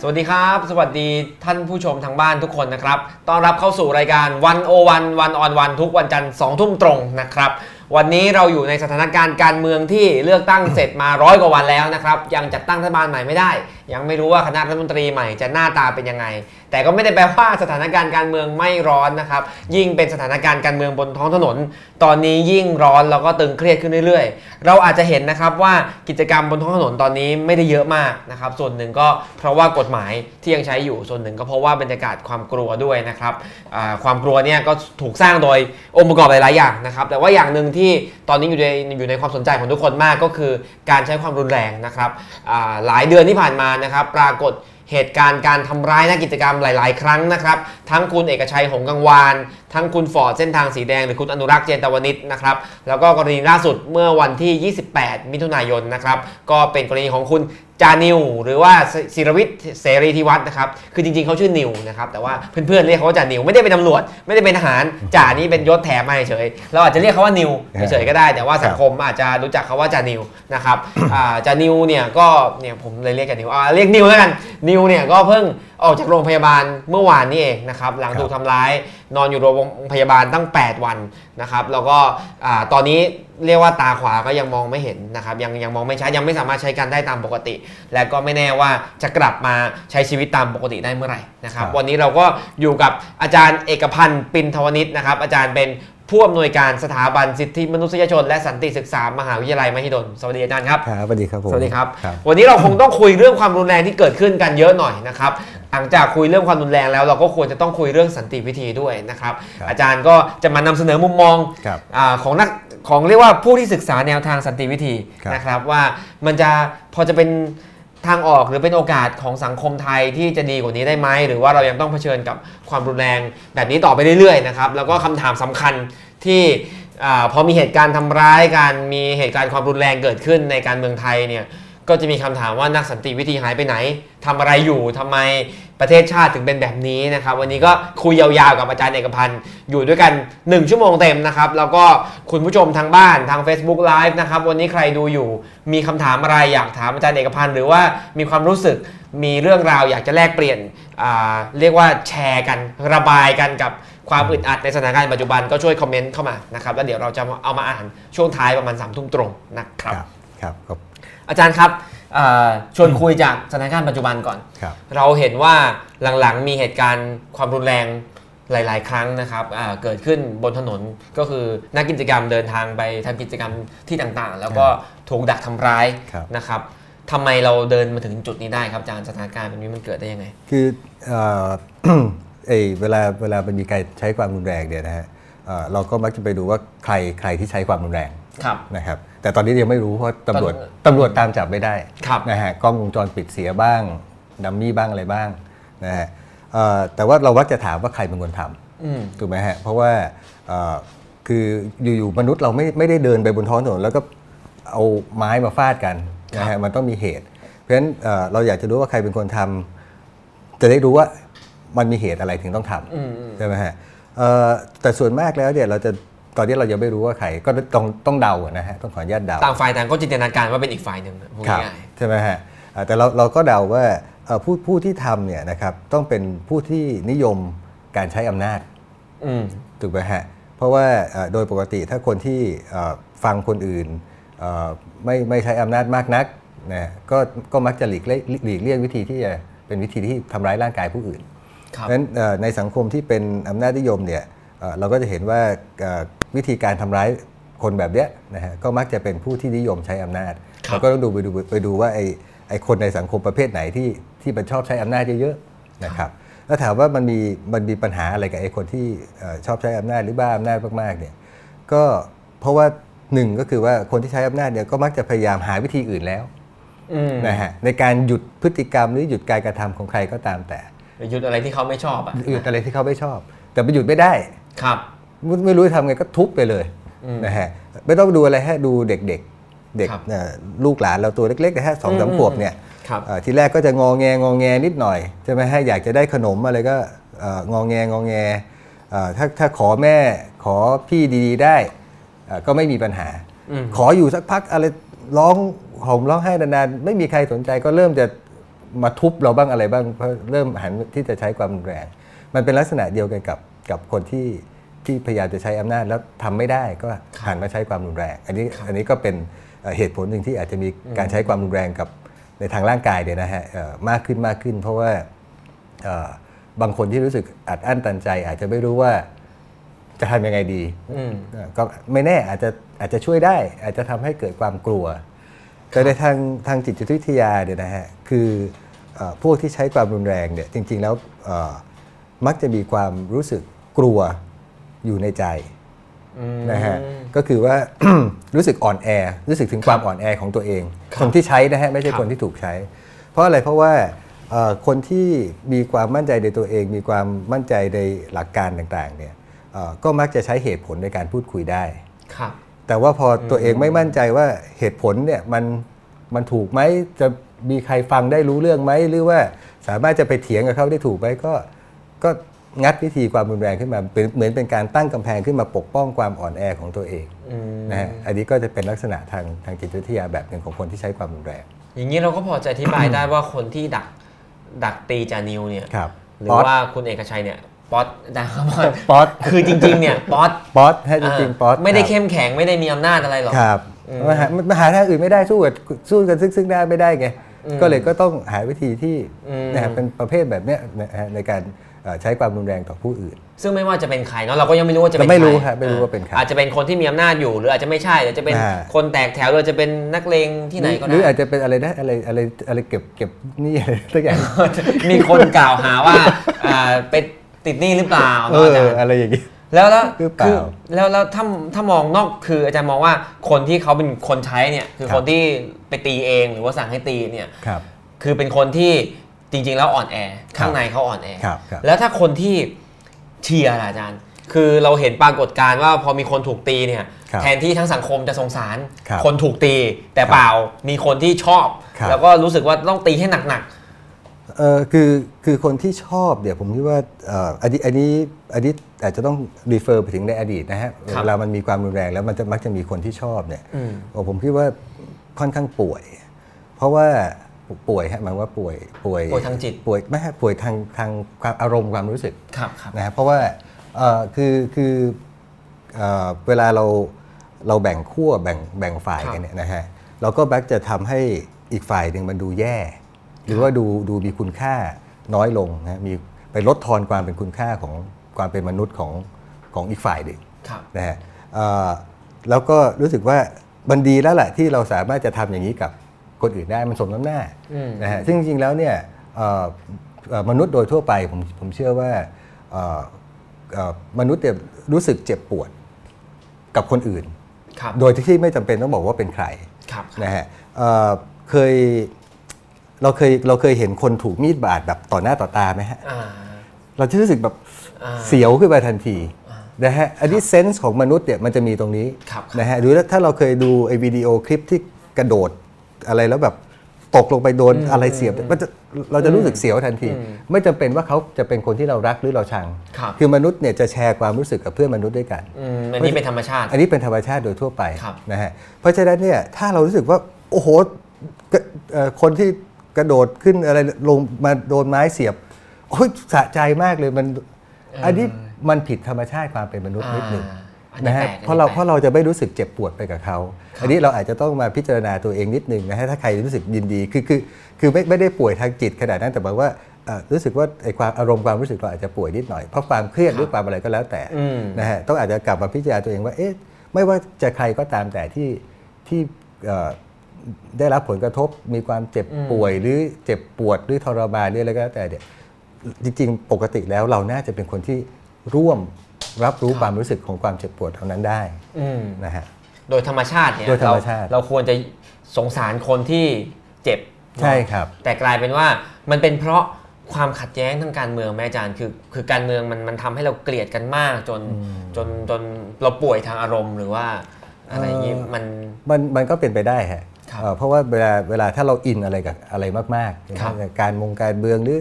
สวัสดีครับ สวัสดีท่านผู้ชมทางบ้านทุกคนนะครับต้อนรับเข้าสู่รายการวันโอวันวันออนวันทุกวันจันทร์สองทุ่มตรงนะครับ วันนี้เราอยู่ในสถานการณ์การเมืองที่เลือกตั้งเสร็จมาร้อยกว่าวันแล้วนะครับ ยังจัดตั้งรัฐบาลใหม่ไม่ได้ ยังไม่รู้ว่าคณะรัฐมนตรีใหม่จะหน้าตาเป็นยังไง แต่ก็ไม่ได้แปลว่าสถานการณ์การเมืองไม่ร้อนนะครับ ยิ่งเป็นสถานการณ์การเมืองบนท้องถนน ตอนนี้ยิ่งร้อนแล้วก็ตึงเครียดขึ้นเรื่อยๆ เราอาจจะเห็นนะครับว่ากิจกรรมบนท้องถนนตอนนี้ไม่ได้เยอะมากนะครับ ส่วนหนึ่งก็เพราะว่ากฎหมายที่ยังใช้อยู่ ส่วนหนึ่งก็เพราะว่าบรรยากาศความกลัวด้วยนะครับความกลัวเนี่ยก็ถูกสร้างโดยองค์ประกอบหลายๆอย่างนะครับแต่ว่าอย่างหนึ่งที่ตอนนี้อยู่ในอยู่ในความสนใจของทุกคนมากก็คือการใช้ความรุนแรงนะครับหลายเดือนที่ผ่านมานะครับ ปรากฏเหตุการณ์การทำร้ายนักกิจกรรมหลาย ๆ ครั้งนะครับ ทั้งคุณเอกชัยหงกังวาน ทั้งคุณฟอร์ดเส้นทางสีแดง หรือคุณอนุรักษ์เจนตวนิชนะครับ แล้วก็กรณีล่าสุดเมื่อวันที่ 28 มิถุนายนนะครับ ก็เป็นกรณีของคุณ จ่านิวหรือว่าสิรวิชญ์เสรีธิวัฒน์นะครับคือจริงๆเขาชื่อนิวนะครับแต่ว่าเพื่อนๆเรียกเขาว่าจ่านิวไม่ได้เป็นตำรวจ ไม่ได้เป็นทหารจ่านี่เป็นยศแถมมาเฉยเราอาจจะเรียกเขาว่านิวเฉยๆก็ได้ แต่ว่าสังคมอาจจะรู้จักเขาว่าจ่านิวนะครับจ่านิวเนี่ยก็เนี่ยผมเลยเรียกจ่านิวอ่าเรียกนิวแล้วกันนิวเนี่ยก็เพิ่งออกจากโรงพยาบาลเมื่อวานนี้เองนะครับหลังถูกทำร้ายนอนอยู่โรงพยาบาลตั้ง 8 วันนะครับแล้วก็ตอนนี้เรียกว่าตาขวาก็ยังมองไม่เห็นนะครับยังยังมองไม่ชัดยังไม่สามารถใช้การได้ตามปกติและก็ไม่แน่ว่าจะกลับมาใช้ชีวิตตามปกติได้เมื่อไหร่นะครับครับ วันนี้เราก็อยู่กับอาจารย์เอกพันธ์ปินทวนิชนะครับ อาจารย์เป็น ผู้อำนวยการสถาบันสิทธิมนุษยชน และสันติศึกษามหาวิทยาลัยมหิดล สวัสดีอาจารย์ครับ ครับ สวัสดีครับผม สวัสดีครับครับ วันนี้เราคงต้องคุยเรื่องความรุนแรงที่เกิดขึ้นกันเยอะหน่อยนะครับ หลังจากคุยเรื่องความรุนแรงแล้วเราก็ควรจะต้องคุยเรื่องสันติวิธีด้วยนะครับครับอาจารย์ก็จะมานำเสนอมุมมองครับอาของนักของเรียกว่าผู้ที่ศึกษาแนวทางสันติวิธีครับนะครับว่ามันจะพอจะเป็น ทางออกหรือเป็นโอกาสของสังคมไทยที่จะดีกว่านี้ได้ไหมหรือว่าเรายังต้องเผชิญกับความรุนแรงแบบนี้ต่อไปเรื่อยๆนะครับแล้วก็คำถามสำคัญที่อพอมีเหตุการณ์ทำร้ายการมีเหตุการณ์ความรุนแรงเกิดขึ้นในการเมืองไทยเนี่ย ก็จะมีคำถามว่านักสันติวิธีหายไปไหนทำอะไรอยู่ทำไมประเทศชาติถึงเป็นแบบนี้นะครับ วันนี้ก็คุยยาวๆกับอาจารย์เอกพันธ์อยู่ด้วยกัน 1 ชั่วโมงเต็มนะครับ แล้วก็คุณผู้ชมทางบ้านทาง Facebook Live นะครับ วันนี้ใครดูอยู่มีคำถามอะไรอยากถามอาจารย์เอกพันธ์หรือว่ามีความรู้สึกมีเรื่องราวอยากจะแลกเปลี่ยนเรียกว่าแชร์กันระบายกันกับความอึดอัดในสถานการณ์ปัจจุบันก็ช่วยคอมเมนต์เข้ามานะครับแล้วเดี๋ยวเราจะเอามาอ่านช่วงท้ายประมาณ3ามทุ่มตรงนะครับครับครับครับ อาจารย์ครับเอ่อชวนคุยจากสถานการณ์ปัจจุบันก่อนครับเราเห็นว่าหลังๆมีเหตุการณ์ความรุนแรงหลาย ๆ ครั้งนะครับอ่าเกิดขึ้นบนถนนก็คือนักกิจกรรมเดินทางไปทำกิจกรรมที่ต่างๆ แล้วก็ถูกดักทำร้ายครับนะครับทำไมเราเดินมาถึงจุดนี้ได้ครับอาจารย์สถานการณ์แบบนี้มันเกิดได้ยังไง คือเอ่อเอยเวลาเวลามันมีการใช้ความรุนแรงเนี่ยนะฮะเอ่อเราก็มักจะไปดูว่าใครใครที่ใช้ความรุนแรงครับ นะครับแต่ตอนนี้ยังไม่รู้เพราะตำรวจตอนตำรวจตามจับไม่ได้ครับนะฮะกล้องวงจรปิดเสียบ้างดัมมี่บ้างอะไรบ้างนะฮะเอ่อแต่ว่าเราวักจะถามว่าใครเป็นคนทำอืมถูกไหมฮะเพราะว่าเอ่อคืออยู่ๆมนุษย์เราไม่ไม่ได้เดินไปบนท้องถนนแล้วก็เอาไม้มาฟาดกันนะฮะมันต้องมีเหตุ เพราะฉะนั้นเอ่อเราอยากจะรู้ว่าใครเป็นคนทำจะได้รู้ว่ามันมีเหตุอะไรถึงต้องทอืมอืมำใช่ไหมฮะเอ่อแต่ส่วนมากแล้วเนี่ยเราจะ ตอนนี้เรายังไม่รู้ว่าใครก็ต้องต้องเดาอะนะฮะต้องขออนุญาตเดาต่างฝ่ายต่างก็จินตนาการว่าเป็นอีกฝ่ายหนึ่งพูดครับง่ายใช่ไหมฮะอ่าแต่เราเราก็เดาว่าเอ่อผู้ผู้ที่ทำเนี่ยนะครับต้องเป็นผู้ที่นิยมการใช้อำนาจๆอืมถูกไหมฮะเพราะว่าเอ่อโดยปกติถ้าคนที่เอ่อฟังคนอื่นเอ่อไม่ไม่ใช้อำนาจมากนักนะก็ก็มักจะหลีกเลี่ยงหลีกเลี่ยงวิธีที่จะเป็นวิธีที่ทำร้ายร่างกายผู้อื่นครับเพราะฉะนั้นเอ่อในสังคมที่เป็นอำนาจนิยมเนี่ยเอ่อเราก็จะเห็นว่าเอ่อ วิธีการทำร้ายคนแบบเนี้ยนะฮะก็มักจะเป็นผู้ที่นิยมใช้อำนาจครับเราก็ต้องดูไปดูไปดูว่าไอ้ไอ้คนในสังคมประเภทไหนที่ที่มันชอบใช้อำนาจเยอะๆนะครับแล้วถามว่ามันมีมันมีปัญหาอะไรกับไอ้คนที่เอ่อชอบใช้อำนาจหรือบ้าอำนาจมากๆเนี่ยก็เพราะว่าหนึ่งก็คือว่าคนที่ใช้อำนาจเนี่ยก็มักจะพยายามหาวิธีอื่นแล้วอืมนะฮะในการหยุดพฤติกรรมหรือหยุดการกระทำของใครก็ตามแต่หยุดอะไรที่เขาไม่ชอบอะหยุดอะไรที่เขาไม่ชอบ แต่ไปหยุดไม่ได้ครับ ไม่ไม่รู้จะทำไงก็ทุบไปเลยอืมนะฮะไม่ต้องดูอะไรฮะดูเด็ก ๆ เด็กครับเอ่อลูกหลานเราตัวเล็กๆนะฮะสองสามอืมขวบเนี่ยครับเอ่อทีแรกก็จะงอแงงอแงนิดหน่อยใช่ไหมฮะอยากจะได้ขนมอะไรก็เอ่องอแงงอแงเอ่อถ้าถ้าขอแม่ขอพี่ดีๆได้เอ่อก็ไม่มีปัญหาอืมขออยู่สักพักอะไรร้องห่มร้องไห้นานๆไม่มีใครสนใจก็เริ่มจะมาทุบเราบ้างอะไรบ้างเพราะเริ่มหันที่จะใช้ความรุนแรง มันเป็นลักษณะเดียวกันกับกับคนที่ ที่พยายามจะใช้อำนาจแล้วทำไม่ได้ก็หันมาใช้ความรุนแรง อันนี้อันนี้ก็เป็นเอ่อเหตุผลหนึ่งที่อาจจะมีการใช้ความรุนแรงกับในทางร่างกายเนี่ยนะฮะเอ่อมากขึ้นมากขึ้น เพราะว่าเอ่อบางคนที่รู้สึกอัดอั้นตันใจ อาจจะไม่รู้ว่าจะทำยังไงดีอืมเอ่อก็ไม่แน่อาจจะอาจจะช่วยได้ อาจจะทำให้เกิดความกลัว แต่ในทางทางจิตวิทยาเนี่ยนะฮะคือเอ่อพวกที่ใช้ความรุนแรงเนี่ยจริง ๆ แล้วเอ่อมักจะมีความรู้สึกกลัว อยู่ในใจอืมนะฮะก็คือว่ารู้สึกอ่อนแอ รู้สึกถึงความอ่อนแอของตัวเอง คนที่ใช้นะฮะไม่ใช่ครับคนที่ถูกใช้ เพราะอะไรเพราะว่าเอ่อคนที่มีความมั่นใจในตัวเอง มีความมั่นใจในหลักการต่างๆเนี่ยเอ่อก็มักจะใช้เหตุผลในการพูดคุยได้ครับแต่ว่าพอตัวเองไม่มั่นใจว่าเหตุผลเนี่ยมันมันถูกไหมจะมีใครฟังได้รู้เรื่องไหมหรือว่าสามารถจะไปเถียงกับเขาได้ถูกไหมก็ก็ งัดวิธีความรุนแรงขึ้นมาเป็นเหมือนเป็นการตั้งกำแพงขึ้นมาปกป้องความอ่อนแอของตัวเองอืมนะฮะอันนี้ก็จะเป็นลักษณะทางทางจิตวิทยาแบบหนึ่งของคนที่ใช้ความรุนแรง อย่างนี้เราก็พอจะอธิบายได้ว่าคนที่ดักดักตีจานิวเนี่ยครับหรือป๊อตว่าคุณเอกชัยเนี่ยป๊อตนะครับป๊อตคือจริงๆเนี่ยป๊อตป๊อตให้จริงๆป๊อตไม่ได้ครับเข้มแข็งไม่ได้มีอำนาจอะไรหรอกครับอืมมหามันหาทางอื่นไม่ได้สู้กับสู้กันซึ่งซึ่งหน้าไม่ได้ไงอืมก็เลยก็ต้องหาวิธีที่อืมนะครับเป็นประเภทแบบเนี้ยนะฮะในการเอ่อ ใช้ความรุนแรงต่อผู้อื่น ซึ่งไม่ว่าจะเป็นใครเนาะเราก็ยังไม่รู้ว่าจะเป็นเราไม่รู้ใครับไม่รู้ว่าเป็นใครอาจจะเป็นคนที่มีอำนาจอยู่หรืออาจจะไม่ใช่หรือจะเป็นอ่าคนแตกแถวหรือจะเป็นนักเลงที่ไหนก็หรือได้อาจจะเป็นอะไรนะอะไรอะไรอะไรเก็บเก็บหนี่อะไรสักอย่างมีคนกล่าวหาว่าอ่าไปติดหนี้หรือเปล่าเอเนาะอาอจารย์อะไรอย่างงี้แล้วแล้วหรือเปล่าคือแล้วแล้วถ้าถ้ามองนอกคืออาจารย์มองว่าคนที่เขาเป็นคนใช้เนี่ยคือครับคนที่ไปตีเองหรือว่าสั่งให้ตีเนี่ยครับคือเป็นคนที่ จริงๆ แล้วอ่อนแอข้างในเขาอ่อนแอครับครับแล้วถ้าคนที่เชียร์ล่ะอาจารย์ คือเราเห็นปรากฏการณ์ว่าพอมีคนถูกตีเนี่ยครับแทนที่ทั้งสังคมจะสงสารครับคนถูกตี แต่ครับเปล่ามีคนที่ชอบครับแล้วก็รู้สึกว่าต้องตีให้หนักเออคือคือคนที่ชอบเดี๋ยวผมคิดว่าเอ่ออันนี้อันนี้อันนี้อาจจะต้องรีเฟอร์ไปถึงในอดีตนะฮะครับเวลามันมีความรุนแรงแล้วมันจะมักจะมีคนที่ชอบเนี่ยอืมโอ้ผมคิดว่าค่อนข้างป่วย เพราะว่า ป่วยฮะหมายว่าป่วยป่วยป่วยทางจิตป่วยไม่ฮะป่วยทางทางความอารมณ์ความรู้สึกๆครับครับนะฮะเพราะว่าเอ่อคือคือเอ่อเวลาเราเราแบ่งขั้วแบ่งแบ่งฝ่ายครับกันเนี่ยนะฮะเราก็มักจะทำให้อีกฝ่ายหนึ่งมันดูแย่ หรือว่าดูดูมีคุณค่าน้อยลงนะฮะมีไปลดทอนความเป็นคุณค่าของความเป็นมนุษย์ของของอีกฝ่ายหนึ่งครับนะฮะเอ่อแล้วก็รู้สึกว่ามันดีแล้วแหละที่เราสามารถจะทำอย่างนี้กับ คนอื่นได้มันสมน้ำหน้าอืมนะฮะซึ่งจริงๆแล้วเนี่ยเอ่อเอ่อมนุษย์โดยทั่วไปผมผมเชื่อว่าเอ่อเอ่อมนุษย์เนี่ยรู้สึกเจ็บปวดกับคนอื่นครับโดยที่ไม่จำเป็นต้องบอกว่าเป็นใครครับนะฮะเอ่อเคยเราเคยเราเคยเห็นคนถูกมีดบาดแบบต่อหน้าต่อตาไหมฮะอ่าเราจะรู้สึกแบบอ่าเสียวขึ้นมาทันทีนะฮะอันนี้เซนส์ของมนุษย์เนี่ยมันจะมีตรงนี้ครับนะฮะหรือถ้าเราเคยดูไอ้วิดีโอคลิปที่กระโดด อะไรแล้วแบบตกลงไปโดนอะไรเสียบมันจะเราจะรู้สึกเสียวทันที ไม่จำเป็นว่าเขาจะเป็นคนที่เรารักหรือเราชังครับคือมนุษย์เนี่ยจะแชร์ความรู้สึกกับเพื่อนมนุษย์ด้วยกันอืมอันนี้เป็นธรรมชาติ อันนี้เป็นธรรมชาติโดยทั่วไปครับนะฮะเพราะฉะนั้นเนี่ยถ้าเรารู้สึกว่าโอ้โหกระเอ่อคนที่กระโดดขึ้นอะไรลงมาโดนไม้เสียบโอ้ยสะใจมากเลยมันอันนี้มันผิดธรรมชาติความเป็นมนุษย์นิดหนึ่งอ่าอั นนี้นะฮะแปลกเพราะเราอันนี้แปลกเพราะเราจะไม่รู้สึกเจ็บปวดไปกับเขาอันนี้เราอาจจะต้องมาพิจารณาตัวเองนิดหนึ่งนะฮะถ้าใครรู้สึกยินดีคือคือคือไม่ไม่ได้ป่วยทางจิตขนาดนั้นแต่บอกว่าเอ่อรู้สึกว่าไอ้ความอารมณ์ความรู้สึกเราอาจจะป่วยนิดหน่อยเพราะความเครียดหรือความอะไรก็แล้วแต่อืมนะฮะต้องอาจจะกลับมาพิจารณาตัวเองว่าเอ๊ะไม่ว่าจะใครก็ตามแต่ที่ที่เอ่อได้รับผลกระทบมีความเจ็บป่วยหรือเจ็บปวดหรือทรมานหรืออะไรก็แล้วแต่เนี่ยจริงๆ ปกติแล้วเราน่าจะเป็นคนที่ร่วม รับรู้ความรู้สึกของความเจ็บปวดเท่านั้นได้อืมนะฮะโดยธรรมชาติเนี่ยโดยธรรมชาติเเราควรจะสงสารคนที่เจ็บใช่ครับ แต่กลายเป็นว่ามันเป็นเพราะความขัดแย้งทางการเมืองแม่อาจารย์คือคือการเมืองมันมันทำให้เราเกลียดกันมากจนจนจนเราป่วยทางอารมณ์หรือว่าอะไรอย่างนี้เอ่อมันมันมันก็เป็นไปได้ฮะครับเอ่อเพราะว่าเวลาเวลาถ้าเราอินอะไรกับอะไรมากๆครับอย่างการมงการเมืองหรือ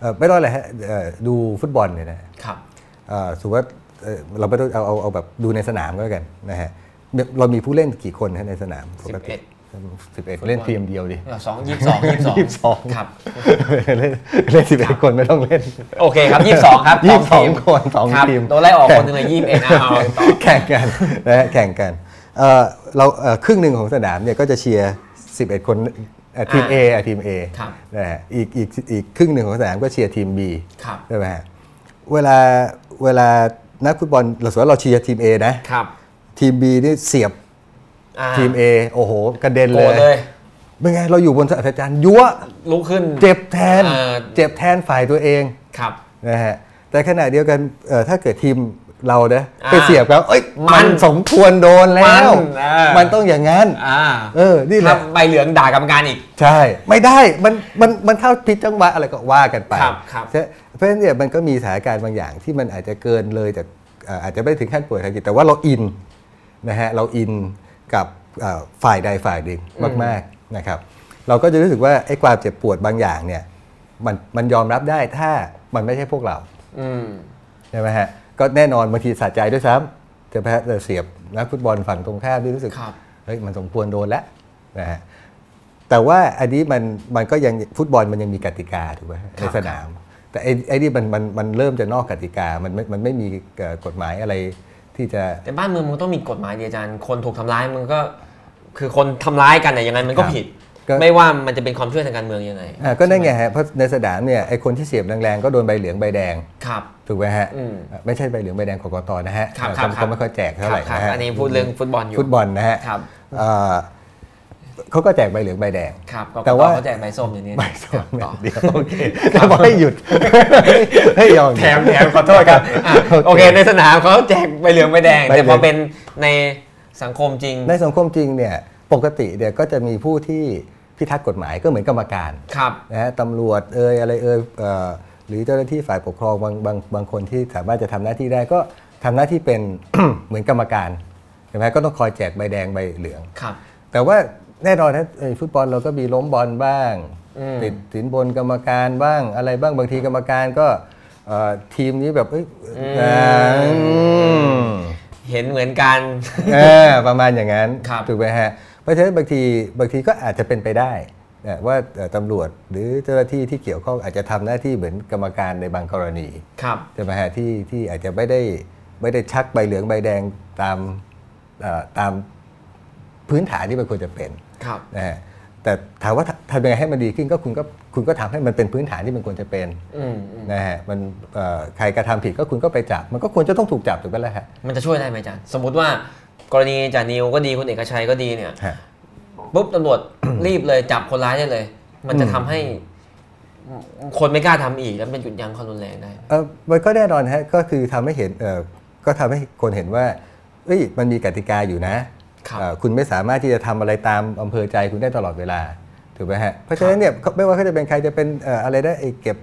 เอ่อไม่ต้องอะไรฮะเอ่อดูฟุตบอลเนี่ยนะครับเอ่อสมมติว่า เอ่อเราไม่ต้องเอาเอาเอาแบบดูในสนามก็แล้วกันนะฮะเรามีผู้เล่นกี่คนฮะในสนามปกติ11 11เล่นทีมเดียวดิสองยี่สิบสองยี่สิบสองยี่สิบสองครับเล่นเล่น11คนไม่ต้องเล่น โอเคครับยี่สิบสองครับยี่สิบสองทีมคนสองครับทีมโดนไล่ออกคนหนึ่งเลยยี่สิบเอ็ดเอาต่อแข่งกันนะฮะแข่งกันเอ่อเราเอ่อครึ่งหนึ่งของสนามเนี่ยก็จะเชียร์11คนเอ่อทีม A อะทีม A ครับนะฮะอีกอีกอีกครึ่งหนึ่งของสนามก็เชียร์ทีม B ครับใช่ไหมฮะเวลาเวลา นักฟุตบอลเราสมมติว่าเราเชียร์ทีม A นะครับทีม B นี่เสียบอ่าทีม A โอ้โห กระเด็นโกรเลธยเลยเป็นไง เราอยู่บนสัจจานยั่วลุกขึ้น เจ็บแทนเออเจ็บแทนฝ่ายตัวเองครับ นะฮะแต่ขณะเดียวกันเอ่อถ้าเกิดทีม เรานะอ่าไปเสียบแล้วเอ้ยมัมันนสมควรโดนแล้ว มันอ่ามัมันต้องอย่างนั้นอ่าเออ นี่แหถ้าละใบเหลืองด่ากรรมการอีก ใช่ ไม่ได้มันมันมันเข้าผิดจังหวะอะไรก็ว่ากันไปครับครับใช่เพราะฉะนั้นเนี่ยมันก็มีสถานการณ์บางอย่างที่มันอาจจะเกินเลยจากเอ่ออาจจะไม่ถึงขั้นป่วยทางจิตแต่ว่าเราอินนะฮะเราอินกับเอ่อฝ่ายใดฝ่ายหนึ่งมากๆนะครับ เราก็จะรู้สึกว่าไอ้ความเจ็บปวดบางอย่างเนี่ยมันมันยอมรับได้ถ้ามันไม่ใช่พวกเราอืมใช่ไหมฮะ ก็แน่นอนบางทีสะใจด้วยซ้ำจะแพ้จะเสียบนักฟุตบอลฝั่งตรงข้ามที่รู้สึกครับเฮ้ยมันสมควรโดนแล้วนะฮะแต่ว่าอันนี้มันมันก็ยังฟุตบอลมันยังมีกติกาถูกไหมในสนาม แต่ไอ้ไอ้นี่มันมันมันเริ่มจะนอกกติกามันไม่มันไม่มีเอ่อกฎหมายอะไรที่จะแต่บ้านเมืองมันต้องมีกฎหมายดีอาจารย์คนถูกทำร้ายมันก็คือคนทำร้ายกันเนี่ยยังไงมันก็ครับผิดก็ ไม่ว่ามันจะเป็นความช่วยทางการเมืองยังไงอ่าก็นั่นไงฮะเพราะในสนามเนี่ยไอ้คนที่เสียบแรงๆก็โดนใบเหลืองใบแดงครับถูกไหมฮะอืมอ่าไม่ใช่ใบเหลืองใบแดงกกตนะฮะครับอ่าครับเขาเขาไม่ค่อยแจกเท่าไหร่ครับนะฮะอันนี้พูดเรื่องฟุตบอลอยู่ฟุตบอลนะฮะครับเอ่อเขาก็แจกใบเหลืองใบแดงครับกกแต่ตว่าเขาแจกใบส้มอย่างนี้ใบส้มต่อเดียวโอเคแต่บอกให้หยุดให้ยอมแถมแถมขอโทษครับอะโอเค ในสนามเขาแจกใบเหลืองใบแดงใบเหลืแต่องพอเป็นในสังคมจริง ในสังคมจริงเนี่ยปกติเนี่ยก็จะมีผู้ที่ พิทักษ์กฎหมายก็เหมือนกรรมการครับนะฮะตำรวจเอ่ยอะไรเอ่ยเอ่อหรือเจ้าหน้าที่ฝ่ายปกครองบางบางบางคนที่สามารถจะทำหน้าที่ได้ก็ทำหน้าที่เป็นเหมือนกรรมการใช่ไหมก็ต้องคอยแจกใบแดงใบเหลืองครับ แต่ว่าแน่นอนนะเอ่อฟุตบอลเราก็มีล้มบอลบ้างอืมติดสินบนกรรมการบ้างอะไรบ้างบางทีกรรมการก็เอ่อทีมนี้แบบเอ้ยอ่าอืมเห็นเหมือนกันเออประมาณอย่างนั้นครับถูกไหมฮะ เพราะฉะนั้นบางทีบางทีก็อาจจะเป็นไปได้นะว่าเอ่อตำรวจหรือเจ้าหน้าที่ที่เกี่ยวข้องอาจจะทำหน้าที่เหมือนกรรมการในบางกรณีครับใช่ไหมฮะที่ที่อาจจะไม่ได้ไม่ได้ชักใบเหลืองใบแดงตามเอ่อตามพื้นฐานที่มันควรจะเป็นครับนะฮะแต่ถามว่าทำทำยังไงให้มันดีขึ้นก็คุณก็คุณก็ทำให้มันเป็นพื้นฐานที่มันควรจะเป็นอืมอืมนะฮะมันเอ่อใครกระทำผิดก็คุณก็ไปจับ มันก็ควรจะต้องถูกจับถูกไหมล่ะฮะมันจะช่วยได้ไหมอาจารย์สมมุติว่า กรณีจ่านิวก็ดีคุณเอกชัยก็ดีเนี่ยฮะปุ๊บตำรวจรีบเลยจับคนร้ายได้เลย มันจะอืมทำให้คนไม่กล้าทำอีก แล้วเป็นหยุดยั้งความรุนแรงได้เออมันก็แน่นอนฮะก็คือทำให้เห็นเออก็ทำให้คนเห็นว่าเอ้ยมันมีกติกาอยู่นะครับเอ่อคุณไม่สามารถที่จะทำอะไรตามอำเภอใจคุณได้ตลอดเวลาถูกไหมฮะเพราะฉะนั้นเนี่ยเขาไม่ว่าเขาจะเป็นใครจะเป็นเอ่ออะไรได้ไอ้เก็บ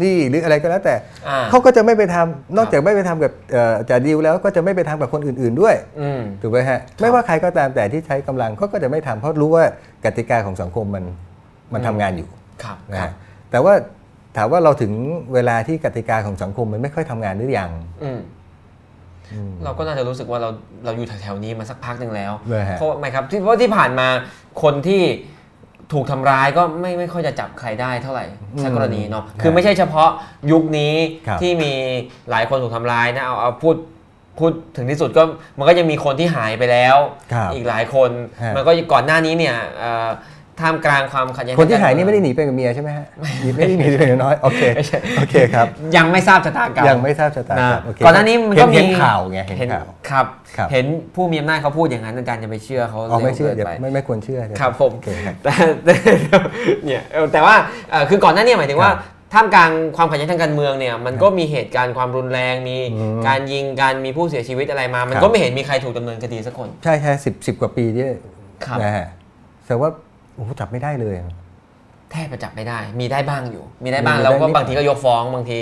หนี้หรืออะไรก็แล้วแต่อ่าเขาก็จะไม่ไปทำนอกจากไม่ไปทำกับเอ่อจ่าดิวแล้วก็จะไม่ไปทำกับคนอื่น ๆด้วยอืมถูกไหมฮะไม่ว่าใครก็ตามแต่ที่ใช้กำลังเขาก็จะไม่ทำเพราะรู้ว่ากติกาของสังคมมันมันทำงานอยู่ครับนะครับฮะแต่ว่าถามว่าเราถึงเวลาที่กติกาของสังคมมันไม่ค่อยทำงานหรือยังอืมเราก็น่าจะรู้สึกว่าเราเราอยู่แถวๆนี้มาสักพักหนึ่งแล้วเลยฮะเพราะไม่ครับที่เพราะที่ผ่านมาคนที่ ถูกทำร้ายก็ไม่ไม่ค่อยจะจับใครได้เท่าไหร่สักกรณีเนาะคือไม่ใช่เฉพาะยุคนี้ครับที่มีหลายคนถูกทำร้ายนะเอาเอาพูดพูดถึงที่สุดก็มันก็ยังมีคนที่หายไปแล้วครับอีกหลายคนฮะมันก็ก่อนหน้านี้เนี่ยเอ่อ ท่ามกลางความขัดแย้งคนที่หายนี่ทงไม่กได้รหนีไปกับเมียใช่ไหมฮะไม่ได้หนีไปกับน้อยโอเคโอเคครับยังไม่ทราบชะตากรรมยังไม่ทราบชะตานะกรรมโเคก่อนหน้านี้มันก็เห็มีเห็นข่าวไงเห็นเห็นข่าวครับครับเห็นผู้มีอำนาจเขาพูดอย่างนั้นอาจารย์จะไปเชื่อเขาอ๋อไม่เชื่อร็วเดี๋ยวกินไปไม่ไม่ควรเชื่อใช่ไหครับผมโอเคครับแต่แต่เนี่ยเออแต่ว่าเอ่อคือก่อนหน้าเนี้หมายถึงว่าครับท่ามกลางความขัดแย้งทางการเมืองเนี่ยมันก็มีเหตุการณ์ความรุนแรงมีอืมการยิงการมีผู้เสียชีวิตอะไรมา มันครับก็ไม่เห็นมีใครถูกดำเนินคดีสักคน ใช่ใช่สิบสิบกว่าปีที่ครับนะฮะแต่ว่า โอ้โหจับไม่ได้เลย แทบจะจับไม่ได้ มีได้บ้างอยู่ มีได้บ้างมีได้แล้วก็นิดหน่อยบางทีก็ยกฟ้องบางที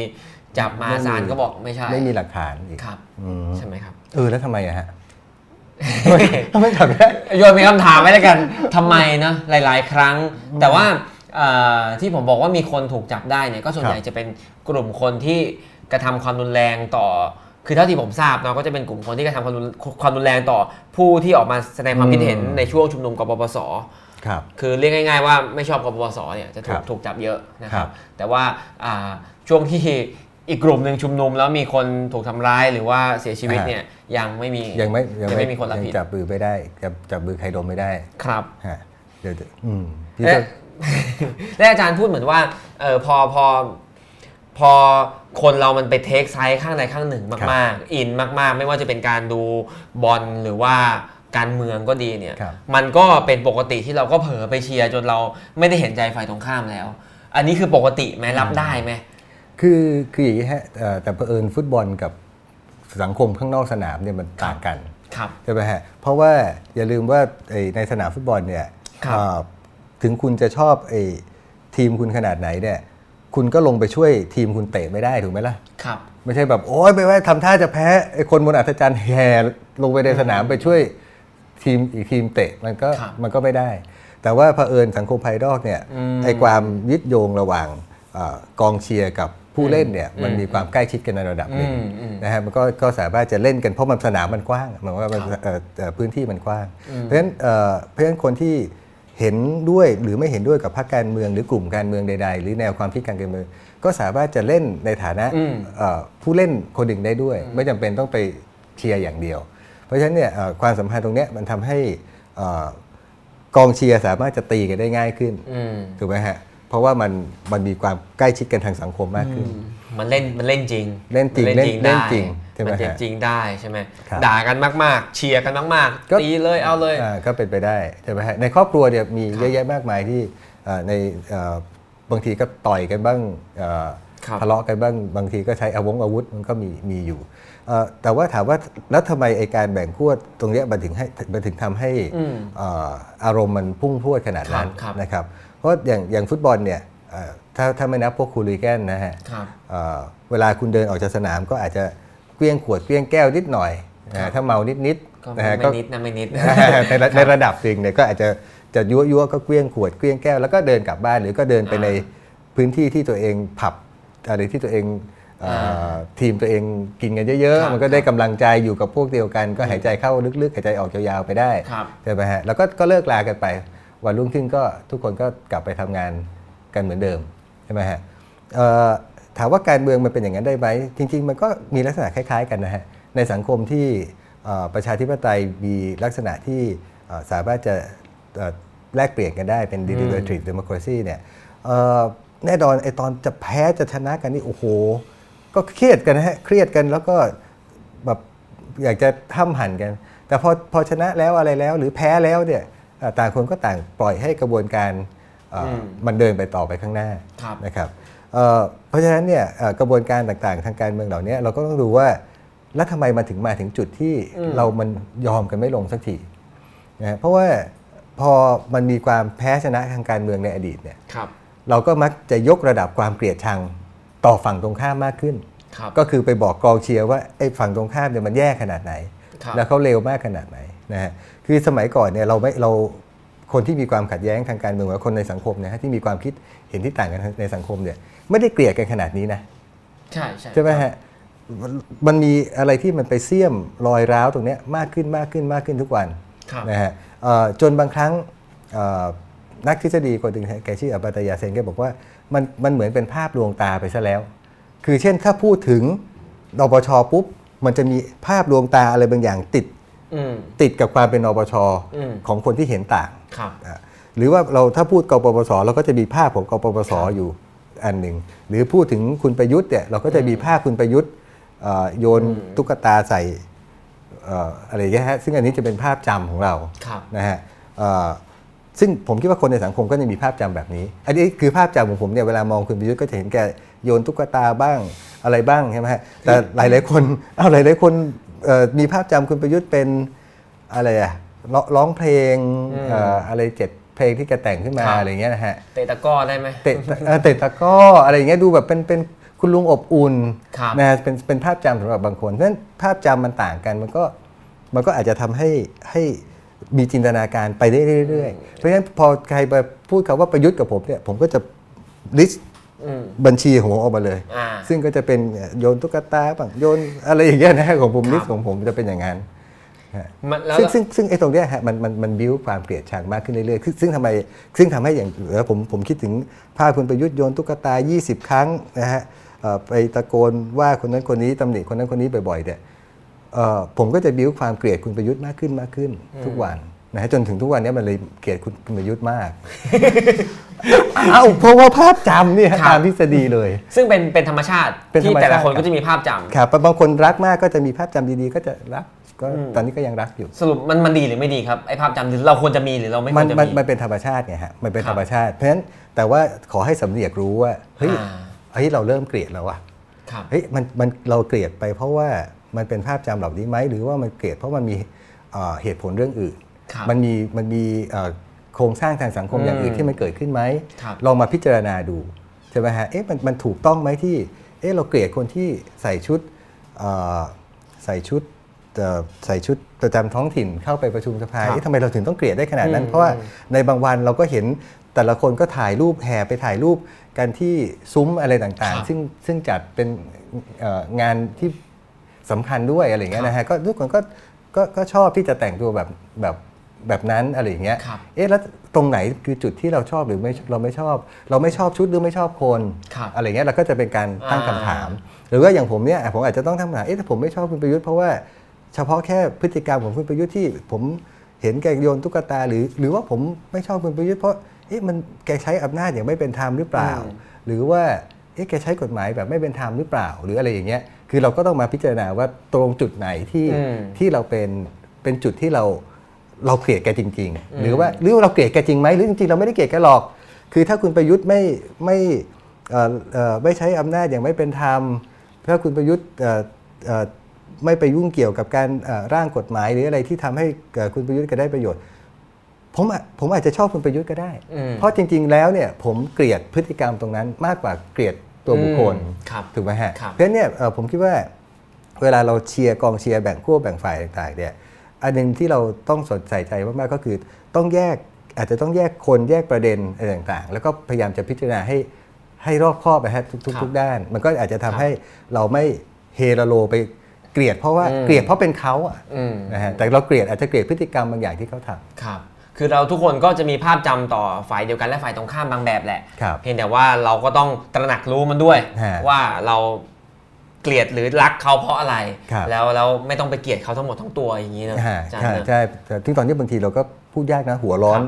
จับมาไม่มีศาลก็บอกไม่ใช่ ไม่มีหลักฐานอีกครับอืมใช่ไหมครับเออแล้วทำไมอะฮะทำไมจับไม่ได้โยนมีคำถามไว้แล้วกันทำไมนะหลาย ๆ ครั้ง แต่ว่าเอ่อที่ผมบอกว่ามีคนถูกจับได้เนี่ยก็ส่วนใหญ่จะเป็นกลุ่มคนที่กระทำความรุนแรงต่อ คือเท่าที่ผมทราบเนาะก็จะเป็นกลุ่มคนที่กระทำความรุนความรุนแรงต่อ ผู้ที่ออกมาแสดงความคิดเห็นอืมในช่วงชุมนุมกปปส ครับ คือเรียกง่าย ๆ ว่าไม่ชอบกปปสเนี่ยจะถูครักบถูกจับเยอะนะคครัรับบแต่ว่าอ่าช่วงที่อีกกลุ่มหนึ่งชุมนุมแล้วมีคนถูกทำร้ายหรือว่าเสียชีวิตเนี่ยยังไม่มียังไม่ยังไม่มีคนรับยังผิดจับมือไม่ได้จับจับมือใครดมไม่ได้ครับฮะเดี๋ยวจะอืมพี่และก็และอาจารย์พูดเหมือนว่าเออพอพอพอคนเรามันไปเทคไซส์ข้างใดข้างหนึ่งมาก ๆ อินมาก ๆ ไม่ว่าจะเป็นการดูบอลหรือว่า การเมืองก็ดีเนี่ยครับมันก็เป็นปกติที่เราก็เผลอไปเชียร์จนเราไม่ได้เห็นใจฝ่ายตรงข้ามแล้ว อันนี้คือปกติไหมรับได้ไหมคือคืออย่างนี้ฮะเอ่อแต่เผอิญฟุตบอลกับสังคมข้างนอกสนามเนี่ยมันต่างกันครับใช่ไหมฮะเพราะว่าอย่าลืมว่าไอ้ในสนามฟุตบอลเนี่ยครับเอ่อถึงคุณจะชอบไอ้ทีมคุณขนาดไหนเนี่ยคุณก็ลงไปช่วยทีมคุณเตะไม่ได้ถูกไหมล่ะครับไม่ใช่แบบโอ้ยไปว่าทำท่าจะแพ้ไอ้คนบนอัศจรรย์แห่ลงไปในสนามไปช่วย ทีมอีกทีมเตะมันก็ครับมันก็ไม่ได้ แต่ว่าเผอิญสังคมภายนอกเนี่ยอืมไอ้ความยึดโยงระหว่างเอ่อกองเชียร์กับผู้เล่นเนี่ยมันมีความใกล้ชิดกันในระดับหนึ่งอืมอืมนะฮะมันก็ก็สามารถจะเล่นกันเพราะมันสนามมันกว้างหมายว่ามันเอ่อเอ่อพื้นที่มันกว้าง เพราะฉะนั้นเอ่อเพราะฉะนั้นคนที่เห็นด้วยหรือไม่เห็นด้วยกับพรรคการเมืองหรือกลุ่มการเมืองใด ๆ หรือแนวความคิดการเมือง ก็สามารถจะเล่นในฐานะอืมเอ่อผู้เล่นคนหนึ่งได้ด้วย ไม่จำเป็นต้องไปเชียร์อย่างเดียว เพราะฉะนั้นเนี่ยเอ่อความสัมพันธ์ตรงเนี้ยมันทำให้เอ่อกองเชียร์สามารถจะตีกันได้ง่ายขึ้นอืมถูกไหมฮะเพราะว่ามันมันมีความใกล้ชิดกันทางสังคมมากขึ้น มันเล่นมันเล่นจริง เล่นจริงมัเล่นเล่นได้จริงใช่ไหมมันฮะจริงได้ใช่ไหมครับด่ากันมากๆ เชียร์กันมากก็ๆตีเลยเอาเลยอ่าก็เป็นไปได้ใช่ไหมฮะในครอบครัวเนี่ยมีเยอะแยะมากมายที่เอ่อในเอ่อบางทีก็ต่อยกันบ้างเอ่อครับทะเลาะกันบ้างบางทีก็ใช้อาวงอาวุธมันก็มีมีอยู่เอ่อ แต่ว่าถามว่าแล้วทำไมไอการแบ่งขั้วตรงเนี้ยมันถึงให้มันถึงทำให้อืมเอ่ออารมณ์มันพุ่งพรวดขนาดนั้นครับครับนะครับเพราะอย่างอย่างฟุตบอลเนี่ยเอ่อถ้าถ้าไม่นับพวกคูลิแกนนะฮะครับเอ่อเวลาคุณเดินออกจากสนามก็อาจจะเกลี้ยงขวดเกลี้ยงแก้วนิดหน่อยนะครัฮะบถ้าเมานิดนิดๆก็นะฮะไม่นิดนะไม่นิดในระในระดับหนึ่งเนี่ยก็อาจจะจะยั่วยั่วก็เกลี้ยงขวดเกลี้ยงแก้วแล้วก็เดินกลับบ้านหรือก็เดินไปอ่าในพื้นที่ที่ตัวเองผับอะไรที่ตัวเองเอ่ออา ทีมตัวเองกินกันเยอะครับๆมันก็ได้กำลังใจอยู่กับพวกเดียวกัน ก็หายใจเข้าลึกๆ หายใจออกยาวๆไปได้ครับใช่ไหมฮะแล้วก็ก็เลิกลากันไป วันรุ่งขึ้นก็ทุกคนก็กลับไปทำงานกันเหมือนเดิมใช่ไหมฮะเอ่อถามว่าการเมืองมันเป็นอย่างนั้นได้ไหมจริง ๆ มันก็มีลักษณะคล้ายๆกันนะฮะในสังคมที่เอ่อประชาธิปไตยมีลักษณะที่เอ่อสามารถจะเอ่อแลกเปลี่ยนกันได้เป็น deliberative democracy เนี่ยเอ่อแน่นอนไอตอนจะแพ้จะชนะกันนี่โอ้โห ก็เครียดกันนะฮะเครียดกันแล้วก็แบบอยากจะห้ำหั่นกัน แต่พอพอชนะแล้วอะไรแล้ว หรือแพ้แล้วเนี่ยเอ่อต่างคนก็ต่างปล่อยให้กระบวนการเอ่ออมมันเดินไปต่อไปข้างหน้าครับนะครับเอ่อเพราะฉะนั้นเนี่ยเอ่อกระบวนการต่างๆ ทางการเมืองเหล่านี้เราก็ต้องดูว่าแล้วทำไมมาถึงมาถึงจุดที่เรามันยอมกันไม่ลงสักทีนะฮะเพราะว่าพอมันมีความแพ้ชนะทางการเมืองในอดีตเนี่ยครับเราก็มักจะยกระดับความเกลียดชัง ต่อฝั่งตรงข้ามมากขึ้นครับก็คือไปบอกกองเชียร์ว่าไอ้ฝั่งตรงข้ามเนี่ยมันแย่ขนาดไหนครับแล้วเขาเลวมากขนาดไหนนะฮะคือสมัยก่อนเนี่ยเราไม่เราคนที่มีความขัดแย้งทางการเมืองหรือคนในสังคมเนี่ยฮะที่มีความคิดเห็นที่ต่างกันในสังคมเนี่ยไม่ได้เกลียดกันขนาดนี้นะใช่ใช่ใช่ไหมฮะมันมันมีอะไรที่มันไปเสี่ยมรอยร้าวตรงเนี้ยมากขึ้นมากขึ้นมากขึ้นทุกวันครับนะฮะเอ่อจนบางครั้งเอ่อนักทฤษฎีคนหนึ่งแกชื่ออัปตยาเซนแกบอกว่า มันมันเหมือนเป็นภาพลวงตาไปซะแล้ว คือเช่นถ้าพูดถึงนปชปุ๊บ มันจะมีภาพลวงตาอะไรบางอย่างติดอืมติดกับความเป็นนปชอืมของคนที่เห็นต่างครับอะหรือว่าเราถ้าพูดกปปสเราก็จะมีภาพของกปปสอยู่อันหนึ่งหรือพูดถึงคุณประยุทธ์เนี่ยเราก็จะมีภาพคุณประยุทธ์เอ่อโยนตุ๊กตาใส่เอ่ออะไรอย่างเงี้ยฮะซึ่งอันนี้จะเป็นภาพจำของเราครับนะฮะเอ่อ ซึ่งผมคิดว่าคนในสังคมก็จะมีภาพจำแบบนี้ อันนี้คือภาพจำของผมเนี่ยเวลามองคุณประยุทธ์ก็จะเห็นแกโยนตุ๊กตาบ้างอะไรบ้างใช่ไหมฮะแต่หลายหลายๆคนเอาหลายหลายๆคนเอ่อมีภาพจำคุณประยุทธ์เป็นอะไรอะร้องร้องเพลงเอ่ออะไรเจ็ดเพลงที่แกแต่งขึ้นมาครับอะไรอย่างเงี้ยนะฮะเตะตะกร้อได้ไหมเตะเอ่อเตะตะกร้ออะไรอย่างเงี้ยดูแบบเป็นเป็นคุณลุงอบอุ่นครับนะฮะเป็นเป็นภาพจำสำหรับบางคนเพราะฉะนั้นภาพจำมันต่างกันมันก็มันก็อาจจะทำให้ให้ มีจินตนาการไปได้เรื่อยๆ เพราะฉะนั้นพอใครไปพูดคำว่าประยุทธ์กับผมเนี่ยผมก็จะ list อืมบัญชีของผมออกมาเลยอ่าซึ่งก็จะเป็นโยนตุ๊กตาบ้างโยนอะไรอย่างเงี้ยนะฮะของผมครับ list ของผมจะเป็นอย่างนั้นฮะมันแล้วซึ่งซึ่งซึ่งไอ้ตรงเนี้ยฮะมันมันมันบิ้วความเกลียดชังมากขึ้นเรื่อยๆคือซึ่งทำไมซึ่งทำให้อย่างแล้วผมผมคิดถึงภาพคุณประยุทธ์โยนตุ๊กตา 20 ครั้งนะฮะเอ่อไปตะโกนว่าคนนั้นคนนี้ตำหนิคนนั้นคนนี้บ่อยๆเนี่ยเอ่อ ผมก็จะบิ้วความเกลียดคุณประยุทธ์มากขึ้นมากขึ้น ทุกวันนะฮะจนถึงทุกวันเนี้ยมันเลยเกลียดคุณคุณประยุทธ์มากเอ้าเพราะว่าภาพจำเนี่ยครับตามทฤษฎีเลย ซึ่งเป็นเป็นธรรมชาติเป็นธรรมชาติที่แต่ละคนก็จะมีภาพจำครับบางคนรักมากก็จะมีภาพจำดีๆ ก็จะรักก็อืมตอนนี้ก็ยังรักอยู่ สรุปมันมันดีหรือไม่ดีครับไอ้ภาพจำหรือเราควรจะมีหรือเราไม่คมัวนรจะมันมีมันเป็นธรรมชาติไงฮะมันเป็นครับธรรมชาติเพราะฉะนั้นแต่ว่าขอให้สำเนียกรู้ว่าเฮ้ยอ่าเฮ้ยเราเริ่มเกลียดแล้วอะครับเฮ้ยมันมันเราเกลียดไปเพราะว่า มันเป็นภาพจำเหล่านี้ไหมหรือว่ามันเกลียดเพราะมันมีเอ่อเหตุผลเรื่องอื่นครับมันมีมันมีเอ่อโครงสร้างทางสังคมอย่างอื่นอืมที่มันเกิดขึ้นไหมครับลองมาพิจารณาดูใช่ไหมฮะเอ๊ะมันมันถูกต้องไหมที่เอ๊ะเราเกลียดคนที่ใส่ชุดเอ่อใส่ชุดเอ่อใส่ชุดประจำท้องถิ่นเข้าไปประชุมสภาครับเอ๊ะทำไมเราถึงต้องเกลียดได้ขนาดนั้นอืมเพราะว่าอืมในบางวันเราก็เห็นแต่ละคนก็ถ่ายรูปแห่ไปถ่ายรูปกันที่ซุ้มอะไรต่างครับๆซึ่งซึ่งจัดเป็นเอ่องานที่ สำคัญด้วยอะไรอย่างเงี้ยนะฮะก็ทุกคนก็ก็ก็ชอบที่จะแต่งตัวแบบแบบแบบนั้นอะไรอย่างเงี้ยครับเอ๊ะแล้วตรงไหนคือจุดที่เราชอบหรือไม่เราไม่ชอบ เราไม่ชอบชุดหรือไม่ชอบคนครับอะไรเงี้ยเราก็จะเป็นการตั้งอ่าคำถาม หรือว่าอย่างผมเนี่ยอะผมอาจจะต้องตั้งคำถามเอ๊ะถ้าผมไม่ชอบคุณประยุทธ์เพราะว่าเฉพาะแค่พฤติกรรมของคุณประยุทธ์ที่ผมเห็นแกโยนตุ๊กตาหรือ หรือว่าผมไม่ชอบคุณประยุทธ์เพราะเอ๊ะมันแกใช้อำนาจอย่างไม่เป็นธรรมหรือเปล่าอืมหรือว่าเอ๊ะแกใช้กฎหมายแบบไม่เป็นธรรมหรือเปล่า หรืออะไรอย่างเงี้ยคือเราก็ต้องมาพิจารณาว่าตรงจุดไหนที่อืมที่เราเป็นเป็นจุดที่เราเราเกลียดแกจริงอืมๆหรือว่าหรือว่าเราเกลียดแกจริงไหมหรือจริงๆเราไม่ได้เกลียดแกหรอก คือถ้าคุณประยุทธ์ไม่ไม่เอ่อเอ่อไม่ใช้อำนาจอย่างไม่เป็นธรรมถ้าคุณประยุทธ์เอ่อเอ่อไม่ไปยุ่งเกี่ยวกับการเอ่อร่างกฎหมาย หรืออะไรที่ทำให้เอ่อคุณประยุทธ์ก็ได้ประโยชน์ ผมอะผมอาจจะชอบคุณประยุทธ์ก็ได้อืมเพราะจริง ๆ แล้วเนี่ยผมเกลียดพฤติกรรมตรงนั้นมากกว่าเกลียด ตัวบุคคลอืมครับถูกไหมฮะครับเพราะฉะนั้นเนี่ยเอ่อผมคิดว่าเวลาเราเชียร์กองเชียร์แบ่งขั้วแบ่งฝ่ายต่างๆเนี่ยอันหนึ่งที่เราต้องสนใจใจมากๆก็คือต้องแยกอาจจะต้องแยกคนแยกประเด็นอะไรต่างๆ แล้วก็พยายามจะพิจารณาให้ให้รอบคอบไปฮะทุกครัๆบทุกด้าน มันก็อาจจะทำครับให้เราไม่เฮโรโลไปเกลียดเพราะว่าอืมเกลียดเพราะเป็นเขาอะอืมนะฮะแต่เราเกลียดอาจจะเกลียดพฤติกรรมบางอย่างที่เขาทำครับ คือเราทุกคนก็จะมีภาพจำต่อฝ่ายเดียวกันและฝ่ายตรงข้ามบางแบบแหละครับเพียงแต่ว่าเราก็ต้องตระหนักรู้มันด้วยฮะว่าเราเกลียดหรือรักเขาเพราะอะไรครับแล้วแล้วไม่ต้องไปเกลียดเขาทั้งหมดทั้งตัวอย่างนี้นะฮะอาจารย์ใช่นะใช่แต่ที่ตอนนี้บางทีเราก็พูดยากนะหัวร้อน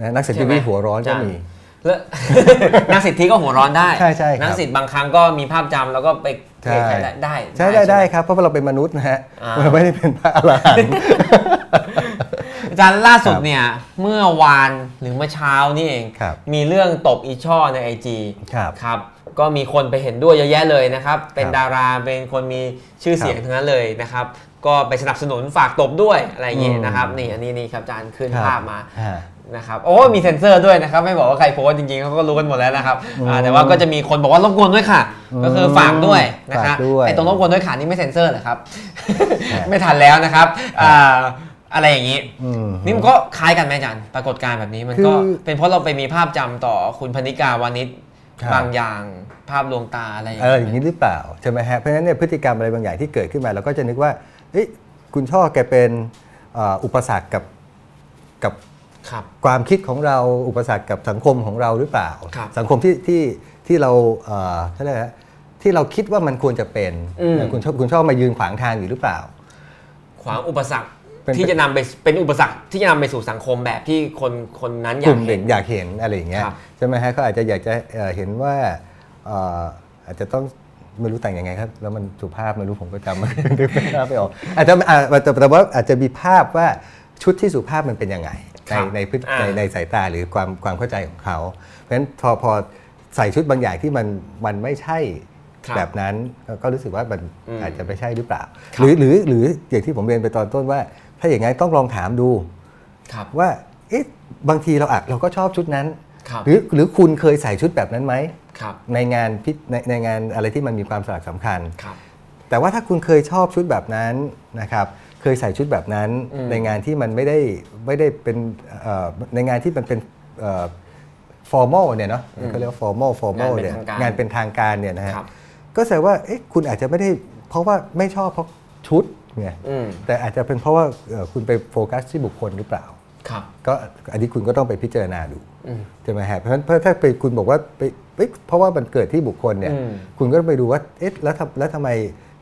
ครับนะนักเศรษฐใช่ไหมวิทย์หัวร้อนก็อาจารย์มีแล้วนักสิทธิก็หัวร้อนได้ใช่ใช่ครับนักสิทธิ์บางครั้งก็มีภาพจำแล้วก็ไปเกลียดใครได้ได้ใช่ได้ได้หมครับเพราะว่าเราเป็นมนุษย์นะฮะอ่าเราไม่ได้เป็นพระอรหันต์อา จารย์ล่าสุดครับเนี่ยเมื่อวานหรือเมื่อเช้านี่เองครับมีเรื่องตบอีช่อในไอจีครับครับก็มีคนไปเห็นด้วยเยอะแยะเลยนะครับ เป็นครับดาราเป็นคนมีชื่อเสียงครับทั้งนั้นเลยนะครับ ก็ไปสนับสนุนฝากตบด้วยอะไรอย่างเงี้ยอืมนะครับนี่อันนี้นี่ครับอาจารย์ขึ้นครับภาพมาฮะนะครับโอ้มีเซ็นเซอร์ด้วยนะครับ ไม่บอกว่าใครโพสต์จริงๆเขาก็รู้กันหมดแล้วนะครับอ่าอืมแต่ว่าก็จะมีคนบอกว่ารบกวนด้วยค่ะอืมก็คือฝากด้วยนะครับฝากด้วยไอ้ตรงรบกวนด้วยค่ะนี่ไม่เซ็นเซอร์เหรอครับฮะไม่ทันแล้วนะครับอ่า อะไรอย่างนี้อืมนี่มันก็คล้ายกันไหมอาจารย์ปรากฏการณ์แบบนี้มันก็คือเป็นเพราะเราไปมีภาพจำต่อคุณพนิกาวานิชครับบางอย่างภาพลวงตาอะไรอย่างเออเงี้ยอย่างนี้หรือเปล่าใช่ไหมฮะเพราะฉะนั้นเนี่ยพฤติกรรมอะไรบางอย่างที่เกิดขึ้นมาเราก็จะนึกว่าเอ๊ะคุณช่อแกเป็นเอ่ออุปสรรคกับกับครับความคิดของเราอุปสรรคกับสังคมของเราหรือเปล่าครับสังคมที่ที่ที่เราเอ่อเขาเรียกอะไรฮะที่เราคิดว่ามันควรจะเป็นอืมคุณชอบคุณชอบมายืนขวางทางอยู่หรือเปล่า ขวางอุปสรรคเป็น ที่จะนำไปเป็นอุปสรรคที่จะนำไปสู่สังคมแบบที่คนคนนั้นอกยาลุ่กมเห็เด็นกอยากเห็นอะไรอย่างเงี้ยครับใช่ไหมฮะเขาอาจจะอยากจะเอ่อเห็นว่าเอ่ออาจจะต้องไม่รู้แต่งยังไงครับ แล้วมันสุภาพไม่รู้ผมก็จำนึกภาพไม่ออกอาจจะอ่าแต่แต่ว่าอาจจะมีภาพว่าชุดที่สุภาพมันเป็นยังไงคในรับในพฤติอ่าในในสายตาหรือความความเข้าใจของเขา เพราะฉะนั้นพอพอใส่ชุดบางอย่างที่มันมันไม่ใช่ครับแบบนั้นก็ก็รู้สึกว่ามันอืมอาจจะไม่ใช่หรือเปล่าครับหรือหรือหรืออย่างที่ผมเรียนไปตอนต้นว่า ถ้าอย่างนั้นต้องลองถามดูครับว่าเอ๊ะบางทีเราอาจเราก็ชอบชุดนั้นครับหรือหรือคุณเคยใส่ชุดแบบนั้นไหมครับในงานพิในในงานอะไรที่มันมีความสลักสำคัญครับแต่ว่าถ้าคุณเคยชอบชุดแบบนั้นนะครับ เคยใส่ชุดแบบนั้นอืมในงานที่มันไม่ได้ไม่ได้เป็นเอ่อในงานที่มันเป็น formal เนี่ยเนาะเขาเรียกว่า formal formal เนี่ยงานเป็นทางการเนี่ยนะฮะครับก็แสดงว่าเอ๊ะคุณอาจจะไม่ได้เพราะว่าไม่ชอบเพราะชุด ไงอืมแต่อาจจะเป็นเพราะว่าเอ่อคุณไปโฟกัสที่บุคคลหรือเปล่าครับก็อันนี้คุณก็ต้องไปพิจารณาดูอืมใช่ไหมฮะเพราะฉะนั้นเพราะถ้าไปคุณบอกว่าไปเอ้ยเพราะว่ามันเกิดที่บุคคลเนี่ยอืมคุณก็ต้องไปดูว่าเอ๊ะแล้วทำแล้วทำไม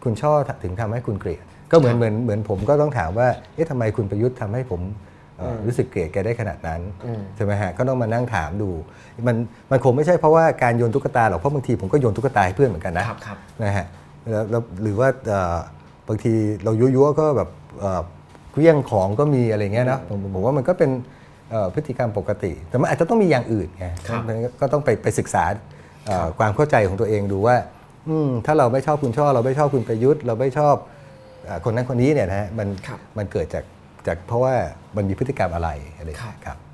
คุณช่อถึงทำให้คุณเกลียดก็เหมือนครับเหมือนเหมือนผมก็ต้องถามว่าเอ๊ะทำไมคุณประยุทธ์ทำให้ผมเอ่ออรู้สึกเกลียดแกได้ขนาดนั้นอืมใช่ไหมฮะก็ต้องมานั่งถามดูมันมันคงไม่ใช่เพราะว่าการโยนตุ๊กตาหรอกเพราะบางทีผมก็โยนตุ๊กตาให้เพื่อนเหมือนกันนะครับครับนะฮะแล้วแล้วหรือว่าเอ่อ บางทีเรายั่วๆก็แบบเอ่อเคลี้ยงของก็มีอะไรเงี้ยนะผมผมว่ามันก็เป็นเอ่อพฤติกรรมปกติ แต่มันอาจจะต้องมีอย่างอื่นไงครับมันก็ต้องไปไปศึกษาเอ่อความเข้าใจของตัวเองดูว่าอืมถ้าเราไม่ชอบคุณช่อเราไม่ชอบคุณประยุทธ์ เราไม่ชอบเอ่อคนนั้นคนนี้เนี่ยนะฮะมันครับมันเกิดจากจากเพราะว่ามันมีพฤติกรรมอะไรอะไรอย่างเงี้ยครับอา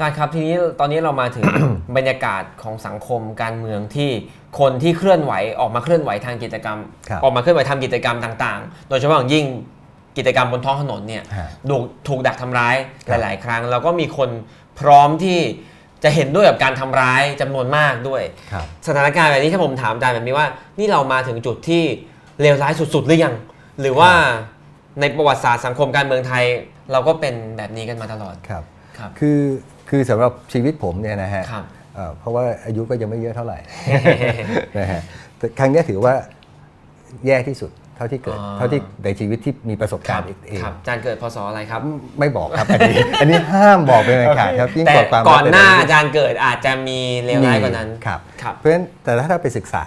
จารย์ครับทีนี้ตอนนี้เรามาถึง บรรยากาศของสังคมการเมืองที่คนที่เคลื่อนไหวออกมาเคลื่อนไหวทางกิจกรรมครับออกมาเคลื่อนไหวทำกิจกรรมต่างๆ โดยเฉพาะอย่างยิ่งกิจกรรมบนท้องถนนเนี่ยฮะถูกถูกดักทำร้ายคหรับลาย ๆ ครั้ง แล้วก็มีคนพร้อมที่จะเห็นด้วยกับการทำร้ายจำนวนมากด้วยครับสถานการณ์แบบนี้ถ้าผมถามอาจารย์แบบนี้ว่า นี่เรามาถึงจุดที่เลวร้ายสุด ๆ หรือยัง หรือว่าในประวัติศาสตร์สังคมการเมืองไทย เราก็เป็นแบบนี้กันมาตลอดครับครับคือ คือสำหรับชีวิตผมเนี่ยนะฮะครับเอ่อเพราะว่าอายุก็ยังไม่เยอะเท่าไหร่นะฮะแต่ครั้งเนี้ยถือว่าแย่ที่สุดเท่าที่เกิดอ๋อเท่าที่ในชีวิตที่มีประสบคการรับณ์เองครับอาจารย์เกิดพศอะไรครับ ไม่บอกครับอันนี้อันนี้ห้ามบอกเป็นรายการครับยิ่งแต่กว่าความก่อนหน้าลับอาจารย์เกิดอาจจะมีเลวร้ายกว่านั้นครับครับเพราะฉะนั้นแต่ถ้าเราไปศึกษา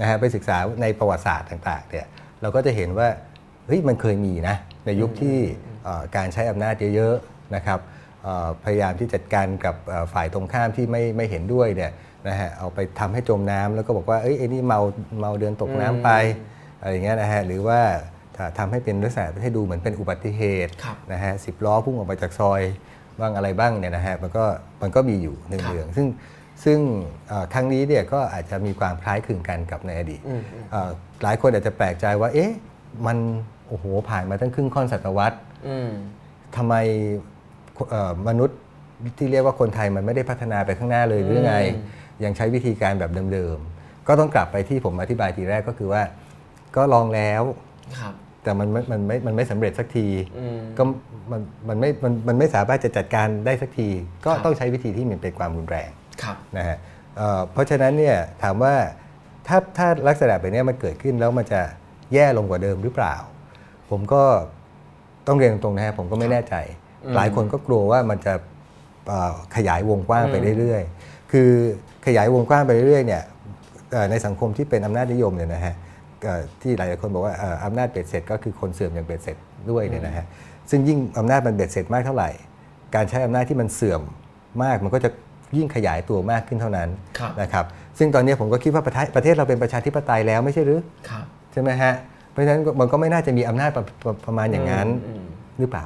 นะฮะไปศึกษาในประวัติศาสตร์ต่างๆเนี่ยเราก็จะเห็นว่าเฮ้ยมันเคยมีนะในยุคที่เอ่อการใช้อำนาจเยอะๆนะครับเอ่อ พยายามที่จัดการกับเอ่อฝ่ายตรงข้ามที่ไม่ไม่เห็นด้วยเนี่ยนะฮะเอาไปทำให้จมน้ำแล้วก็บอกว่าเอ้ยไอ้นี่เมาเมาเดินตกน้ำไปอะไรอย่างเงี้ยนะฮะหรือว่าถ้าทำให้เป็นลักษณะให้ดูเหมือนเป็นอุบัติเหตุครับนะฮะสิบล้อพุ่งออกมาจากซอยบ้างอะไรบ้างเนี่ยนะฮะมันก็มันก็มีอยู่ในครับเมืองซึ่งซึ่งเอ่อครั้งนี้เนี่ยก็อาจจะมีความคล้ายคลึงกันกับในอดีตอืมอืมเอ่อหลายคนอาจจะแปลกใจว่าเอ๊ะมันโอ้โหผ่านมาตั้งครึ่งค่อนศตวรรษอืมทำไมเอ่อ มนุษย์ที่เรียกว่าคนไทยมันไม่ได้พัฒนาไปข้างหน้าเลยหรือไงอืมยังใช้วิธีการแบบเดิมๆ ก็ต้องกลับไปที่ผมอธิบายทีแรกก็คือว่า ก็ลองแล้วครับแต่มันไม่มันไม่มันไม่สำเร็จสักทีอืมก็มันมันไม่มันมันไม่สามารถจะจัดการได้สักที ก็ครับต้องใช้วิธีที่มันเป็นความรุนแรงครับนะฮะเอ่อเพราะฉะนั้นเนี่ยถามว่าถ้าถ้าลักษณะแบบเนี้ยมันเกิดขึ้นแล้วมันจะแย่ลงกว่าเดิมหรือเปล่า ผมก็ต้องเรียนตรงๆนะฮะผมก็ไม่แน่ใจอืม หลายคนก็กลัวว่ามันจะเอ่อขยายวงกว้างไปอืมเรื่อยๆ คือขยายวงกว้างไปเรื่อยๆเนี่ยเอ่อในสังคมที่เป็นอำนาจนิยมเนี่ยนะฮะเอ่อที่หลายๆคนบอกว่าเอ่ออำนาจเบ็ดเสร็จ ก็คือคนเสื่อมอย่างเบ็ดเสร็จด้วยเนี่ยนะฮะซึ่งยิ่งอำนาจมันเบ็ดเสร็จมากเท่าไหร่ การใช้อำนาจที่มันเสื่อมมากมันก็จะยิ่งขยายตัวมากขึ้นเท่านั้นครับนะครับซึ่งตอนนี้ผมก็คิดว่าประเทศประเทศเราเป็นประชาธิปไตยแล้วไม่ใช่หรือครับใช่ไหมฮะเพราะฉะนั้นมันก็ไม่น่าจะมีอำนาจประประประมาณอย่างนั้นอืมหรือเปล่า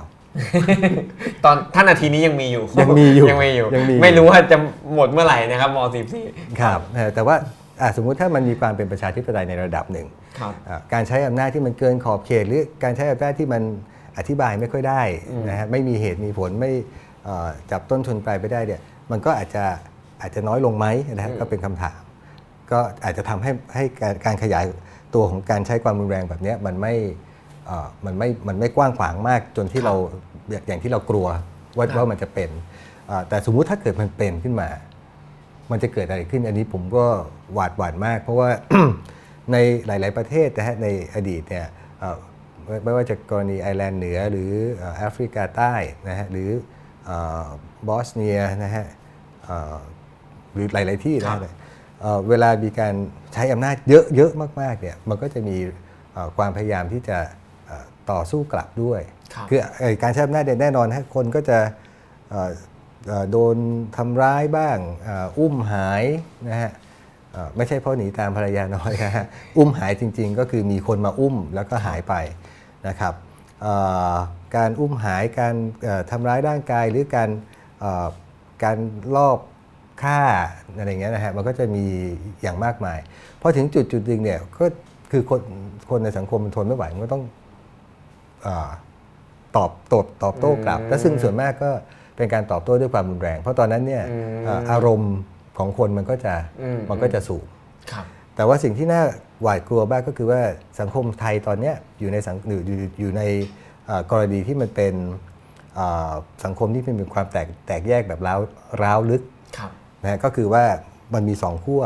ตอนท่านนาทีนี้ยังมีอยู่ยังมีอยู่ยังมีอยู่ยังมีอยู่ ไม่รู้ว่าจะหมดเมื่อไหร่นะครับม .14 ครับเออแต่ว่าอะสมมุติถ้ามันมีความเป็นประชาธิปไตยในระดับหนึ่งครับอะการใช้อำนาจที่มันเกินขอบเขต หรือการใช้อำนาจที่มันอธิบายไม่ค่อยได้อืมนะฮะไม่มีเหตุมีผลไม่เอ่อจับต้นชนปลายไปได้เนี่ยมันก็อาจจะอาจจะน้อยลงไหมนะฮะก็เป็นคำถาม ก็อาจจะทำให้ให้การการขยายตัวของการใช้ความรุนแรงแบบเนี้ยมันไม่เอ่อมันไม่มันไม่กว้างขวางมากจนที่เรา อย่างอย่างที่เรากลัวว่าครับว่ามันจะเป็นอ่าแต่สมมุติถ้าเกิดมันเป็นขึ้นมา มันจะเกิดอะไรขึ้นอันนี้ผมก็หวาดหวั่นมาก เพราะว่าในหลาย ๆ ประเทศนะฮะในอดีตเนี่ยเอ่อไม่ไม่ว่าจะกรณีไอร์แลนด์เหนือหรือเอ่อแอฟริกาใต้นะฮะหรือเอ่อบอสเนียนะฮะเอ่อหรือหลาย ๆ ที่นะครัฮะบเอ่อเวลามีการใช้อำนาจเยอะ ๆ มาก ๆ เนี่ยมันก็จะมีเอ่อความพยายามที่จะเอ่อ ต่อสู้กลับด้วยครับอไอ้การใช้อำนาจเนี่ยแน่นอนฮะคนก็จะเอ่อเอ่อโดนทำร้ายบ้างเอ่ออุ้มหายนะฮะเอ่อไม่ใช่เพราะหนีตามภรรยาน้อยนะฮะอุ้มหายจริง ๆ ก็คือมีคนมาอุ้มแล้วก็หายไปนะครับเอ่อการอุ้มหายการเอ่อทำร้ายร่างกายหรือการเอ่อการลอบฆ่าอะไรอย่างเงี้ยนะฮะมันก็จะมีอย่างมากมายพอถึงจุดจุดหนึ่งเนี่ยก็คือคนคนในสังคมมันทนไม่ไหวมันก็ต้องอ่า ตอบตอบตอบโต้กลับอืมและซึ่งส่วนมากก็เป็นการตอบโต้ด้วยความรุนแรง เพราะตอนนั้นเนี่ยอืมอ่าอารมณ์ของคนมันก็จะอืมมันก็จะสูงครับแต่ว่าสิ่งที่น่าหวาดกลัวบ้างก็คือว่าสังคมไทยตอนเนี้ยอยู่ในสังอยู่อยู่อยู่ในเอ่อกรณีที่มันเป็นเอ่อสังคมที่มันมีความแตกแตกแยกแบบร้าวร้าวลึกครับนะฮะก็คือว่ามันมีสองขั้ว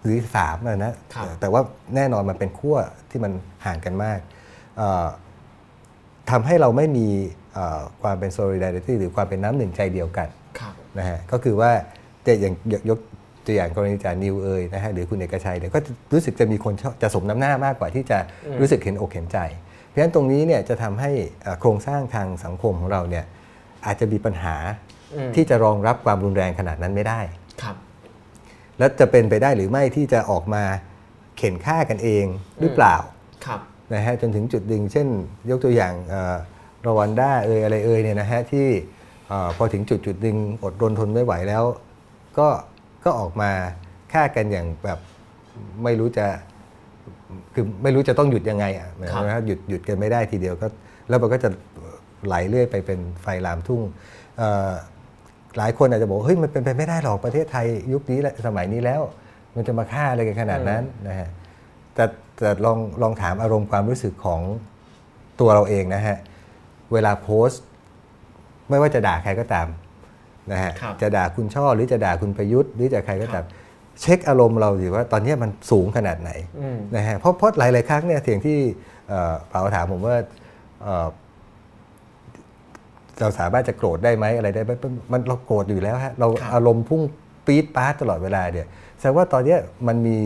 หรือสามนะนะครับแต่ว่าแน่นอนมันเป็นขั้วที่มันห่างกันมากเอ่อ ทำให้เราไม่มีเอ่อความเป็น solidarity หรือความเป็นน้ำหนึ่งใจเดียวกันครับนะฮะก็คือว่าแต่อย่างยกยกตัวอย่างกรณีจานิวเอยนะฮะหรือคุณเอกชัยเนี่ยก็รู้สึกจะมีคนชอบจะสมน้ำหน้ามากกว่าที่จะรู้สึกเห็นอกเห็นใจ เพราะฉะนั้นตรงนี้เนี่ยจะทำให้เอ่อโครงสร้างทางสังคมของเราเนี่ยอาจจะมีปัญหาอืมที่จะรองรับความรุนแรงขนาดนั้นไม่ได้ครับแล้วจะเป็นไปได้หรือไม่ที่จะออกมาเข็นฆ่ากันเองหรือเปล่าครับ นะฮะจนถึงจุดหนึ่งเช่น ยกตัวอย่างเอ่อรวันด้าเอยอะไรเอยเนี่ยนะฮะที่เอ่อพอถึงจุดจุดหนึ่งอดรนทนไม่ไหวแล้ว ก็ก็ออกมาฆ่ากันอย่างแบบไม่รู้จะคือไม่รู้จะต้องหยุดยังไงอะหมายความว่าหยุดหยุดกันไม่ได้ทีเดียวก็แล้วมันก็จะไหลเรื่อยไปเป็นไฟลามทุ่งเอ่อหลายคนอาจจะบอกเฮ้ยมันเป็นไปไม่ได้หรอกประเทศไทยยุคนี้และสมัยนี้แล้ว มันจะมาฆ่าอะไรกันขนาดนั้นนะฮะแต่ แต่ลองลองถามอารมณ์ความรู้สึกของตัวเราเองนะฮะ เวลาโพสต์ ไม่ว่าจะด่าใครก็ตามนะฮะครับจะด่าคุณช่อหรือจะด่าคุณประยุทธ์หรือจะใครก็ตาม เช็คอารมณ์เราสิว่าตอนนี้มันสูงขนาดไหนอืมนะฮะ เพราะเพราะหลาย ๆ ครั้งเนี่ยเสียงที่เอ่อเปาถามผมว่าเอ่อเราสามารถจะโกรธได้ไหมอะไรได้ไหมมันเราโกรธอยู่แล้วฮะเราครับอารมณ์พุ่งปี๊ดป๊าดตลอดเวลาเนี่ยแสดงว่าตอนเนี้ยมันมี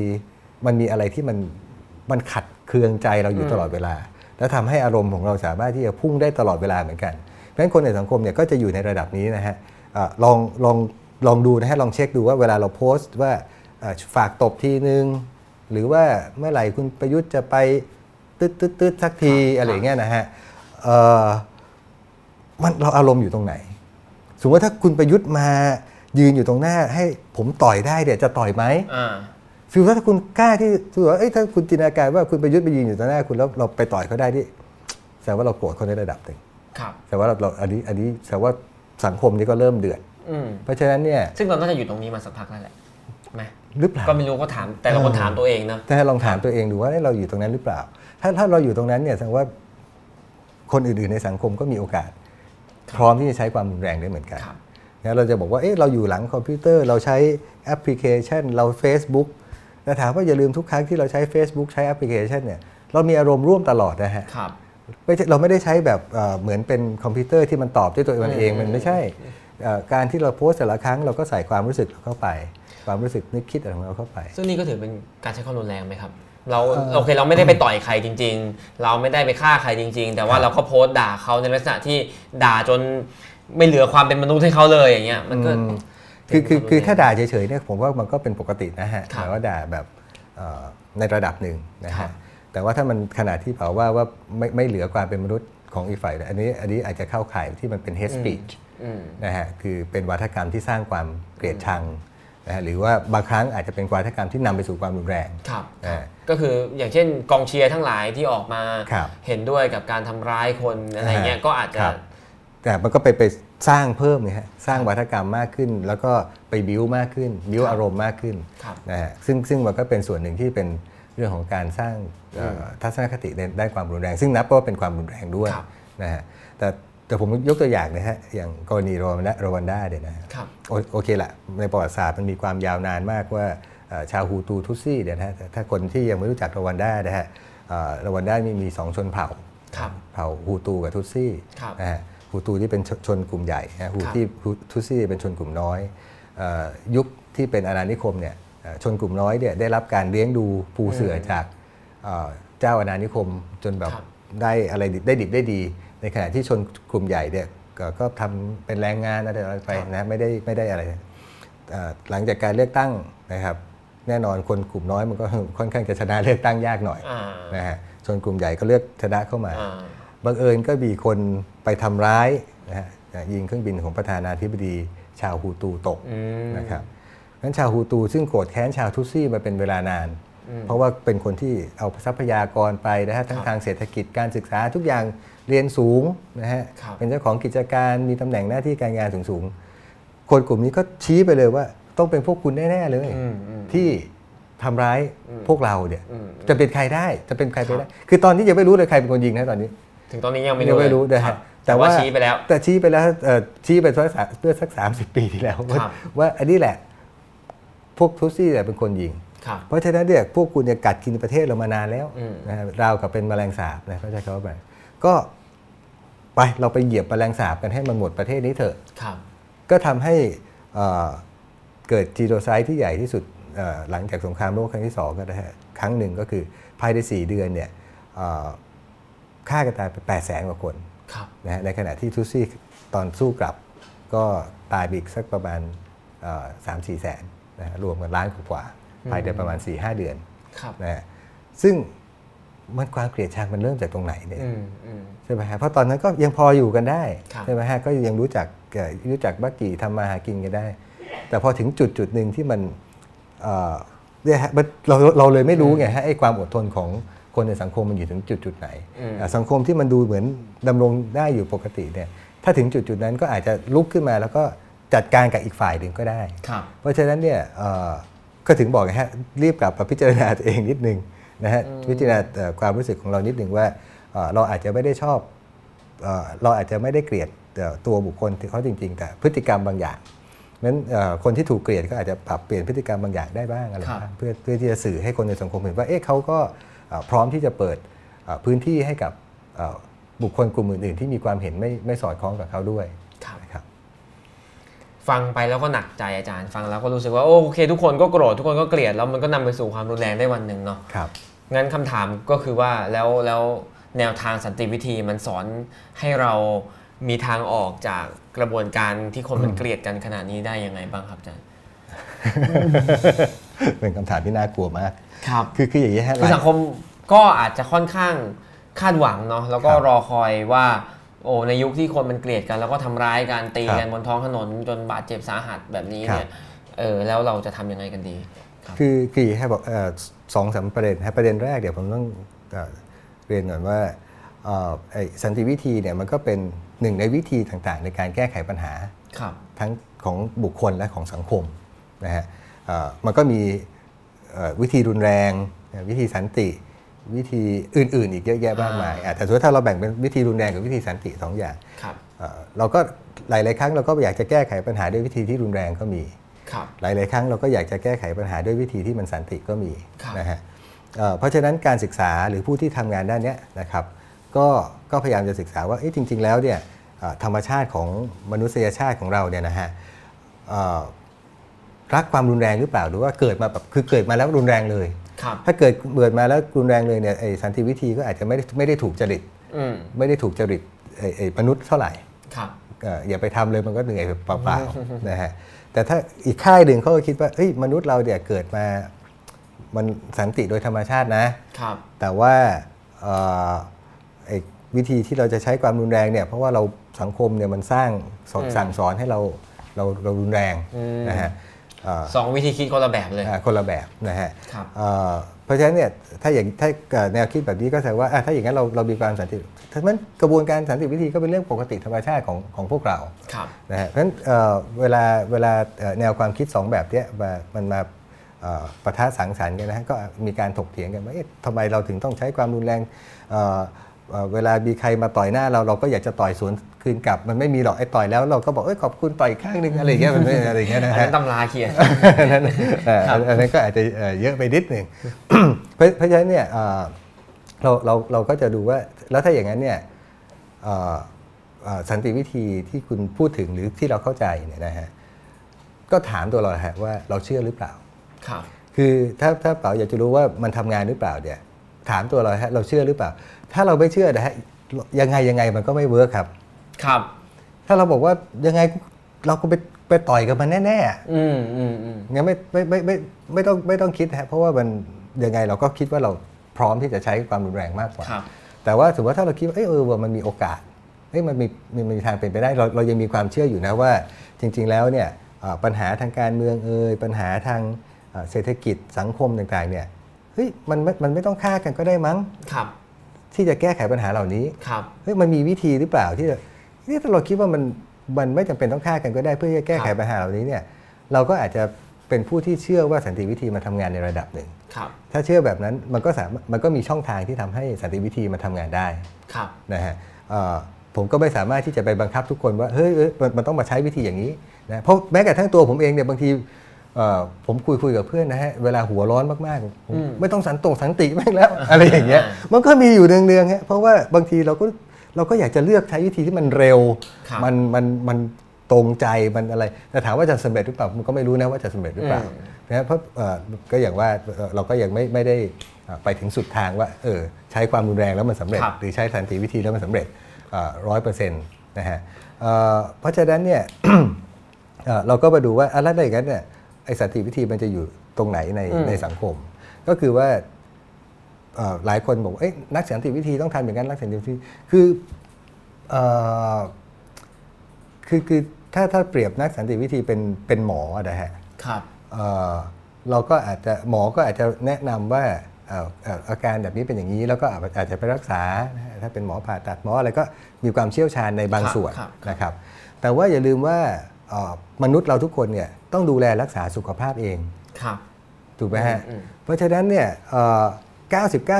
มันมีอะไรที่มัน มันขัดเคืองใจเราอยู่ตลอดเวลา แล้วทำให้อารมณ์ของเราสามารถที่จะพุ่งได้ตลอดเวลาเหมือนกันเพราะฉะนั้นคนในสังคมเนี่ยก็จะอยู่ในระดับนี้นะฮะเอ่อลองลองลองดูนะฮะลองเช็คดูว่าเวลาเราโพสต์ว่าเอ่อฝากตบทีนึง หรือว่าเมื่อไหร่คุณประยุทธ์จะไปตึ๊ดตึ๊ดตึ๊ดสักทีครับอะไรอย่างเงี้ยนะฮะเอ่อมันเราอารมณ์อยู่ตรงไหน สมมติว่าถ้าคุณประยุทธ์มายืนอยู่ตรงหน้าให้ผมต่อยได้เดี๋ยวจะต่อยไหม อ่าฟิลถ้าคุณกล้าที่ถือว่าเอ้ยถ้าคุณจินตนาการว่าคุณประยุทธ์ไปยืนอยู่ตรงหน้าคุณแล้วเราไปต่อยเขาได้ที่แสดงว่าเราโกรธเขาในระดับหนึ่งครับแสดงว่าเราเราอันนี้อันนี้แสดงว่าสังคมนี้ก็เริ่มเดือดอืมเพราะฉะนั้นเนี่ยซึ่งเราน่าจะอยู่ตรงนี้มาสักพักแล้วแหละไหมหรือเปล่าก็ไม่รู้ก็ถามแต่ละคนเออถามตัวเองนะแต่ลองถามตัวเองดูว่าเอ้ยเราอยู่ตรงนั้นหรือเปล่า ถ้าถ้าเราอยู่ตรงนั้นเนี่ยแสดงว่าคนอื่นๆในสังคมก็มีโอกาส พร้อมที่จะใช้ความรุนแรงได้เหมือนกันครับนะเราจะบอกว่าเอ๊ะเราอยู่หลังคอมพิวเตอร์เราใช้แอปพลิเคชัน เรา Facebook แต่ถามว่าอย่าลืมทุกครั้งที่เราใช้ Facebook ใช้แอปพลิเคชันเนี่ยเรามีอารมณ์ร่วมตลอดนะฮะครับไม่ใช่เราไม่ได้ใช้แบบเอ่อเหมือนเป็นคอมพิวเตอร์ที่มันตอบด้วยตัวมันเองอืมมันไม่ใช่เอ่อการที่เราโพสต์แต่ละครั้งเราก็ใส่ความรู้สึกเข้าไป ความรู้สึกนึกคิดอะไรของเราเข้าไป ซึ่งนี่ก็ถือเป็นการใช้ความรุนแรงไหมครับเราเอ่อโอเคเราไม่ได้ไปต่อยใครจริง ๆ เราไม่ได้ไปฆ่าใครจริง ๆ แต่ว่าครับเราก็โพสต์ด่าเขาในลักษณะที่ด่าจนไม่เหลือความเป็นมนุษย์ให้เขาเลยอย่างเงี้ยมันก็อืม คือคือคือถ้าด่าเฉยๆเนี่ยผมว่ามันก็เป็นปกตินะฮะครับหมายว่าด่าแบบเอ่อในระดับหนึ่งนะครัฮะบแต่ว่าถ้ามันขนาดที่เผาว่าว่าไม่ไม่เหลือความเป็นมนุษย์ของอีกฝ่ายอันนี้อันนี้อาจจะเข้าข่ายที่มันเป็น hate speech อืมนะฮะคือเป็นวาทกรรมที่สร้างความเกลียดชังนะฮะหรือว่าบางครั้งอาจจะเป็นวาทกรรมที่นำไปสู่ความรุนแรงครับอ่าก็คืออย่างเช่นกองเชียร์ทั้งหลายที่ออกมาครับเห็นด้วยกับการทำร้ายคนอะไรเงี้ยอ่าก็อาจจะครับแต่มันก็ไปไป สร้างเพิ่มไงฮะสร้างวัฒกรรมมากขึ้น แล้วก็ไปบิ้วมากขึ้น บิ้วครับอารมณ์มากขึ้นครับนะฮะซึ่งซึ่งมันก็เป็นส่วนหนึ่งที่เป็นเรื่องของการสร้างเอ่ออทัศนคติในด้านความรุนแรง ซึ่งนับว่าเป็นความรุนแรงด้วยครับนะฮะแต่แต่ผมยกตัวอย่างนะฮะอย่างกรณีโรวันดาโรวันดาเนี่ยนะฮะครับโอโอเคละในประวัติศาสตร์มันมีความยาวนานมากว่าเอ่อชาวฮูตูทุตซี่เนี่ยนะฮะแต่ถ้าคนที่ยังไม่รู้จักโรวันดานะฮะเอ่อโรวันดามีมีสองชนเผ่าครับเผ่าฮูตูกับทุตซี่ครับนะฮะ ฮูตูที่เป็นชชนกลุ่มใหญ่นะฮูครับที่ฮูทุตซี่เป็นชนกลุ่มน้อยเอ่อยุคที่เป็นอาณานิคมเนี่ยเอ่อชนกลุ่มน้อยเนี่ยได้รับการเลี้ยงดูปูเสือจากเอ่อเจ้าอาณานิคมจนแบบครับได้อะไรดิบได้ดิบได้ดี ในขณะที่ชนกลุ่มใหญ่เนี่ยก็ก็ทำเป็นแรงงานอะไรไปนะไม่ได้ไม่ได้อะไรเอ่อหลังจากการเลือกตั้งนะครับ แน่นอนคนกลุ่มน้อยมันก็ค่อนข้างจะชนะเลือกตั้งยากหน่อยอ่านะฮะชนกลุ่มใหญ่ก็เลือกชนะเข้ามาอ่าบังเอิญก็มีคน ไปทำร้ายนะฮะยิงเครื่องบินของประธานาธิบดีชาวฮูตูตกอืมนะครับนั้นชาวฮูตูซึ่งโกรธแค้นชาวทุตซี่มาเป็นเวลานาน เพราะว่าเป็นคนที่เอาทรัพยากรไปนะฮะทั้งครับทางเศรษฐกิจการศึกษาทุกอย่างเรียนสูงนะฮะครับเป็นเจ้าของกิจการมีตำแหน่งหน้าที่การงานสูงสูงๆคนกลุ่มนี้ก็ชี้ไปเลยว่าต้องเป็นพวกคุณแน่ๆเลยอืมอืมที่ทำร้ายอืมพวกเราเนี่ยอืมจะเป็นใครได้จะเป็นใครไปครัได้บคือตอนนี้ยังไม่รู้เลยใครเป็นคนยิงนะตอนนี้ ถึงตอนนี้ยังไม่ยังรู้ไม่ รู้เลยนะคฮะบแต่ว่าชี้ไปแล้ว แต่ชี้ไปแล้วเอ่อชี้ไปเมื่อสักเมื่อสักสามสิบปีที่แล้ว ว่าครับว่าอันนี้แหละ พวกทุตซี่เนี่ยเป็นคนยิงครับเพราะฉะนั้นเนี่ยพวกคุณเนี่ยกัดกินประเทศเรามานานแล้วอืมนะฮะราวกับเป็นแมลงสาบนะเขาใช้คำว่าแบบก็ไปเราไปเหยียบแมลงสาบกันให้มันหมดประเทศนี้เถอะครับก็ทำให้เอ่อเกิดจีโนไซด์ที่ใหญ่ที่สุดเอ่อหลังจากสงครามโลกครั้งที่สองก็นะฮะครั้งหนึ่งก็คือภายใน 4 เดือนเนี่ยเอ่อฆ่ากันตายไป8 0 0แสนกว่าคนครับ นะฮะในขณะที่ทุตซี่ตอนสู้กลับก็ตายไปอีกสักประมาณสามสี่แสนนะฮะรวมกันล้านกว่าๆภายในประมาณ4-5เดือนครับนะฮะซึ่งมันความเกลียดชังมันเริ่มจากตรงไหนเนี่ยอืมอืมใช่ไหมฮะเพราะตอนนั้นก็ยังพออยู่กันได้ครับใช่ไหมฮะก็ยังรู้จักเอ่อรู้จักบักกี่ทำมาหากินกันได้ แต่พอถึงจุดจุดหนึ่งที่มันเอ่อเนี่ยฮะมันเราเราเลยไม่รู้ไงฮะไอ้ความอดทนของ คนในสังคมมันอยู่ถึงจุดจุดไหนอืมอะสังคมที่มันดูเหมือนดำรงได้อยู่ปกติเนี่ยถ้าถึงจุดจุดนั้นก็อาจจะลุกขึ้นมาแล้วก็จัดการกับอีกฝ่ายหนึ่งก็ได้ครับเพราะฉะนั้นเนี่ยเอ่อก็ถึงบอกไงฮะรีบกลับมาพิจารณาตัวเองนิดนึงนะฮะพิจารณาเอ่อความรู้สึกของเรานิดนึงว่าเอ่อเราอาจจะไม่ได้ชอบเอ่อเราอาจจะไม่ได้เกลียดเอ่อตัวบุคคลที่เขาจริง ๆ แต่พฤติกรรมบางอย่างนั้นเอ่อคนที่ถูกเกลียดก็อาจจะปรับเปลี่ยนพฤติกรรมบางอย่างได้บ้างอะไรครับบ้างเพื่อเพื่อที่จะสื่อให้คนในสังคมเห็นว่าเอ๊ะเขาก็เอ่อ พร้อมที่จะเปิดเอ่อพื้นที่ให้กับเอ่อบุคคลกลุ่มอื่นๆ ที่มีความเห็นไม่ไม่สอดคล้องกับเขาด้วยครับนะครับฟังไปแล้วก็หนักใจอาจารย์ ฟังแล้วก็รู้สึกว่าโอเค ทุกคนก็โกรธทุกคนก็เกลียดแล้วมันก็นำไปสู่ความรุนแรงได้วันหนึ่งเนาะครับงั้นคำถามก็คือว่าแล้วแล้วแนวทางสันติวิธีมันสอนให้เรามีทางออกจากกระบวนการที่คนมันเกลียดกันขนาดนี้ได้ยังไงบ้างครับอาจารย์ เป็นคำถามที่น่ากลัวมาก ครับ คือคืออย่างนี้ฮะคือสังคมก็อาจจะค่อนข้างคาดหวังเนาะแล้วก็ครับรอคอยว่า โอ้ในยุคที่คนมันเกลียดกัน แล้วก็ทำร้ายกันตีครับกันบนท้องถนนจนบาดเจ็บสาหัสแบบนี้ครับเนี่ยเออแล้วเราจะทำยังไงกันดีครับคือคืออย่างนี้ครับบอกเอ่อสองสามประเด็นฮะประเด็นแรกเดี๋ยวผมต้องเอ่อเรียนก่อนว่าเอ่อไอ้สันติวิธีเนี่ยมันก็เป็นหนึ่งในวิธีต่างๆ ในการแก้ไขปัญหาครับทั้งของบุคคลและของสังคม นะฮะเอ่อมันก็มีเอ่อวิธีรุนแรงนะวิธีสันติ วิธีอื่น ๆ อีกเยอะแยะมากมายอะแต่สมมติถ้าเราแบ่งเป็นวิธีรุนแรงกับวิธีสันติสองอย่างครับเอ่อเราก็หลาย ๆ ครั้งเราก็อยากจะแก้ไขปัญหาด้วยวิธีที่รุนแรงก็มีครับหลาย ๆ ครั้งเราก็อยากจะแก้ไขปัญหาด้วยวิธีที่มันสันติก็มีครับนะฮะเอ่อเพราะฉะนั้นการศึกษาหรือผู้ที่ทำงานด้านเนี้ยนะครับก็ก็พยายามจะศึกษาว่าเอ๊ะจริง ๆ แล้วเนี่ยเอ่อธรรมชาติของมนุษยชาติของเราเนี่ยนะฮะเอ่อ รักความรุนแรงหรือเปล่าหรือว่าเกิดมาแบบคือเกิดมาแล้วรุนแรงเลยครับถ้าเกิดเกิดมาแล้วรุนแรงเลยเนี่ยไอ้สันติวิธีก็อาจจะไม่ได้ไม่ได้ถูกจริตอืมไม่ได้ถูกจริตไอ้ไอ้มนุษย์เท่าไหร่ครับเอ่ออย่าไปทำเลยมันก็เหนื่อยเปล่าๆนะฮะแต่ถ้าอีกค่ายหนึ่งเขาก็คิดว่าเอ้ยมนุษย์เราเนี่ยเกิดมามันสันติโดยธรรมชาตินะครับแต่ว่าเอ่อไอ้วิธีที่เราจะใช้ความรุนแรงเนี่ยเพราะว่าเราสังคมเนี่ยมันสร้างสอนอืมสั่งสอนให้เราเราเรารุนแรงอืมนะฮะเอ่อ สองวิธีคิดคนละแบบเลยอ่าคนละแบบนะฮะครับเอ่อเพราะฉะนั้นเนี่ยถ้าอย่างถ้าเกิดแนวคิดแบบนี้ก็แสดงว่าอะถ้าอย่างนั้นเราเรามีความสันติทั้งนั้นกระบวนการสันติวิธีก็เป็นเรื่องปกติธรรมชาติของของพวกเราครับนะฮะเพราะฉะนั้นเอ่อเวลาเวลาเอ่อแนวความคิดสองแบบเนี้ยมามันมาเอ่อปะทะสังสรรค์กันนะฮะก็มีการถกเถียงกันว่าเอ๊ะทำไมเราถึงต้องใช้ความรุนแรง เอ่อเอ่อเวลามีใครมาต่อยหน้าเราเราก็อยากจะต่อยสวนคืนกลับ มันไม่มีหรอกไอ้ต่อยแล้วเราก็บอกเอ้ยขอบคุณต่อยอีกข้างหนึงอะไรอย่างเงี้ยมันไม่อะไรอย่างเงี้ยอันะนฮะนั้นตำราเขียนอันนั้นเอ่อครับอันนั้นก็อาจจะเอ่อเยอะไปนิดหนึ่งเพราะเพราะฉะนั้นเนี่ยเอ่อเราเราเราก็จะดูว่าแล้วถ้าอย่างนั้นเนี่ยเอ่อเอ่อสันติวิธีที่คุณพูดถึงหรือที่เราเข้าใจเนี่ยนะฮะก็ถามตัวเราฮะว่าเราเชื่อหรือเปล่าครับคือถ้าถ้าเป๋าอยากจะรู้ว่ามันทำงานหรือเปล่าเนี่ยถามตัวเราฮะเราเชื่อหรือเปล่า ถ้าเราไม่เชื่อนะฮะยังไงยังไงมันก็ไม่เวิร์คครับ ครับ ถ้าเราบอกว่ายังไงเราก็ไปไปต่อยกับมันแน่ๆอืมอืมอืมงั้นไม่ไม่ไม่ไม่ไม่ต้องไม่ต้องคิดฮะเพราะว่ามันยังไงเราก็คิดว่าเราพร้อมที่จะใช้ความรุนแรงมากกว่า ครับ แต่ว่าสมมติว่าถ้าเราคิดว่าเอยเออว่ามันมีโอกาสเอ้ยมันมีมันมีทางเป็นไปได้เราเรายังมีความเชื่ออยู่นะว่า จริง ๆ แล้วเนี่ยเอ่อปัญหาทางการเมืองเอ่ยปัญหาทางเอ่อเศรษฐกิจสังคมต่างๆเนี่ยเฮ้ยมันมันมันไม่ต้องฆ่ากันก็ได้มั้ง ครับ ที่จะแก้ไขปัญหาเหล่านี้ครับเฮ้ยมันมีวิธีหรือเปล่าที่จะนี่ถ้าเราคิดว่ามันมันไม่จำเป็นต้องฆ่ากันก็ได้เพื่อจะแก้ไขครับปัญหาเหล่านี้เนี่ยเราก็อาจจะเป็นผู้ที่เชื่อว่าสันติวิธีมาทำงานในระดับหนึ่งครับถ้าเชื่อแบบนั้นมันก็สามารถมันก็มีช่องทางที่ทำให้สันติวิธีมาทำงานได้ครับนะฮะเอ่อผมก็ไม่สามารถที่จะไปบังคับทุกคนว่าเฮ้ยเอ้ยมันมันต้องมาใช้วิธีอย่างนี้นะเพราะแม้กระทั่งตัวผมเองเนี่ยบางทีเอ่อ ผมคุยคุยกับเพื่อนนะฮะ เวลาหัวร้อนมากๆผมอืมไม่ต้องสันตกสันติแม่งแล้ว อะไรอย่างเงี้ย มันก็มีอยู่เนืองๆฮะเพราะว่าบางทีเราก็เราก็อยากจะเลือกใช้วิธีที่มันเร็วครับมันมันมันตรงใจมันอะไรแต่ถามว่าจะสำเร็จหรือเปล่ามันก็ไม่รู้นะว่าจะสำเร็จหรือเปล่าอืมนะเพราะเอ่อก็อย่างว่าเอ่อเราก็ยังไม่ไม่ได้เอ่อไปถึงสุดทางว่าเออใช้ความรุนแรงแล้วมันสำเร็จครับหรือใช้สันติวิธีแล้วมันสำเร็จร้อยเปอร์เซ็นต์นะฮะเอ่อเพราะฉะนั้นเนี่ยเอ่อเราก็มาดูว่าอะไรอย่างนั้นเนี่ย ไอสันติวิธีมันจะอยู่ตรงไหนในอืมในสังคม ก็คือว่าเอ่อหลายคนบอกว่าเอ้ยนักสันติวิธีต้องทำอย่างนั้นนักสันติวิธีคือเอ่อคือคือถ้าถ้าเปรียบนักสันติวิธีเป็นเป็นหมอนะฮะครับเอ่อเราก็อาจจะหมอก็อาจจะแนะนำว่าเอ่อเอ่ออาการแบบนี้เป็นอย่างนี้ แล้วก็อาจอาจจะไปรักษานะฮะถ้าเป็นหมอผ่าตัดหมออะไรก็มีความเชี่ยวชาญในบางครับส่วนครับนะครับ แต่ว่าอย่าลืมว่าเอ่อมนุษย์เราทุกคนเนี่ย ต้องดูแลรักษาสุขภาพเองครับถูกไหมฮะอืมเพราะฉะนั้นเนี่ยเอ่อ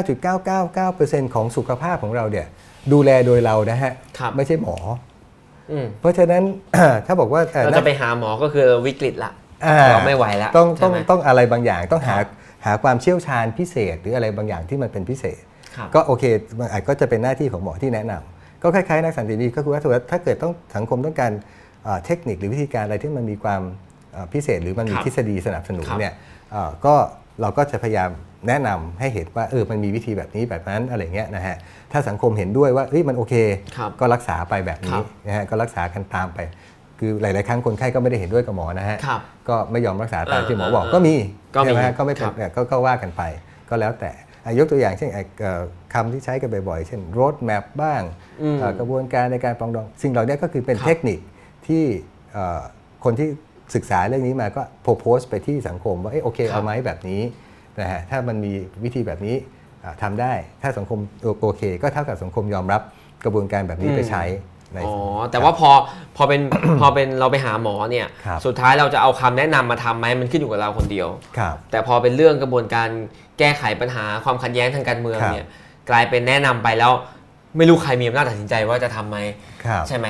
99.999%ของสุขภาพของเราเนี่ยดูแลโดยเรานะฮะครับไม่ใช่หมออืมเพราะฉะนั้นถ้าบอกว่าอ่อเราจะไปหาหมอก็คือวิกฤตละอ่เราไม่ไหวแล้วต้องต้องใช่ไหมต้องอะไรบางอย่างต้องหาครับหาความเชี่ยวชาญพิเศษ หรืออะไรบางอย่างที่มันเป็นพิเศษครับก็โอเคมันอาจก็จะเป็นหน้าที่ของหมอที่แนะนำก็คล้ายๆนักสันติวิธีก็คือว่าถ้าเกิดถ้าเกิดต้องสังคมต้องการเอ่อเทคนิคหรือวิธีการอะไรที่มันมีความเอ่อ พิเศษหรือมันมีครับทฤษฎีสนับสนุนครับเนี่ยเอ่อก็เราก็จะพยายามแนะนำให้เห็นว่าเออมันมีวิธีแบบนี้แบบนั้นอะไรเงี้ยนะฮะถ้าสังคมเห็นด้วยว่าเฮ้ยมันโอเคครับก็รักษาไปแบบคนี้รับนะฮะก็รักษากันตามไป คือหลาย ๆ ครั้งคนไข้ก็ไม่ได้เห็นด้วยกับหมอนะฮะครับก็ไม่ยอมรักษาตามที่หมอเออบอกเออก็มีก็มีใช่ไหมฮะก็ไม่เป็ครันบเนี่ยก็ก็ว่ากันไป ก็แล้วแต่อะยกตัวอย่างเช่นไอ้เอ่อคำที่ใช้กันบ่อยๆ เช่น road map บ้างอืมเอ่อกระบวนการในการปรองดอง สิ่งเหล่านี้ก็คือเป็นครับเทคนิคที่เอ่อคนที่ ศึกษาเรื่องนี้มาก็โพสต์ไปที่สังคมว่าเอะโอเคครับเอาไหมแบบนี้นะฮะถ้ามันมีวิธีแบบนี้อะทำได้ ถ้าสังคมโอเค ก็เท่ากับสังคมยอมรับกระบวนการแบบนี้ไปใช้ในอ๋อแต่ว่าพอพอเป็นพอเป็นเราไปหาหมอเนี่ยครับสุดท้ายเราจะเอาคำแนะนำมาทำไหมมันขึ้นอยู่กับเราคนเดียวครับแต่พอเป็นเรื่องกระบวนการแก้ไขปัญหาความขัดแย้งทางการเมืองครับเนี่ยกลายเป็นแนะนำไปแล้ว ไม่รู้ใครมีอำนาจตัดสินใจว่าจะทำไหมครับใช่ไหม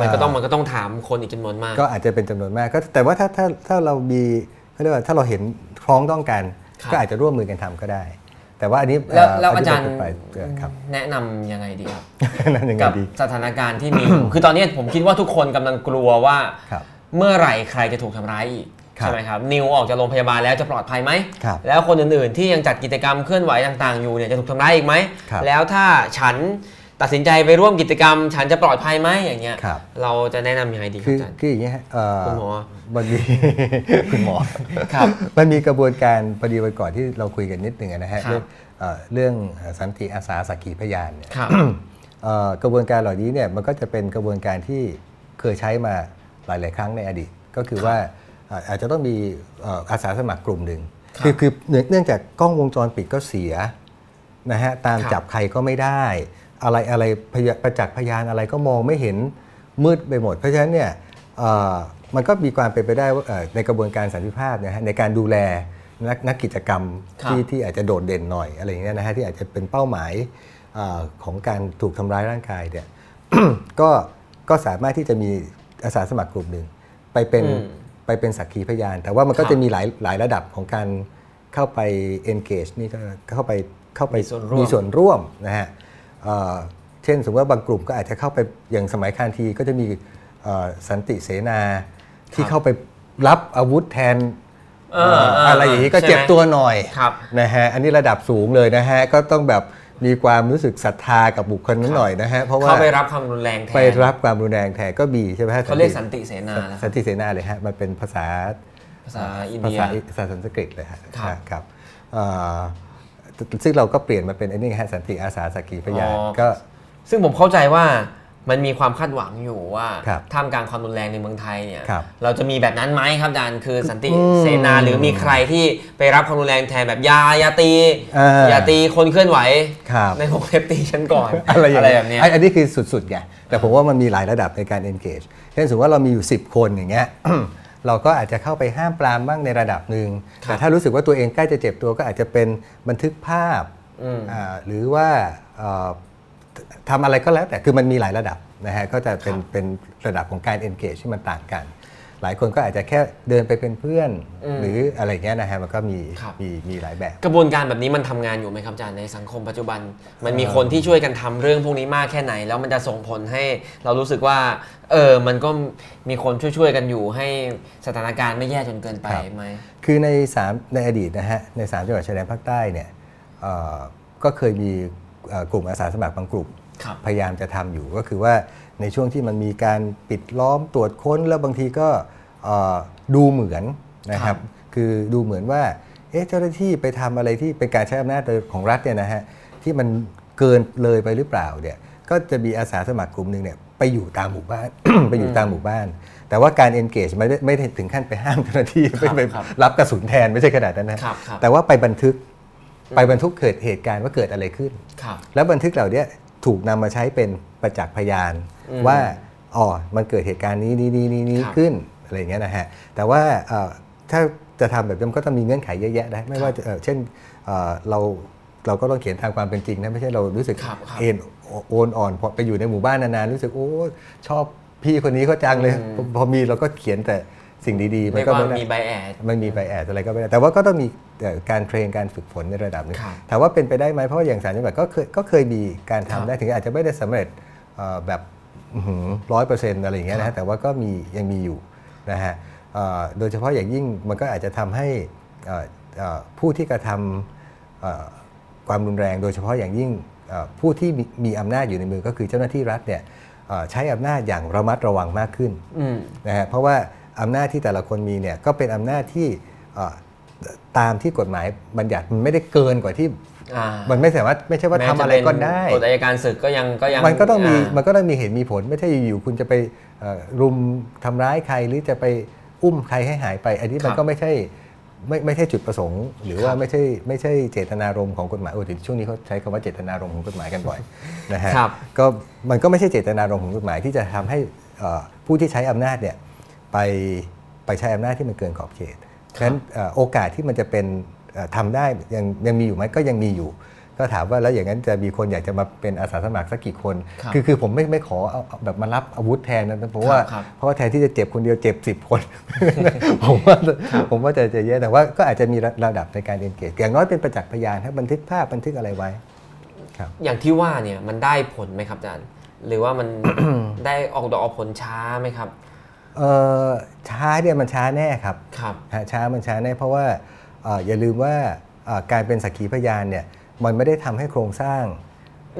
มันก็อ่าต้องมันก็ต้องถามคนอีกจำนวนมาก ก็อาจจะเป็นจำนวนมากก็แต่ว่าถ้าถ้าถ้าเรามีเขาเรียกว่าถ้าเราเห็นพ้องต้องกันครับก็อาจจะร่วมมือกันทำก็ได้ แต่ว่าอันนี้แล้วเแล้วอาจารย์นนี้เป็นไปครับแนะนำยังไงดีครับนั่นยังไงกับดีสถานการณ์ที่มีอยู่คือตอนนี้ผมคิดว่าทุกคนกำลังกลัวว่าครับเมื่อไหร่ใครจะถูกทำร้ายอีกครับใช่ไหมครับนิวออกจากโรงพยาบาลแล้วจะปลอดภัยไหมครับแล้วคนอื่นๆ ที่ยังจัดกิจกรรมเคลื่อนไหวต่างๆ อยู่เนี่ยจะถูกทำร้ายอีกไหมครับแล้วถ้าฉัน ตัดสินใจไปร่วมกิจกรรม ฉันจะปลอดภัยไหมอย่างเงี้ยครับ เราจะแนะนำยังไงดีคคืรับออาจารย์ คืออย่างนี้ฮะเอ่อคุณหมอมันมี คุณหมอครับมันมีกระบวนการพอดีวันก่อนที่เราคุยกันนิดหนึ่งนะฮะครับ เรื่องเอ่อเรื่องสันติอาสาสักขีพยานเนี่ยครับ เอ่อกระบวนการเหล่านี้เนี่ยมันก็จะเป็นกระบวนการที่เคยใช้มาหลาย ๆ ครั้งในอดีต ก็คือว่าอ่าอาจจะต้องมีเอ่ออาสาสมัครกลุ่มหนึ่งครับคือคือเนื่องเนื่องจากกล้องวงจรปิดก็เสียนะฮะตามครับ จับใครก็ไม่ได้ อะไรอะไรพยาประจักษ์พยานอะไรก็มองไม่เห็นมืดไปหมด เพราะฉะนั้นเนี่ยเอ่อมันก็มีความเป็นไปได้ว่าเอ่อในกระบวนการสันติภาพเนะฮะในการดูแลนักนักกิจกรรมครับที่ที่อาจจะโดดเด่นหน่อยอะไรอย่างเงี้ยนะฮะที่อาจจะเป็นเป้าหมายเออของการถูกทำร้ายร่างกายเนี่ยก็ก็สามารถที่จะมีอาสาสมัครกลุ่มหนึ่งไปเป็นอืมไปเป็นสักขีพยาน แต่ว่ามันก็ครับจะมีหลายหลายระดับของการเข้าไป engage นี่ก็เข้าไปเข้าไปมีส่วนร่วมมีส่วนร่วมนะฮะ เอ่อเช่นสมมติว่าบางกลุ่มก็อาจจะเข้าไปอย่างสมัยคานทีก็จะมีเอ่อสันติเสนาที่เข้าไปรับอาวุธแทนเออเอออะไรอย่างนี้ก็ใช่ไหมเจ็บตัวหน่อยครับนะฮะอันนี้ระดับสูงเลยนะฮะก็ต้องแบบมีความรู้สึกศรัทธากับบุคคลนั้นหน่อยนะฮะเพราะว่าเขาไปรับความรุนแรงแทนไปรับความรุนแรงแทนก็มีใช่ไหมฮะเขาเรียกสันติเสนาแล้วสันติเสนาเลยฮะมันเป็นภาษาภาษาอินภาเดียษาภาษาสันสกฤตเลยฮะครับครับเอ่อ ซึ่งเราก็เปลี่ยนมาเป็นไอ้นี่ฮะสันติอาสาสักขีพยานอ๋อก็ซึ่งผมเข้าใจว่ามันมีความคาดหวังอยู่ว่าครับท่ามกลางความรุนแรงในเมืองไทยเนี่ยครับเราจะมีแบบนั้นไหมครับอาจารย์คือสันติอืมเสนาหรือมีใครที่ไปรับความรุนแรงแทนแบบอยาอย่าตีอ่าอย่าตีคนเคลื่อนไหวครับในวงเล็บตีฉันก่อน อะไรอย่างแบเงี้ยบเนี้ยไอ้อันนี้คือสุดๆไงแต่ผมว่ามันมีหลายระดับในการ engage เช่นสมมติว่าเรามีอยู่ 10 คนอย่างเงี้ย เราก็อาจจะเข้าไปห้ามปรามบ้างในระดับหนึ่งครับแต่ถ้ารู้สึกว่าตัวเองใกล้จะเจ็บตัวก็อาจจะเป็นบันทึกภาพอืมอ่าหรือว่าเอ่อทำอะไรก็แล้วแต่คือมันมีหลายระดับนะฮะก็จะเป็นครับเป็นระดับของการ engage ที่มันต่างกัน หลายคนก็อาจจะแค่เดินไปเป็นเพื่อนอืมหรืออะไรเงี้ยนะฮะมันก็มีครับมีมีหลายแบบ กระบวนการแบบนี้มันทำงานอยู่ไหมครับอาจารย์ในสังคมปัจจุบัน มันมีคนที่ช่วยกันทำเรื่องพวกนี้มากแค่ไหน แล้วมันจะส่งผลให้เรารู้สึกว่าเออมันก็มีคนช่วยๆกันอยู่ให้สถานการณ์ไม่แย่จนเกินไปครับไหมคือในสามในอดีตนะฮะในสามจังหวัดชายแดนภาคใต้เนี่ยเอ่อก็เคยมีเอ่อกลุ่มอาสาสมัครบางกลุ่มครับพยายามจะทำอยู่ก็คือว่า ในช่วงที่มันมีการปิดล้อมตรวจค้น แล้วบางทีก็เอ่อดูเหมือนนะคครัรับบคือดูเหมือนว่าเอ๊ะเจ้าหน้าที่ไปทำอะไรที่เป็นการใช้อำนาจโดยของรัฐเนี่ยนะฮะที่มันเกินเลยไปหรือเปล่าเนี่ยก็จะมีอาสาสมัครกลุ่มหนึ่งเนี่ยไปอยู่ตามหมู่บ้าน ไปอยู่ตามหมู่บ้าน แต่ว่าการ engage ไม่ได้ไม่ได้ถึงขั้นไปห้ามเจ้าหน้าที่ไปไปครับรับกระสุนแทนไม่ใช่ขนาดนั้นนะครับครับแต่ว่าไปบันทึกไปบันทึกเกิดเหตุการณ์ว่าเกิดอะไรขึ้นครับแล้วบันทึกเหล่าเนี้ย ถูกนำมาใช้เป็นประจักษ์พยานอืมว่าอ๋อมันเกิดเหตุการณ์นี้นี้นี้นี้นี้ครับขึ้นอะไรอย่างเงี้ยนะฮะแต่ว่าเอ่อถ้าจะทำแบบนี้มันก็ต้องมีเงื่อนไขเยอะแยะนะไม่ว่าจะเอ่อเช่นเอ่อเราเราก็ต้องเขียนทางความเป็นจริงนะไม่ใช่เรารู้สึกครับครับเอ็นโอนอ่อนพอไปอยู่ในหมู่บ้านนานๆรู้สึกโอ้ชอบพี่คนนี้เขาจังเลยอืมพอพอมีเราก็เขียนแต่ สิ่งดีๆ มัเรีนยกก็ว่าไม่ได้มีใบแอดมันมีใบแอดอะไรก็ไม่ได้แต่ว่าก็ต้องมีเอ่อการเทรนการฝึกฝนในระดับหนึงครับถามว่าเป็นไปได้ไหมเพราะว่าอย่างสารจังหวัดก็เคยก็เคยมีการครับทำได้ถึงอาจจะไม่ได้สำเร็จเอ่อแบบร้อยเปอร์เซ็นต์อะไรอย่างเงี้ยนะครัฮะบแต่ว่าก็มียังมีอยู่นะฮะเอ่อโดยเฉพาะอย่างยิ่งมันก็อาจจะทำให้เอ่อเอ่อผู้ที่กระทำเอ่อความรุนแรงโดยเฉพาะอย่างยิ่งเอ่อผู้ที่มีมีอำนาจอยู่ในมือก็คือเจ้าหน้าที่รัฐเนี่ยเอ่อใช้อำนาจอย่างระมัดระวังมากขึ้นอืมนะฮะเพราะว่า อำนาจที่แต่ละคนมีเนี่ยก็เป็นอำนาจที่เอ่อตามที่กฎหมายบัญญัติมันไม่ได้เกินกว่าที่อ่ามันไม่สามารถไม่ใช่ว่าทำอะไรก็ได้กฎอัยการศึกก็ยังก็ยังมันก็ต้องมีามันก็ต้องมีเหตุมีผลไม่ใช่อยู่ๆคุณจะไปเอ่อรุมทำร้ายใครหรือจะไปอุ้มใครให้หายไป อันนี้มันครับก็ไม่ใช่ไม่ไม่ใช่จุดประสงค์ หรือครับว่าไม่ใช่ไม่ใช่เจตนารมณ์ของกฎหมายโอ้แต่ช่วงนี้เขาใช้คำว่าเจตนารมณ์ของกฎหมายกันบ่อยนะฮะครับก็มันก็ไม่ใช่เจตนารมณ์ของกฎหมายที่จะทำให้เอ่อผู้ที่ใช้อำนาจเนี่ย ไปไปใช้อำนาจที่มันเกินขอบเขตฉะนั้นเอ่อโอกาสที่มันจะเป็นเอ่อทำได้ยังยังมีอยู่ไหมก็ยังมีอยู่ ก็ถามว่าแล้วอย่างนั้นจะมีคนอยากจะมาเป็นอาสาสมัครสักกี่คนครับอคือผมไม่ไม่ขอเอาเอาแบบมารับอาวุธแทนนะเพราะว่าครับเพราะว่าแทนที่จะเจ็บคนเดียวเจ็บสิบคน ผมว่าผมว่าจะจะเยอะแต่ว่าก็อาจจะมีระระดับในการเอนเกจอย่างน้อยเป็นประจักษ์พยานให้บันทึกภาพบันทึกอะไรไว้ครับอย่างที่ว่าเนี่ยมันได้ผลไหมครับอาจารย์หรือว่ามันได้ออกดอกออกผลช้าไหมครับ เอ่อช้าเนี่ยมันช้าแน่ครับครับฮะช้ามันช้าแน่เพราะว่าเอ่ออย่าลืมว่าเอ่อการเป็นสักขีพยานเนี่ยมันไม่ได้ทำให้โครงสร้าง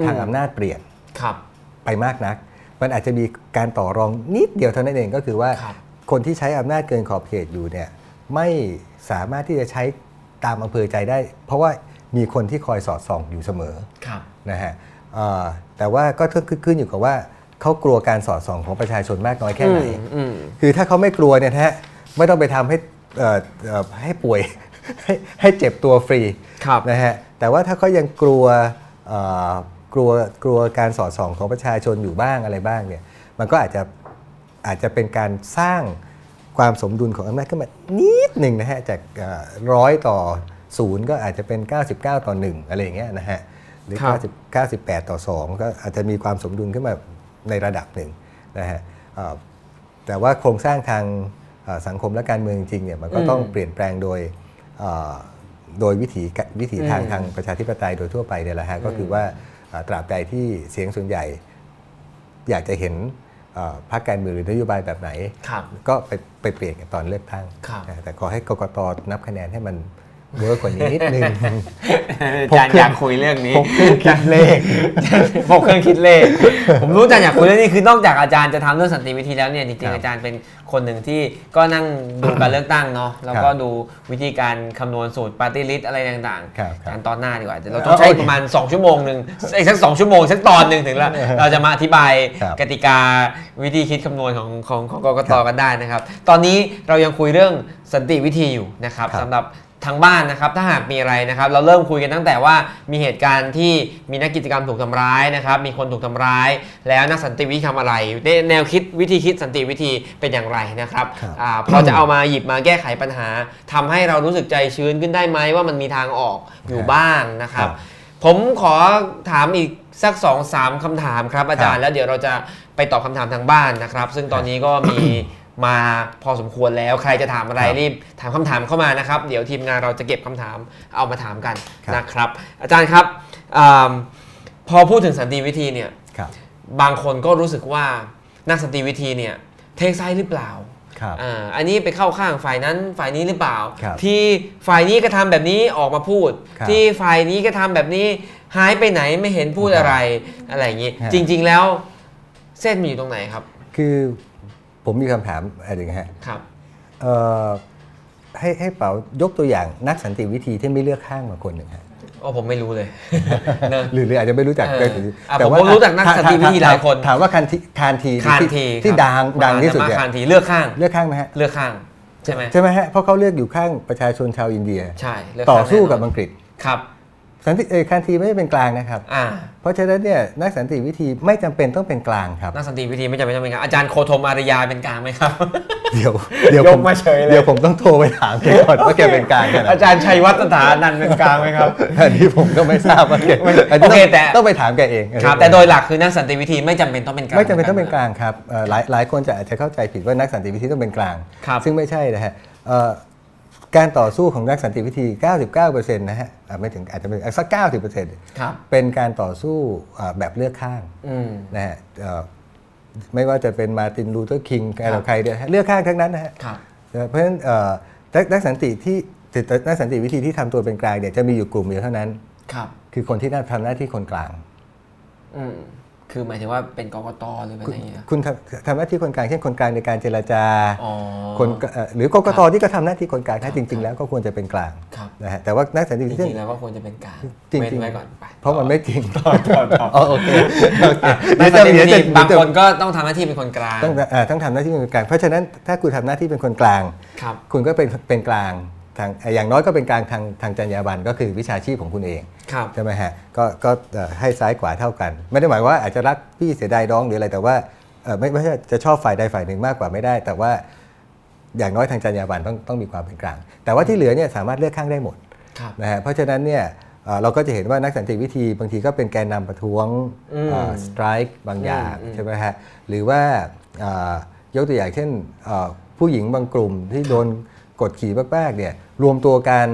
ทางอืมอำนาจเปลี่ยนครับไปมากนัก มันอาจจะมีการต่อรองนิดเดียวเท่านั้นเองก็คือว่าครับคนที่ใช้อำนาจเกินขอบเขตอยู่เนี่ยไม่สามารถที่จะใช้ตามอำเภอใจได้ เพราะว่ามีคนที่คอยสอดส่องอยู่เสมอครับนะฮะเอ่อแต่ว่าก็ขึ้นอยู่กับว่า เขากลัวการสอดส่องของประชาชนมากน้อยแค่ไหนอืมอืมคือถ้าเขาไม่กลัวเนี่ยนะฮะไม่ต้องไปทำให้เอ่อเอ่อให้ป่วยให้ให้เจ็บตัวฟรีครับนะฮะแต่ว่าถ้าเขายังกลัวเอ่อกลัวกลัวการสอดส่องของประชาชนอยู่บ้างอะไรบ้างเนี่ยมันก็อาจจะอาจจะเป็นการสร้างความสมดุลของอำนาจขึ้นมานิดหนึ่งนะฮะจากร้อยต่อศูนย์ก็อาจจะเป็น 99 ต่อ 1 อะไรอย่างเงี้ยนะฮะหรือครับ90 98 ต่อ 2 ก็อาจจะมีความสมดุลขึ้นมา ในระดับหนึ่งนะฮะเอ่อแต่ว่าโครงสร้างทางเอ่อสังคมและการเมืองจริงๆเนี่ยมันก็ต้องอืมเปลี่ยนแปลงโดยเอ่อโดยวิถีกะวิถีทางอืมทางประชาธิปไตยโดยทั่วไปเนี่ยแหละฮะก็คือว่าเอ่อตราบใดที่เสียงส่วนใหญ่ อยากจะเห็นเอ่อพรรคการเมืองหรือนโยบายแบบไหนครับก็ไปไปเปลี่ยนกันตอนเลือกตั้งครับนะแต่ขอให้กกตนับคะแนนให้มัน work กว่านี้นิดนึงอาจารย์อยากคุยเรื่องนี้ผมเครื่องคิดเลขพกเครื่องคิดเลข ผมรู้อาจารย์อยากคุยเรื่องนี้คือนอกจากอาจารย์จะทำเรื่องสันติวิธีแล้วเนี่ยจริงครับๆอาจารย์เป็นคนหนึ่งที่ก็นั่งดูการเลือกตั้งเนาะแล้วก็ครับดูวิธีการคำนวณสูตร party list อะไรต่างครับๆครับการตอนหน้าดีกว่าเดี๋ยวเราต้องใช้โอเคประมาณ 2 ชั่วโมงหนึ่งอีกสักสองชั่วโมงสักตอนหนึ่งถึงแล้วเราจะมาอธิบายครับกติกาวิธีคิดคำนวณของของของกกตกันได้นะครับ ตอนนี้เรายังคุยเรื่องสันติวิธีอยู่นะครับครับสำหรับ ทางบ้านนะครับถ้าหากมีอะไรนะครับเราเริ่มคุยกันตั้งแต่ว่ามีเหตุการณ์ที่มีนักกิจกรรมถูกทำร้ายนะครับมีคนถูกทำร้าย แล้วนักสันติวิธีทำอะไร แนวคิดวิธีคิดสันติวิธีเป็นอย่างไรนะครับครับอาพอจะเอามาหยิบมาแก้ไขปัญหาทำให้เรารู้สึกใจชื้นขึ้นได้ไหมว่ามันมีทางออกอยู่บ้างนะครับผมขอถามอีกสัก2อสามคำถามครับอาจารย์ แล้วเดี๋ยวเราจะไปตอบคำถามทางบ้านนะครับ ซึ่งตอนนี้ก็มี มาพอสมควรแล้วใครจะถามอะไรครับรีบถามคำถามเข้ามานะครับ เดี๋ยวทีมงานเราจะเก็บคำถามเอามาถามกันครับนะครับ อาจารย์ครับอาพอพูดถึงสันติวิธีเนี่ยครับบางคนก็รู้สึกว่านักสันติวิธีเนี่ยเทคไซด์หรือเปล่าครับอ่าอันนี้ไปเข้าข้างฝ่ายนั้นฝ่ายนี้หรือเปล่าครับที่ฝ่ายนี้ก็ทำแบบนี้ออกมาพูดครับที่ฝ่ายนี้ก็ทำแบบนี้หายไปไหนไม่เห็นพูดอะไรอะไรอย่างนี้ฮะจริง ๆแล้วเส้นมันอยู่ตรงไหนครับ คือ ผมมีคำถามอะไรอย่างเงี้ยฮะครับเอ่อให้ให้เป๋ายกตัวอย่างนักสันติวิธีที่ไม่เลือกข้างมาคนหนึ่งฮะโอ้ผมไม่รู้เลยเนอะหรือหรืออาจจะไม่รู้จักเออก็คืออะผมผมรู้จักนักสันติวิธีหลายคนถามว่าคานทีคานทีคานที่ทีที่ครับดังดังที่สุดมาเนี่ยคานทีเลือกข้างเลือกข้างไหมฮะเลือกข้างใช่ไหมใช่ไหมฮะเพราะเขาเลือกอยู่ข้างประชาชนชาวอินเดีย ใช่เลือกต่อข้างสู้แน่นนกับอังกฤษครับ สันติเออคานธีไม่ได้เป็นกลางนะครับ อ่า เพราะฉะนั้นเนี่ยนักสันติวิธีไม่จำเป็นต้องเป็นกลางครับ นักสันติวิธีไม่จำเป็นต้องเป็นกลางอาจารย์โคทมอารียาเป็นกลางไหมครับ เดี๋ยวเดี๋ยวยกผมมาเฉยเลย เดี๋ยวผมต้องโทรไปถามแกก่อนว่าแกเป็นกลางขนาดไหน อาจารย์ชัยวัฒน์สถาอานันท์เป็นกลางไหมครับ อันนี้ผมก็ไม่ทราบว่าแกอันนี้โอเคแต่ต้องไปถามแกเองครับ แต่โดยหลักคือนักสันติวิธีไม่จำเป็นต้องเป็นกลาง ไม่จำเป็นต้องเป็นกลางครับเอ่อหลายหลายคนจะอาจจะเข้าใจผิดว่านักสันติวิธีต้องเป็นกลาง ครับซึ่งไม่ใช่นะฮะเอ่อ การต่อสู้ของนักสันติวิธี 99%นะฮะอะไม่ถึงอาจจะเป็นสัก 90%ครับเป็นการต่อสู้อ่าแบบเลือกข้างอืมนะฮะเอ่อไม่ว่าจะเป็นมาร์ตินลูเทอร์คิงใครครัต่อใครเนี่ยฮะเลือกข้างทั้งนั้นนะฮะครับเพราะฉะนั้นเอ่อนักนักสันติที่นักสันติวิธีที่ทำตัวเป็นกลางเนี่ยจะมีอยู่กลุ่มเดียวเท่านั้น ครับ คือคนที่ทำหน้าที่คนกลางอืม คือหมายถึงว่าเป็นกกตหรือเป็นคุอะณไรอย่างเงี้ยคุณทำทำหน้าที่คนกลางเช่นคนกลางในการเจรจาอ๋อคนเอ่อหรือกกตที่ก็ทำหน้าที่คนกลางถ้าจริง ๆ แล้วก็ควรจะเป็นกลางครับนะฮะแต่ว่านักสันติวิจธีริงๆแล้วก็ควรจะเป็นกลางจริงเว้นๆไว้ก่อนไปเพราะมันไม่จริงต่อต่อต่ออ๋อโอเคโอเคนักสันติวิธีเดี๋ยวจะบางคนก็ต้องทำหน้าที่เป็นคนกลางต้องเอ่อต้องทำหน้าที่เป็นคนกลาง เพราะฉะนั้นถ้าคุณทำหน้าที่เป็นคนกลางครับคุณก็เป็นเป็นกลาง ทางอย่างน้อยก็เป็นกลางทางทางจรรยาบรรณก็คือวิชาชีพของคุณเองครับใช่ไหมฮะก็ก็เอ่อให้ซ้ายขวาเท่ากัน ไม่ได้หมายว่าอาจจะรักพี่เสียดายน้องหรืออะไรแต่ว่าเอ่อไม่ไม่ใช่จะชอบฝ่ายใดฝ่ายหนึ่งมากกว่าไม่ได้ แต่ว่าอย่างน้อยทางจรรยาบรรณต้องต้องมีความเป็นกลาง แต่ว่าที่เหลือเนี่ยสามารถเลือกข้างได้หมดครับนะฮะเพราะฉะนั้นเนี่ยเอ่อเราก็จะเห็นว่านักสันติวิธีบางทีก็เป็นแกนนำประท้วงอืมสไตร์บางอย่างอืมใช่ไหมฮะหรือว่าเอ่อยกตัวอย่างเช่นเอ่อผู้หญิงบางกลุ่มที่โดนกดขี่มากๆเนี่ย รวมตัวกัน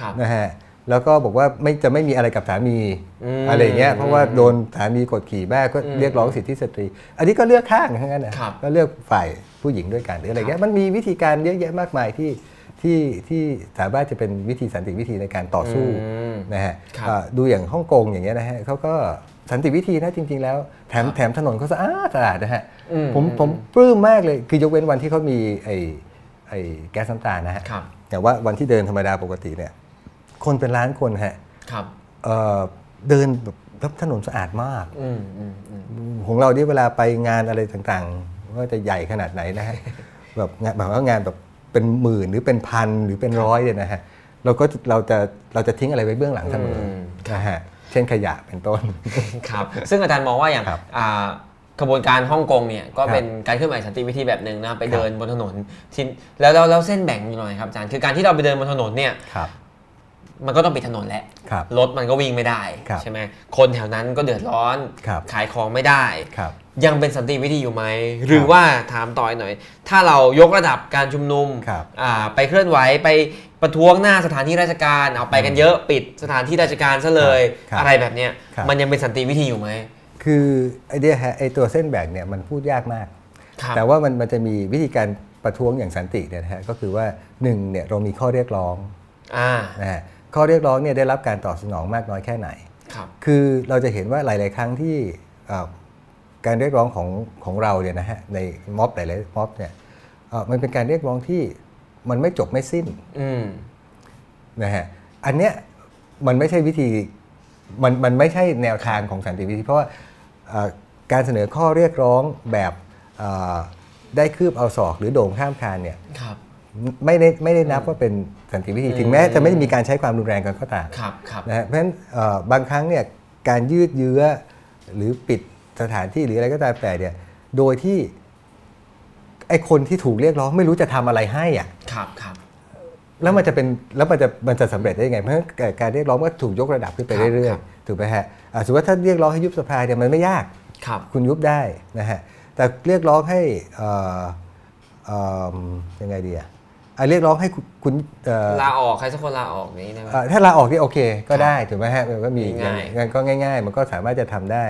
ครับนะฮะแล้วก็บอกว่าไม่จะไม่มีอะไรกับสามีอืมอะไรอย่างเงี้ยเพราะว่าโดนสามีกดขี่แม่ก็อืมเรียกร้องสิทธิสตรี อันนี้ก็เลือกข้างทั้งนั้นนะครับก็เลือกฝ่ายผู้หญิงด้วยกันหรืออะไรเงี้ยมันมีวิธีการเยอะแยะมากมายที่ที่ที่สามารถจะเป็นวิธีสันติวิธีในการต่อสู้อืมนะฮะครับอ่าดูอย่างฮ่องกงอย่างเงี้ยนะฮะเขาก็สันติวิธีนะจริง ๆ แล้วแถมแถมถนนเขาสะอาดสะอาดนะฮะอืมผมอืมผมปลื้มมากเลยคือยกเว้นวันที่เขามีไอ้ไอ้แก๊สน้ำตาลนะฮะ ครับแต่ว่าวันที่เดินธรรมดาปกติเนี่ยคนเป็นล้านคนฮะครับเอ่อเดินแบบถนนสะอาดมากอืมอืมอืมของเราที่เวลาไปงานอะไรต่างๆว่าจะใหญ่ขนาดไหนนะฮะแบบงานแบบว่างานแบบเป็นหมื่นหรือเป็นพันหรือเป็นร้อยเนี่ยนะฮะเราก็เราจะเราจะทิ้งอะไรไว้เบื้องหลังเสมออมนะฮะเช่นขยะเป็นต้นครับ ซึ่งอาจารย์มองว่าอย่างครับอ่า ขบวนการฮ่องกงเนี่ยก็ครับเป็นการเคลื่อนไหวสันติวิธีแบบหนึ่งนะไปครับเดินบนถนนที่แล้วแล้วแล้วเส้นแบ่งอยู่หน่อยครับอาจารย์คือการที่เราไปเดินบนถนนเนี่ยครับมันก็ต้องปิดถนนแหละครับรถมันก็วิ่งไม่ได้ครับใช่ไหมคนแถวนั้นก็เดือดร้อนครับขายของไม่ได้ครับยังเป็นสันติวิธีอยู่ไหม หรือว่าถามต่ออีกหน่อย ถ้าเรายกระดับการชุมนุมครับอ่าไปเคลื่อนไหวไปประท้วงหน้าสถานที่ราชการเอาไปกันเยอะปิดสถานที่ราชการซะเลยครับอะไรแบบเนี้ยครับมันยังเป็นสันติวิธีอยู่ไหม คือไอเดียฮะไอตัวเส้นแบ่งเนี่ยมันพูดยากมากครับแต่ว่ามันมันจะมีวิธีการประท้วงอย่างสันติเนี่ยนะฮะก็คือว่าหนึ่งเนี่ยเรามีข้อเรียกร้องอ่านะฮะข้อเรียกร้องเนี่ยได้รับการตอบสนองมากน้อยแค่ไหนครับคือเราจะเห็นว่าหลาย ๆ ครั้งที่เอ่อการเรียกร้องของของเราเนี่ยนะฮะในม็อบหลาย ๆ ม็อบเนี่ยเอ่อมันเป็นการเรียกร้องที่มันไม่จบไม่สิ้นอืมนะฮะอันเนี้ยมันไม่ใช่วิธีมันมันไม่ใช่แนวทางของสันติวิธี เพราะว่าเอ่อ การเสนอข้อเรียกร้องแบบเอ่อได้คืบเอาศอกหรือโด่งข้ามคานเนี่ยครับไม่ได้ไม่ได้นับว่าเป็นสันติวิธีถึงแม้จะไม่ได้มีการใช้ความรุนแรงกันก็ตามครับครับนะฮะเพราะฉะนั้นเอ่อบางครั้งเนี่ยการยืดเยื้อหรือปิดสถานที่หรืออะไรก็ตามแต่เนี่ยโดยที่ไอ้คนที่ถูกเรียกร้องไม่รู้จะทำอะไรให้อะครับครับแล้วมันจะเป็นแล้วมันจะมันจะสำเร็จได้ยังไง เพราะฉะนั้นการเรียกร้องก็ถูกยกระดับขึ้นไปครับเรื่อยครับๆถูกไหมฮะอะ สมมติว่าถ้าเรียกร้องให้ยุบสภาเนี่ยมันไม่ยากครับคุณยุบได้นะฮะแต่เรียกร้องให้เอ่อเอ่อยังไงดีอะอะเรียกร้องให้คุณคุณเอ่อลาออกใครสักคนลาออกนี้ได้ไหมเอ่อถ้าลาออกนี่โอเคก็ได้ถูกไหมฮะมันก็มีง่ายๆงั้นก็ง่าย ๆ มันก็สามารถจะทำได้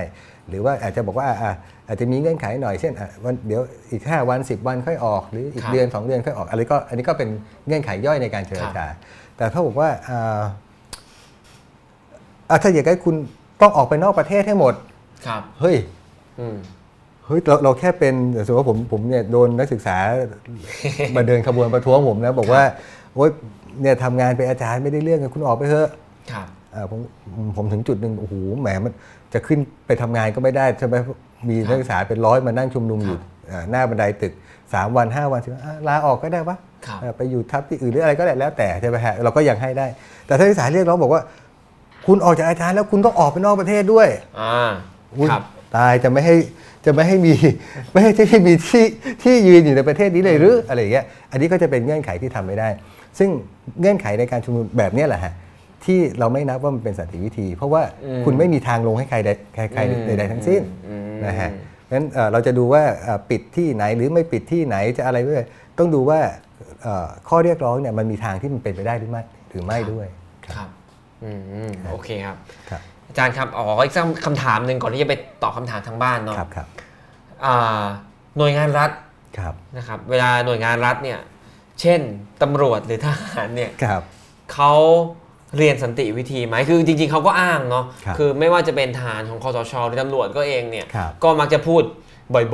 หรือว่าอาจจะบอกว่าอะอะอาจจะมีเงื่อนไขหน่อยเช่นอะวันเดี๋ยวอีก 5 วัน 10 วันค่อยออกหรืออีกเดือน 2 เดือนค่อยออกอะไรก็อันนี้ก็เป็นเงื่อนไขย่อยในการเจรจาแต่ถ้าบอกว่าอ่าอะถ้าอย่างนั้นคุณ ต้องออกไปนอกประเทศให้หมด ครับ เฮ้ยอืมเฮ้ยเราเราแค่เป็นสมมติว่าผมผมเนี่ยโดนนักศึกษามาเดินขบวนประท้วงผมนะบอกว่าโอ๊ยเนี่ยทำงานเป็นอาจารย์ไม่ได้เรื่องคุณออกไปเถอะครับอ่าผมผมถึงจุดหนึ่งโอ้โหแหมมันจะขึ้นไปทำงานก็ไม่ได้ใช่ไหมมีนักศึกษาเป็นร้อยมานั่งชุมนุมอยู่อ่าหน้าบันไดตึก 3 วัน 5 วันสิอะลาออกก็ได้วะครับอ่าไปอยู่ทับที่อื่นหรืออะไรก็ได้แล้วแต่ใช่ไหมฮะเราก็ยังให้ได้ แต่ถ้านักศึกษาเรียกร้องบอกว่า คุณออกจากอาจารย์แล้วคุณต้องออกไปนอกประเทศด้วยอ่าอุ๊ยครับตายจะไม่ให้จะไม่ให้มีไม่ให้ที่มีที่ที่ยืนอยู่ในประเทศนี้เลยหรืออะไรอย่างเงี้ยอันนี้ก็จะเป็นเงื่อนไขที่ทำไม่ได้ ซึ่งเงื่อนไขในการชุมนุมแบบเนี้ยแหละฮะที่เราไม่นับว่ามันเป็นสันติวิธี เพราะว่าอืมคุณไม่มีทางลงให้ใครใดใครใครอืมใดๆทั้งสิ้นอืมนะฮะเพราะฉะนั้นเอ่อเราจะดูว่าเอ่อปิดที่ไหนหรือไม่ปิดที่ไหนจะอะไรด้วยต้องดูว่าเอ่อข้อเรียกร้องเนี่ยมันมีทางที่มันเป็นไปได้หรือไม่หรือไม่ด้วยครับอืมอืม โอเคครับครับ อาจารย์ครับอ๋ออีกสักคำถามหนึ่งก่อนที่จะไปตอบคำถามทางบ้านเนาะครับครับอ่าหน่วยงานรัฐครับนะครับ เวลาหน่วยงานรัฐเนี่ย เช่นตำรวจหรือทหารเนี่ยครับเขาเรียนสันติวิธีไหมคือจริงๆเขาก็อ้างเนาะครับคือไม่ว่าจะเป็นทหารของคอสชหรือตำรวจก็เองเนี่ยครับก็มักจะพูด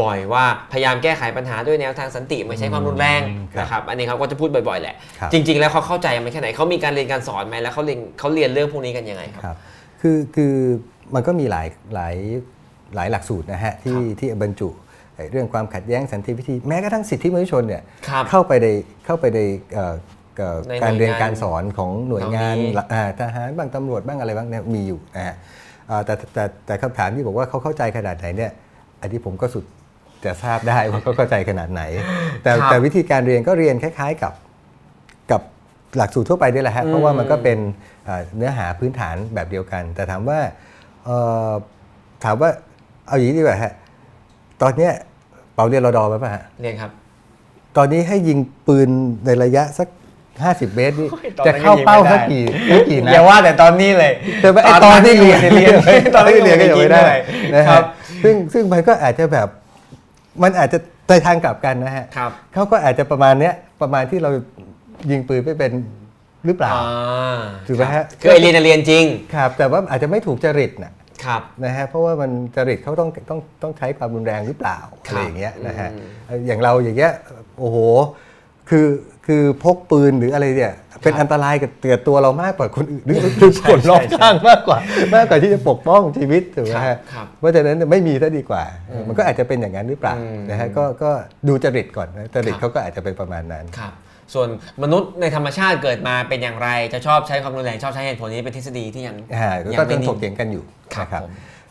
บ่อยๆ ว่าพยายามแก้ไขปัญหาด้วยแนวทางสันติไม่ใช้ความรุนแรงอืมครับนะครับอันนี้เขาก็จะพูดบ่อยๆ แหละครับจริง ๆ แล้วเขาเข้าใจไหมแค่ไหนเขามีการเรียนการสอนไหมแล้วเขาเรียนเขาเรียนเรื่องพวกนี้กันยังไงครับครับคือคือมันก็มีหลายหลายหลายหลักสูตรนะฮะที่ครับที่บรรจุไอ้เรื่องความขัดแย้งสันติวิธีแม้กระทั่งสิทธิมนุษยชนเนี่ยครับเข้าไปในเข้าไปในเอ่อเอ่อในการเรียนหน่วยงานการสอนของหน่วยงานเหล่านี้ละอ่าทหารบ้างตำรวจบ้างอะไรบ้างเนี่ยมีอยู่นะฮะอ่าแต่แต่แต่คำถามที่บอกว่าเขาเข้าใจขนาดไหนเนี่ย อันนี้ผมก็สุดจะทราบได้ว่าเขาเข้าใจขนาดไหน แต่ครับแต่วิธีการเรียนก็เรียนคล้าย ๆกับกับหลักสูตรทั่วไปนี่แหละฮะอืมเพราะว่ามันก็เป็นเอ่อเนื้อหาพื้นฐานแบบเดียวกัน แต่ถามว่าเอ่อถามว่าเอาอย่างนี้ดีกว่าฮะตอนเนี้ยเปาเรียนรอดอไหมป่ะฮะเรียนครับ ตอนนี้ให้ยิงปืนในระยะสัก50เมตรนี่โอ้ยตอนนั้นจะเข้าเป้ายังยิงไม่ได้สักกี่สักกี่นัดอย่าว่าแต่ตอนนี้เลยแต่ว่าไอ้ตอนที่เรียนเรียนตอนที่เรียนก็ยังไม่ได้นะครัฮะบ ซึ่งซึ่งมันก็อาจจะแบบมันอาจจะในทางกลับกันนะฮะครับเขาก็อาจจะประมาณเนี้ยประมาณที่เรายิงปืนไม่เป็นหรือเปล่าอ่าถูกไหมฮะคือไอเรียนน่ะเรียนจริงครับ แต่ว่าอาจจะไม่ถูกจริตนะครับนะฮะเพราะว่ามันจริตเขาต้องต้องต้องใช้ความรุนแรงหรือเปล่าครับอะไรอย่างเงี้ยนะฮะอืมอย่างเราอย่างเงี้ยโอ้โห คือ คือพกปืนหรืออะไรเนี่ยเป็นอันตรายกับเตือตัวเรามากกว่าคนอื่นหรือหรือคนรอบข้างมากกว่า มากกว่าที่จะปกป้องชีวิตถูกไหมครัฮะบครับเพราะฉะนั้นไม่มีซะดีกว่า มันก็อาจจะเป็นอย่างนั้นหรือเปล่าอืมนะฮะก็ก็ดูจริตก่อนนะจริตครับเขาก็อาจจะเป็นประมาณนั้นครับส่วนมนุษย์ในธรรมชาติเกิดมาเป็นอย่างไร จะชอบใช้ความรุนแรงชอบใช้เหตุผลนี้เป็นทฤษฎีที่ยังอ่ายัก็ไม่ต้องนิ่ถกเถียงกันอยู่ครับ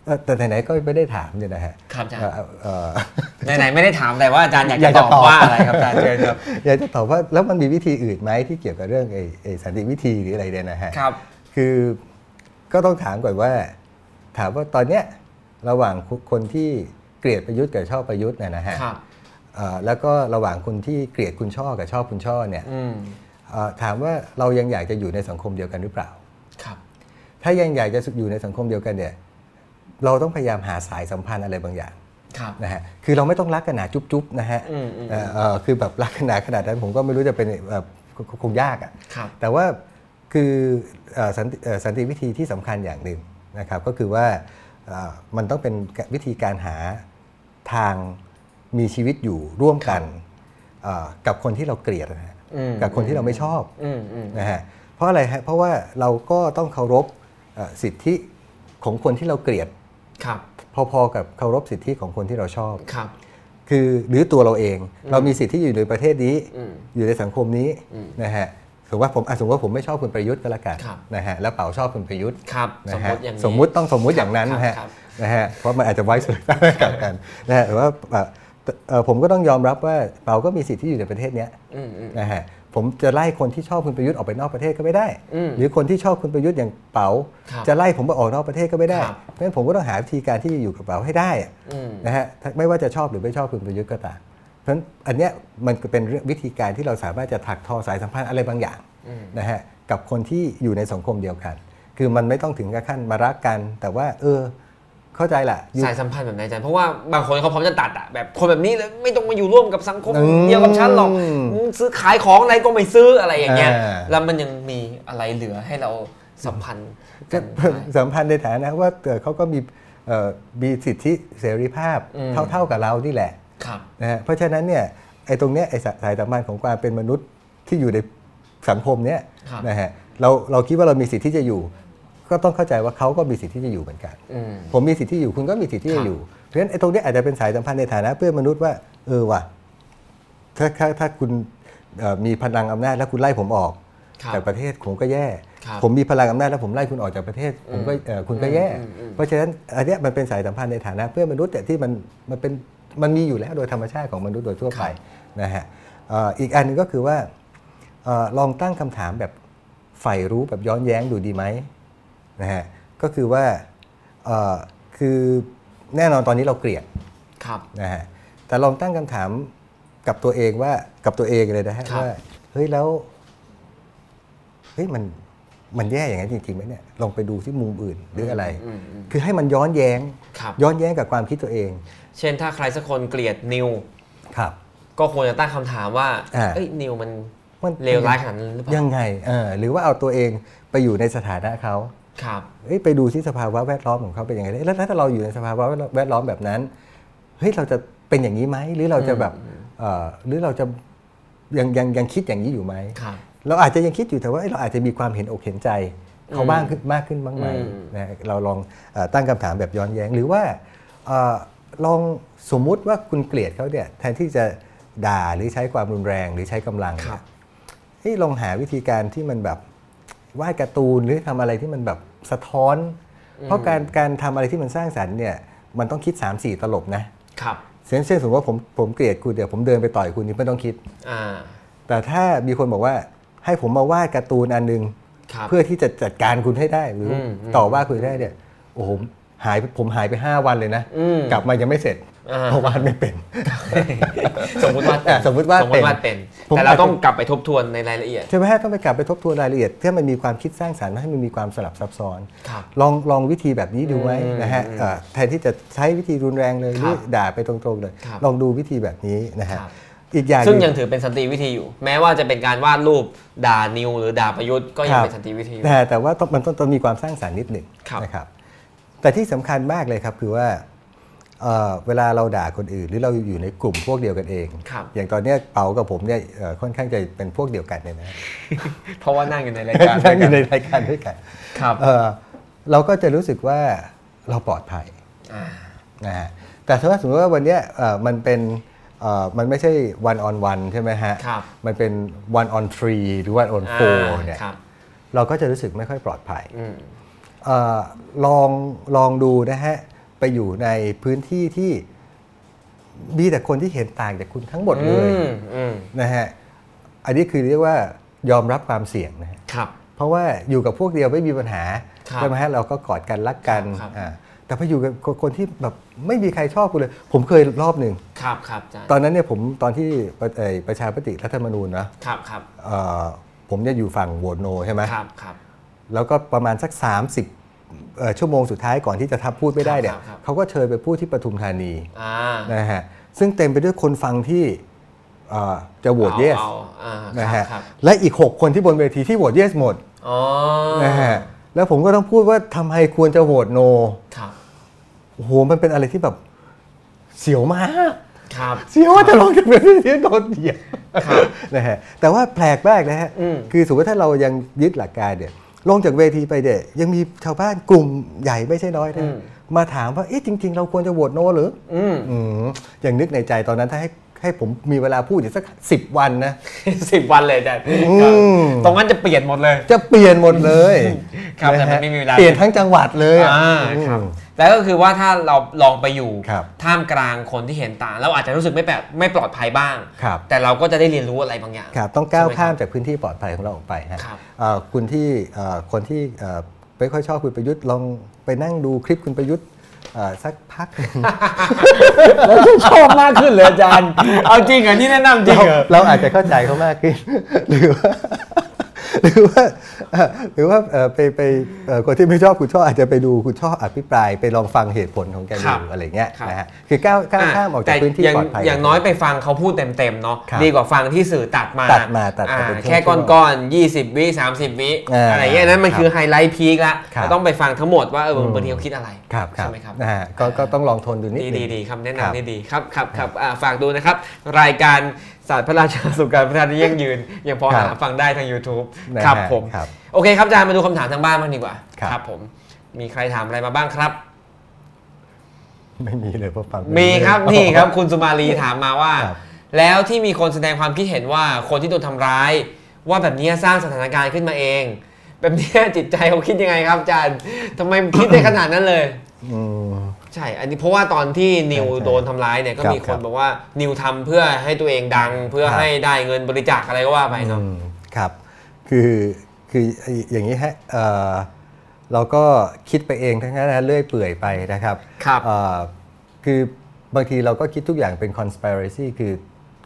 นะครับผมเอ่อแต่ไหนๆก็ไม่ได้ถามเนี่ยนะฮะครับอาจารย์เอ่อเอ่อไหนๆไม่ได้ถามแต่ว่าอาจารย์อยากอยากจะจะตอบตอบว่าอะไรครับอาจารย์เชิญครับอยากจะตอบว่าแล้วมันมีวิธีอื่นไหมที่เกี่ยวกับเรื่องไอ้ไอ้สันติวิธีหรืออะไรเนี่ยนะฮะครับคือก็ต้องถามก่อนว่า ถามว่าตอนเนี้ยระหว่างคนที่เกลียดประยุทธ์กับชอบประยุทธ์เนี่ยนะฮะครับเอ่อแล้วก็ระหว่างคนที่เกลียดคุณช่อกับชอบคุณช่อเนี่ยอืมเอ่อถามว่าเรายังอยากจะอยู่ในสังคมเดียวกันหรือเปล่าครับ ถ้ายังอยากจะอยู่ในสังคมเดียวกันเนี่ย เราต้องพยายามหาสายสัมพันธ์อะไรบางอย่างครับนะฮะคือเราไม่ต้องรักกันหนาจุ๊บๆนะฮะอืมอืมเอ่อเอ่อคือแบบรักกันหนาขนาดนั้นผมก็ไม่รู้จะเป็นแบบคงคงยากอะครับแต่ว่าคือเอ่อสันติเอ่อสันติวิธีที่สำคัญอย่างหนึ่งนะครับก็คือว่าเอ่อมันต้องเป็นวิธีการหาทางมีชีวิตอยู่ร่วมกันเอ่อกับคนที่เราเกลียดนะฮะอืมกับคนที่เราไม่ชอบอืมอืมนะฮะเพราะอะไรฮะเพราะว่าเราก็ต้องเคารพเอ่อสิทธิของคนที่เราเกลียดครับ พอๆกับเคารพสิทธิของคนที่เราชอบครับ คือหรือตัวเราเอง เรามีสิทธิ์ที่อยู่ในประเทศนี้อืมอยู่ในสังคมนี้อืมนะฮะสมมติว่าผมอะสมมติว่าผมไม่ชอบคุณประยุทธ์ก็แล้วกันครับนะฮะแล้วเป๋าชอบคุณประยุทธ์ครับนะสมฮะมติอย่างนี้สมมุติต้องสมมุติอย่างนั้นครับนะฮะครับนะฮะเพราะมันอาจจะไว้สุดกับกันนะฮะแต่ว่าเอ่อเอ่อผมก็ต้องยอมรับว่าเป๋าก็มีสิทธิ์ที่อยู่ในประเทศเนี้ยอืมอืมนะฮะ ผมจะไล่คนที่ชอบคุณประยุทธ์ออกไปนอกประเทศก็ไม่ได้อืมหรือคนที่ชอบคุณประยุทธ์อย่างเป๋าครับจะไล่ผมไปออกนอกประเทศก็ไม่ได้ครับเพราะฉะนั้นผมก็ต้องหาวิธีการที่จะอยู่กับเป๋าให้ได้อะอืมนะฮะถ้าไม่ว่าจะชอบหรือไม่ชอบคุณประยุทธ์ก็ตามเพราะฉะนั้นอันเนี้ยมันก็เป็นเรื่องวิธีการที่เราสามารถจะถักทอสายสัมพันธ์อะไรบางอย่างอืมนะฮะกับคนที่อยู่ในสังคมเดียวกัน คือมันไม่ต้องถึงกับขั้นมารักกัน แต่ว่าเออ เข้าใจแหละอยู่สายสัมพันธ์แบบไหนอาจารย์เพราะว่าบางคนเขาพร้อมจะตัดอะแบบคนแบบนี้เลยไม่ต้องมาอยู่ร่วมกับสังคมอืมเดียวกับฉันหรอกมึงซื้อขายของอะไรก็ไม่ซื้ออะไรอย่างเงี้ยอ่าแล้วมันยังมีอะไรเหลือให้เราสัมพันธ์กันได้สัมพันธ์ในฐานะว่าเอ่อเขาก็มีเอ่อมีสิทธิเสรีภาพอืมเท่า ๆกับเรานี่แหละครับนะฮะเพราะฉะนั้นเนี่ยไอ้ตรงเนี้ยไอ้สายสัมพันธ์ของความเป็นมนุษย์ที่อยู่ในสังคมเนี้ยครับนะฮะเราเราคิดว่าเรามีสิทธิที่จะอยู่ ก็ต้องเข้าใจว่าเขาก็มีสิทธิที่จะอยู่เหมือนกันอืมผมมีสิทธิที่อยู่คุณก็มีสิทธิที่ครัจะบอยู่ เพราะฉะนั้นไอ้ตรงนี้อาจจะเป็นสายสัมพันธ์ในฐานะเพื่อนมนุษย์ว่า เออว่ะถ้าถ้าถ้าคุณเอ่อมีพลังอำนาจแล้วคุณไล่ผมออกครับจากประเทศผมก็แย่ครับผมมีพลังอำนาจแล้วผมไล่คุณออกจากประเทศ ผมก็เอ่อคุณก็แย่อืมอืมอืมเพราะฉะนั้นอันเนี้ยมันเป็นสายสัมพันธ์ในฐานะเพื่อนมนุษย์แต่ที่มันมันเป็นมันมีอยู่แล้วโดยธรรมชาติของมนุษย์โดยทั่วไปนะฮะเอ่ออีกอันหนึงก็คือว่าเอ่อลองตั้งคำถามแบบใฝ่รู้แบบย้อนแย้งดูดีไหม นะฮะก็คือว่าเอ่อคือแน่นอนตอนนี้เราเกลียดครับนะฮะแต่ลองตั้งคำถามกับตัวเองว่ากับตัวเองเลยนะฮะครับว่าเฮ้ยแล้วเฮ้ยมันมันแย่อย่างนั้นจริงๆไหมเนี่ยลองไปดูที่มุมอื่นหรืออะไรอืมอืมคือให้มันย้อนแย้งครับย้อนแย้งกับความคิดตัวเอง เช่นถ้าใครสักคนเกลียดนิวครับ ก็ควรจะตั้งคำถามว่าอ่าเอ้ยนิวมันมันเลวร้ายขนาดนั้นหรือเปล่ายังไงเออหรือว่าเอาตัวเองไปอยู่ในสถานะเขา ครับเอ้ยไปดูที่สภาวะแวดล้อมของเขาเป็นยังไงแล้วถ้าเราอยู่ในสภาวะแวดล้อมแบบนั้นเฮ้ยเราจะเป็นอย่างนี้ไหมหรือเราจะแบบเอ่อหรือเราจะยังยังยังคิดอย่างนี้อยู่ไหมครับเราอาจจะยังคิดอยู่แต่ว่าเอ้ยเราอาจจะมีความเห็นอกเห็นใจเขาบ้างขึ้นมากขึ้นบ้างไหมอืมนะเราลองเออตั้งคำถามแบบย้อนแย้งหรือว่าเออลองสมมุติว่าคุณเกลียดเขาเนี่ยแทนที่จะด่าหรือใช้ความรุนแรงหรือใช้กำลังคเนี่รับยเฮ้ยลองหาวิธีการที่มันแบบ วาดการ์ตูนหรือทำอะไรที่มันแบบสะท้อน เพราะการการทำอะไรที่มันสร้างสรรค์เนี่ยมันต้องคิด 3-4 ตลบนะครับเช่นเช่นสมมติว่าผมผมเกลียดคุณเดี๋ยวผมเดินไปต่อยคุณนี่ไม่ต้องคิดอ่าแต่ถ้ามีคนบอกว่าให้ผมมาวาดการ์ตูนอันหนึงครับเพื่อที่จะจัดการคุณให้ได้หรืออมต่อว่าคุณได้เนี่ยโอ้โหหายไปผมหายไป 5 วันเลยนะอืมกลับมายังไม่เสร็จอ่า เพราะวาดไม่เป็น สมมติว่าอะสมมุติว่าสมมติว่าเป็นผมแต่เราต้องกลับไปทบทวนในรายละเอียดใช่ไหมฮะต้องไปกลับไปทบทวนรายละเอียดถ้ามันมีความคิดสร้างสรรค์ให้มันมีความสลับซับซ้อนครับลองลองวิธีแบบนี้ดูไหมอืมนะฮะอืมเอ่อแทนที่จะใช้วิธีรุนแรงเลยหรือครับด่าไปตรงๆเลยครับลองดูวิธีแบบนี้นะฮะครับอีกอย่างหซึ่งนึ่ยังถือเป็นสันติวิธีอยู่ แม้ว่าจะเป็นการวาดรูปด่านิวหรือด่าประยุทธ์ก็ยังเป็นสันติวิธีอยู่แต่แต่ว่าต้องมันต้องต้องมีความสร้างสรรค์นิดหนึ่งครับนะครับแต่ที่สำคัญมากเลยครับคือว่า เอ่อเวลาเราด่าคนอื่น หรือเราอยู่ในกลุ่มพวกเดียวกันเองครับอย่างตอนเนี้ยเปากับผมเนี่ยเอ่อค่อนข้างจะเป็นพวกเดียวกันเนี่ยนะเพราะว่านั่งอยู่ในรายการนั่งอยู่ในรายการด้วยกันครับเอ่อเราก็จะรู้สึกว่าเราปลอดภัยอ่านะฮะแต่ถ้าสมมติว่าวันเนี้ยเอ่อมันเป็นเอ่อมันไม่ใช่ one on one ใช่ไหมฮะครับมันเป็น one on three หรือ one on อ่า four เนี่ยครับเราก็จะรู้สึกไม่ค่อยปลอดภัยอืมเออลองลองดูนะฮะ ไปอยู่ในพื้นที่ที่มีแต่คนที่เห็นต่างจากคุณทั้งหมดเลยอืมอืมนะฮะอันนี้คือเรียกว่ายอมรับความเสี่ยงนะฮะครับ เพราะว่าอยู่กับพวกเดียวไม่มีปัญหาครับใช่ไหมฮะเราก็กอดกันรักกันครับอ่าแต่พออยู่กับคนที่แบบไม่มีใครชอบคุณเลย ผมเคยรอบหนึ่งครับครับอาจารย์ตอนนั้นเนี่ยผมตอนที่ประเอ่อประชาปฏิรัฐธรรมนูญนะครับครับเอ่อผมเนี่ยอยู่ฝั่งโหวตโนใช่ไหมครับครับแล้วก็ประมาณสัก 30เอ่อ ชั่วโมงสุดท้ายก่อนที่จะทับพูดไม่ได้เนี่ยครับครับเขาก็เชิญไปพูดที่ปทุมธานีอ่านะฮะซึ่งเต็มไปด้วยคนฟังที่เอ่อจะโหวต yes อาอ่านะครัฮะบครับและอีก 6 คนที่บนเวทีที่โหวต yes หมดอ๋อนะฮะแล้วผมก็ต้องพูดว่าทำไมควรจะโหวต no ครับโอ้โหมันเป็นอะไรที่แบบเสียวมากครับเสียวว่าจะลงจากเวทีโดนเหยียบครับนะฮะแต่ว่าแปลกมากนะฮะอืมคือสมมติถ้าเรายังยึดหลักการเนี่ย ลงจากเวทีไปเนี่ยยังมีชาวบ้านกลุ่มใหญ่ไม่ใช่น้อยนะมาถามว่าเอ๊ะจริง ๆ เราควรจะโหวตโนหรือ อืมอืมอย่างนึกในใจตอนนั้นถ้าให้ ให้ผมมีเวลาพูดอยู่สักสิบวันนะสิบวันเลยอาจารย์มตรงนั้นจะเปลี่ยนหมดเลย จะเปลี่ยนหมดเลยครับแต่ะมันฮะไม่มีเวลาเปลี่ยนทั้งจังหวัดเลยอะอ่าครับอืมแล้วก็คือว่าถ้าเราลองไปอยู่ครับท่ามกลางคนที่เห็นต่างเราอาจจะรู้สึกไม่แบบไม่ปลอดภัยบ้างครับแต่เราก็จะได้เรียนรู้อะไรบางอย่างครับต้องก้าวใช่ไหมครับข้ามจากพื้นที่ปลอดภัยของเราออกไปฮะครับเอ่อคุณที่เอ่อคนที่เอ่อไม่ค่อยชอบคุณประยุทธ์ลองไปนั่งดูคลิปคุณประยุทธ์เอ่อ สักพักหนึ่งชอบมากขึ้นเลยอาจารย์ เอาจริงเหรอนี่แนะนำจริงเราเหรอเราอาจจะเข้าใจเขามากขึ้นหรือว่า หรือว่าเอ่อหรือว่าเอ่อไปไปเอ่อคนที่ไม่ชอบคุณชอบอาจจะไปดูคุณชอบอภิปรายไปลองฟังเหตุผลของแกครัดูบอะไรเงี้ยครับนะฮะคือก้าวก้าวข้ามออกจากแต่พื้นที่ย่างปลอดภัยอย่างน้อยไปฟังเขาพูดเต็มๆเนาะครับดีกว่าฟังที่สื่อตัดมาตัดมาตัดมาอ่เป็นช่วงๆแค่ก้อนๆ20วิ30วิอ่าอะไรเงี้ยนั่นมันครับคือ highlight peak ละครับเราต้องไปฟังทั้งหมดว่าเออบางทีเขาคิดอะไรครับครัใช่ไหมครับนะฮะก็ก็ต้องลองทนดูนิดนึงดีดีดีคำแนะนำครับนี่ดีครับครับครับอ่าฝากดูนะครับรายการ ศาสตร์พระราชาสู่การพัฒนาที่ยั่งยืน ยังพอครัหาฟังได้ทาง YouTube นะฮะครับผมครับโอเคครับอาจารย์มาดูคำถามทางบ้านบ้างดีกว่าครับผมมีใครถามอะไรมาบ้างครับ ไม่มีเลยเพราะฟังมีครับนี่ครับ คุณสุมาลีถามมาว่าครับแล้วที่มีคนแสดงความคิดเห็นว่าคนที่โดนทำร้าย ว่าแบบนี้สร้างสถานการณ์ขึ้นมาเอง แบบนี้จิตใจเขาคิดยังไงครับอาจารย์ทำไมคิดได้ขนาดนั้นเลยอืม ใช่ อันนี้เพราะว่าตอนที่นิวใช่ใช่โดนทำร้ายเนี่ยก็ครับมีคครันบบอกว่านิวทำเพื่อให้ตัวเองดัง เพื่อครับให้ได้เงินบริจาคอะไรก็ว่าไปเนาะอืมครับ คือคืออย่างนี้ฮะเอ่อเราก็คิดไปเองทั้งนั้นนะเลื่อยเปื่อยไปนะครับครับเอ่อคือบางทีเราก็คิดทุกอย่างเป็น conspiracy คือ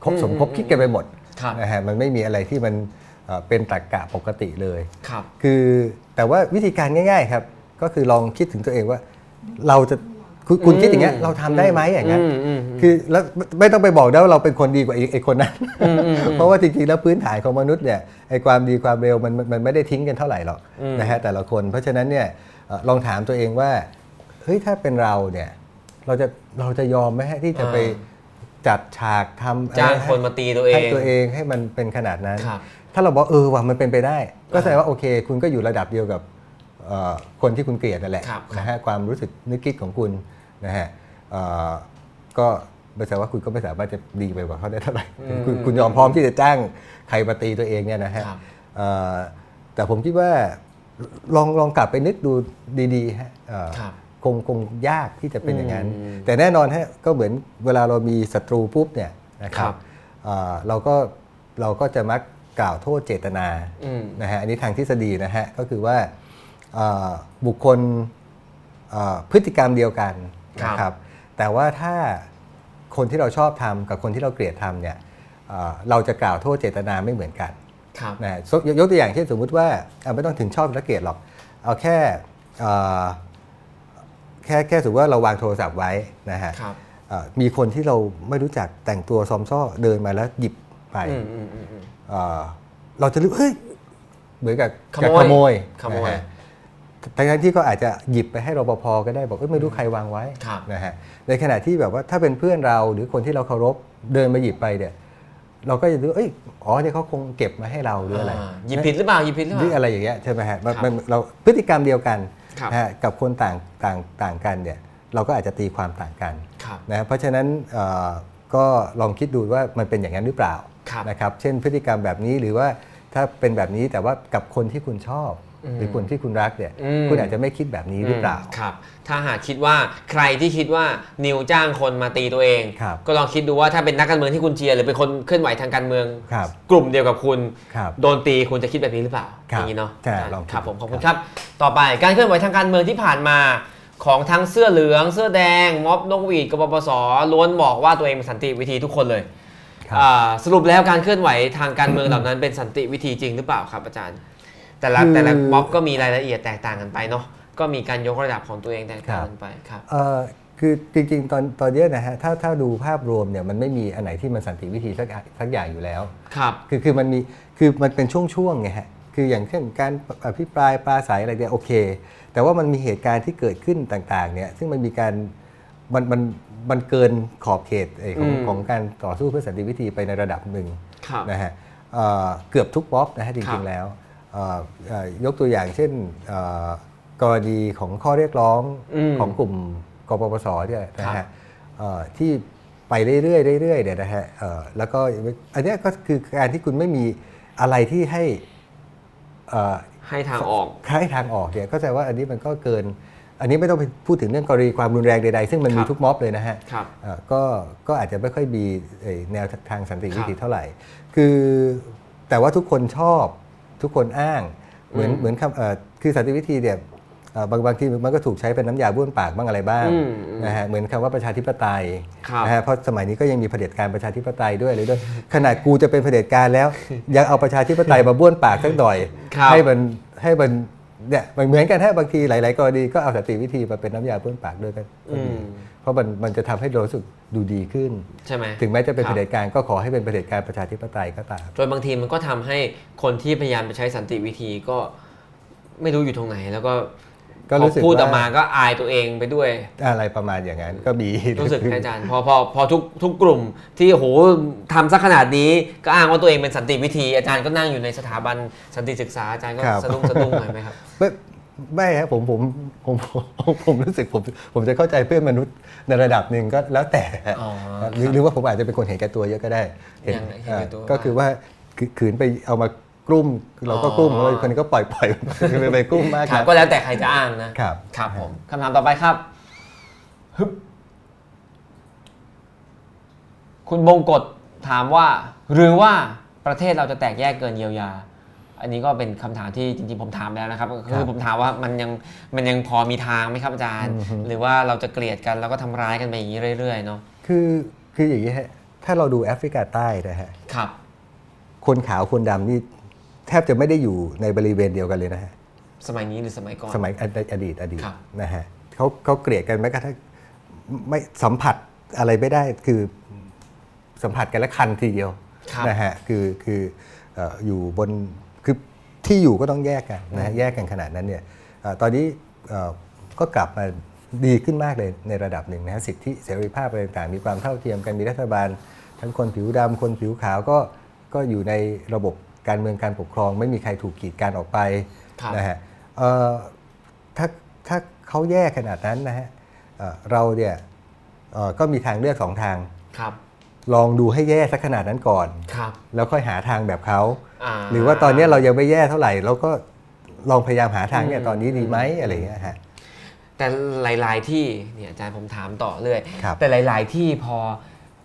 คบสมคบคิดกันไปหมดครับนะฮะมันไม่มีอะไรที่มันเอ่อเป็นตรรกะปกติเลยครับคือแต่ว่าวิธีการง่าย ๆ ครับ ก็คือลองคิดถึงตัวเองว่า เราจะ คุณคุณคิดอย่างเงี้ยเราทำได้ไหมอย่างเงี้ยอืมอืมคือแล้วไม่ต้องไปบอกนะว่าเราเป็นคนดีกว่าไอ้ไอ้คนนั้น เพราะว่าจริงๆแล้วพื้นฐานของมนุษย์เนี่ยไอ้ความดีความเร็วมันมันมันไม่ได้ทิ้งกันเท่าไหร่หรอกนะฮะแต่ละคน เพราะฉะนั้นเนี่ยเอ่อลองถามตัวเองว่าเฮ้ยถ้าเป็นเราเนี่ยเราจะเราจะยอมไหมฮะที่จะไปจัดฉากทำอะไรจ้างคนมาตีตัวเองให้ตัวเองให้มันเป็นขนาดนั้นครับถ้าเราบอกเออว่ามันเป็นไปได้ ก็แสดงว่าโอเค คุณก็อยู่ระดับเดียวกับเอ่อคนที่คุณเกลียดนั่นแหละครับนะฮะความรู้สึกนึกคิดของคุณ นะฮะเอ่อก็ไม่ใช่ว่าคุณก็ไม่สามารถจะดีไปกว่าเขาได้เท่าไหร่คุณคุณยอมพร้อมที่จะจ้างใครมาตีตัวเองเนี่ยนะฮะครับเอ่อแต่ผมคิดว่าลองลองกลับไปนึกดูดีๆฮะเอ่อครับคงคงยากที่จะเป็นอย่างนั้นอืมแต่แน่นอนฮะก็เหมือนเวลาเรามีศัตรูปุ๊บเนี่ยนะคครัรับบเอ่อเราก็เราก็จะมักกล่าวโทษเจตนาอืมนะฮะอันนี้ทางทฤษฎีนะฮะก็คือว่าเอ่อบุคคลเอ่อพฤติกรรมเดียวกันครับ นะครับแต่ว่าถ้าคนที่เราชอบทำกับคนที่เราเกลียดทำเนี่ยเอ่อเราจะกล่าวโทษเจตนาไม่เหมือนกันครับนะฮะยกยกตัวอย่างเช่นสมมุติว่าอะไม่ต้องถึงชอบและเกลียดหรอกเอาแค่เอ่อแค่แค่สมมติว่าเราวางโทรศัพท์ไว้นะฮะครับเอ่อมีคนที่เราไม่รู้จักแต่งตัวซอมซ่อเดินมาแล้วหยิบไปอืมอืมอืมอืมเอ่อเราจะรู้เฮ้ยเหมือนกับขโมยกับขโมยขโมยนะฮะ ทั้งๆที่ก็อาจจะหยิบไปให้รปภก็ได้บอกเอ้ยไม่รู้ใครวางไว้ครับนะฮะในขณะที่แบบว่าถ้าเป็นเพื่อนเราหรือคนที่เราเคารพเดินมาหยิบไปเนี่ยเราก็จะรู้เอ้ยอ๋อเนี่ยเขาคงเก็บมาให้เราหรืออะไราหยิบผิดหรือเปล่าหยิบผิดหรือหเปรือล่าอะไรอย่างเงี้ยใช่ไหมฮะมันครับมันเราพฤติกรรมเดียวกันครับนะฮะกับคนต่างต่างต่างกันเนี่ยเราก็อาจจะตีความต่างกันครับนะเพราะฉะนั้นเอ่อก็ลองคิดดูว่ามันเป็นอย่างนั้นหรือเปล่าครับนะครับเช่นพฤติกรรมแบบนี้หรือว่าถ้าเป็นแบบนี้แต่ว่ากับคนที่คุณชอบ หรือคนที่คุณรักเนี่ยอืมคุณอาจจะไม่คิดแบบนี้หรือเปล่ามครับ ถ้าหากคิดว่าใครที่คิดว่านิวจ้างคนมาตีตัวเองครับก็ลองคิดดูว่าถ้าเป็นนักการเมืองที่คุณเชียร์หรือเป็นคนเคลื่อนไหวทางการเมืองครับกลุ่มเดียวกับคุณครับโดนตีคุณจะคิดแบบนี้หรือเปล่าครัอบย่างนี้เนาะใช่ลองคิดครับผมขอบคุณคครับรับ ต่อไปการเคลื่อนไหวทางการเมืองที่ผ่านมาของทั้งเสื้อเหลือง เสื้อแดง ม็อบนกหวีดกบปสล้วนบอกว่าตัวเองเป็นสันติวิธีทุกคนเลยครับอ่าสรุปแล้วการเคลื่อนไหวทางการเมืองเหล่านั้นเป็นสันติวิธีจริงหรือเปล่าครับอาจารย์ แต่ละคือแต่ละม็อบก็มีรายละเอียดแตกต่างกันไปเนาะก็มีการยกระดับของตัวเองแตกต่างกันไปครับเอ่อคือจริงๆ ตอนตอนเนี้ยนะฮะถ้าถ้าดูภาพรวมเนี่ยมันไม่มีอันไหนที่มันสันติวิธีสักอย่างสักอย่างอยู่แล้วครับคือคือมันมีคือมันเป็นช่วงๆไงฮะคืออย่างเช่นการอภิปรายปราศัยอะไรเนี่ยโอเค แต่ว่ามันมีเหตุการณ์ที่เกิดขึ้นต่างๆเนี่ยซึ่งมันมีการมันมันมันเกินขอบเขตไอ้ของอืมของการต่อสู้เพื่อสันติวิธีไปในระดับหนึ่งครับนะฮะเอ่อเกือบทุกม็อบนะฮะจครัริงบๆแล้วเอ่อเอ่อ ยกตัวอย่างเช่นเอ่อกรณีของข้อเรียกร้องอืมของกลุ่มกปปสเนี่ยนะครัฮะบเอ่อที่ไปเรื่อยๆเรื่อยๆเนี่ยนะฮะเอ่อแล้วก็อันเนี้ยก็คือการที่คุณไม่มีอะไรที่ให้เอ่อให้ทางออกให้ทางออกเนี่ยก็แสดงว่าอันนี้มันก็เกิน อันนี้ไม่ต้องไปพูดถึงเรื่องกรณีความรุนแรงใดๆ ซึ่งมันมีครับทุกม็อบเลยนะฮะครับเอ่อก็ก็อาจจะไม่ค่อยมีเอ่อแนวทางสันติวิธีครับเท่าไหร่ คือแต่ว่าทุกคนชอบ ทุกคนอ้าง เหมือนอืมเหมือนคำเอ่อคือสันติวิธีเนี่ยเอ่อบางบางทีมันก็ถูกใช้เป็นน้ำยาบ้วนปากบ้างอะไรบ้างอืมอืมนะฮะเหมือนคำว่าประชาธิปไตยครับนะฮะเพราะสมัยนี้ก็ยังมีเผด็จการประชาธิปไตยด้วยเลยด้วยขนาดกูจะเป็นเผด็จการแล้ว ยังเอาประชาธิปไตยมาบ้วนปากสักหน่อยครับให้มันให้มันเนี่ยมันเหมือนกันฮะบางทีหลาย ๆ กรณีก็เอาสันติวิธีมาเป็นน้ำยาบ้วนปากด้วยกันก็มีอืมเพ ราะมันมันจะทำให้เรารู้สึกดูดีขึ้นใช่ไหมถึงแม้จะเป็นคเผรับด็จการก็ขอให้เป็นเผด็จการประชาธิปไตยก็ตามโดยบางทีมันก็ทำให้คนที่พยายามไปใช้สันติวิธีก็ไม่รู้อยู่ตรงไหน แล้วก็ก็พอรู้สึกพูดออกว่ามาก็อายตัวเองไปด้วย อะไรประมาณอย่างนั้นก็มีรู้สึกไหมอาจารย์พอพอพอทุกทุกกลุ่มที่โหทำซะขนาดนี้ก็อ้างว่าตัวเองเป็นสันติวิธี อาจารย์ก็นั่งอยู่ในสถาบันสันติศึกษาอาจารย์ก็ครับสะดุ้งสะดุ้งหน่อยไหมครับ ไม่ไม่ครับผมผมผมผมผมรู้สึกผมผมจะเข้าใจเพื่อนมนุษย์ในระดับหนึ่งก็แล้วแต่อ๋อหรือหรือว่าผมอาจจะเป็นคนเห็นแก่ตัวเยอะก็ได้เห็นยังเห็นแก่ตัวอ่าก็คือว่าคือขืนไปเอามากลุ่มเราก็กลุ่มอ๋อเราคนนี้ก็ปล่อยปล่อยไปไปกลุ่มมากครับนะก็แล้วแต่ใครจะอ้างนะครับครับผมคำถามต่อไปครับฮึบคุณบงกฎถามว่า หรือว่าประเทศเราจะแตกแยกเกินเยียวยา อันนี้ก็เป็นคำถามที่จริงๆผมถามแล้วนะครับก็คือผมถามว่ามันยังมันยังพอมีทางไหมครับอาจารย์ หรือว่าเราจะเกลียดกันแล้วก็ทำร้ายกันไปอย่างนี้เรื่อยๆเนาะคือคืออย่างนี้ฮะถ้าเราดูแอฟริกาใต้นะฮะครับ คนขาวคนดำนี่แทบจะไม่ได้อยู่ในบริเวณเดียวกันเลยนะฮะสมัยนี้หรือสมัยก่อนสมัยอดีตอดีตอดีตครับนะฮะเขาเขาเกลียดกันแม้กระทั่งไม่สัมผัสอะไรไม่ได้คือสัมผัสกันและคันทีเดียวครับนะฮะคือคือเอ่ออยู่บนคือ ที่อยู่ก็ต้องแยกกันนะฮะแยกกันขนาดนั้นเนี่ยเอ่อตอนนี้เอ่อก็กลับมาดีขึ้นมากเลยในระดับหนึ่งนะฮะสิทธิเสรีภาพอะไรต่างๆ มีความเท่าเทียมกันมีรัฐบาล ทั้งคนผิวดำคนผิวขาวก็ก็อยู่ในระบบการเมืองการปกครอง ไม่มีใครถูกกีดกันออกไปครับนะฮะเอ่อถ้าถ้าเขาแยกขนาดนั้นนะฮะเอ่อเราเนี่ยเอ่อก็มีทางเลือกสองทางครับลองดูให้แย่สักขนาดนั้นก่อนครับแล้วค่อยหาทางแบบเขาา หรือว่าตอนนี้เรายังไม่แย่เท่าไหร่เราก็ลองพยายามหาทางเนี่ยอืมตอนนี้ดีไหมอะไรอย่างเงี้ยฮะแต่หลาย ๆ ที่เนี่ยอาจารย์ผมถามต่อเรื่อยครับแต่หลาย ๆ ที่พอ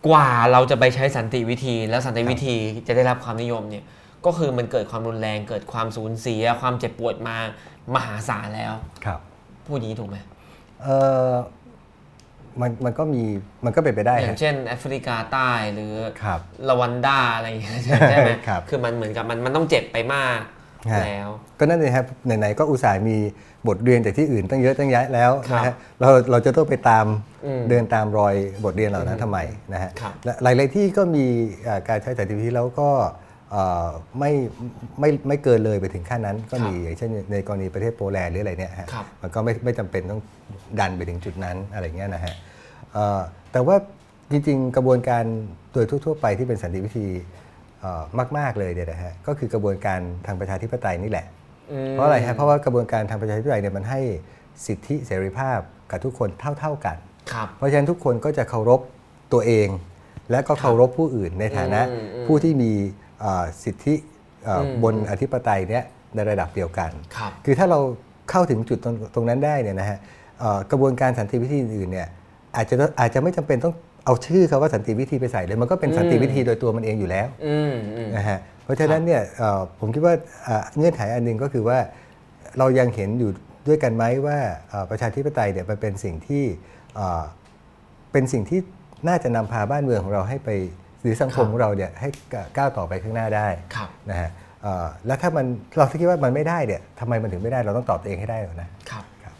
กว่าเราจะไปใช้สันติวิธี แล้วสันติวิธีจะได้รับความนิยมเนี่ยก็คือมันเกิดความรุนแรงเกิดความสูญเสีย ความเจ็บปวดมามหาศาลแล้วครับพูดอย่างนี้ถูกไหมเออ มันมันก็มีมันก็เป็นไปได้อย่าฮะงเช่นแอฟริกาใต้หรือครับลาวันดาอะไรอย่างเงี้ยใช่ไหมครับคือมันเหมือนกับมันมันต้องเจ็บไปมากฮะแล้วก็นั่นเองครับไหนๆก็อุตส่าห์มีบทเรียนจากที่อื่นตั้งเยอะตั้งแยะแล้วครับนะฮะเราเราจะต้องไปตามอืมเดินตามรอยบทเรียนเหล่านั้นทำไมนะฮะครับและหลายๆที่ก็มีเอ่อการใช้สันติวิธีแล้วก็เอ่อ ไม่ไม่ไม่เกินเลยไปถึงขั้นนั้น ก็มีอย่างเช่นในกรณีประเทศโปแลนด์หรืออะไรเนี่ยฮะครับมันก็ไม่ไม่จำเป็นต้องดันไปถึงจุดนั้นอะไรเงี้ยนะฮะเอ่อแต่ว่าจริงๆ กระบวนการโดยทั่ว ๆ ไปที่เป็นสันติวิธีเอ่อมาก ๆ เลยเนี่ยนะฮะก็คือกระบวนการทางประชาธิปไตยนี่แหละมเพราะอะไรฮะเพราะว่ากระบวนการทางประชาธิปไตยเนี่ยมันให้สิทธิเสรีภาพกับทุกคนเท่า ๆกันครับเพราะฉะนั้นทุกคนก็จะเคารพตัวเอง และก็เคารพผู้อื่นในฐานะอืมอืมผู้ที่มีเอ่อ สิทธิเอ่ออมบนอธิปไตยเนี่ยในระดับเดียวกันครับคือถ้าเราเข้าถึงจุดตรงตรงนั้นได้เนี่ยนะฮะเอ่อกระบวนการสันติวิธีอื่นๆเนี่ยอาจจะอาจจะไม่จำเป็นต้องเอาชื่อคาว่าสันติวิธีไปใส่เลยมันก็เป็นสันติวิธีโดยตัวมันเองอยู่แล้วอืมอืมนะฮะเพราะฉะนั้นเนี่ยเอ่อผมคิดว่าเอ่อเงื่อนไขอันหนึงก็คือว่าเรายังเห็นอยู่ด้วยกันไหมว่าเอ่อประชาธิปไตยเนี่ยมันเป็นสิ่งที่เอ่อเป็นสิ่งที่น่าจะนำพาบ้านเมืองของเราให้ไป หรือสังคมครับของเราเนี่ยให้ก้าวต่อไปข้างหน้าได้ครับนะฮะเอ่อแล้วถ้ามันเราคิดว่ามันไม่ได้เนี่ยทำไมมันถึงไม่ได้เราต้องตอบตัวเองให้ได้ก่อนนะครับครับ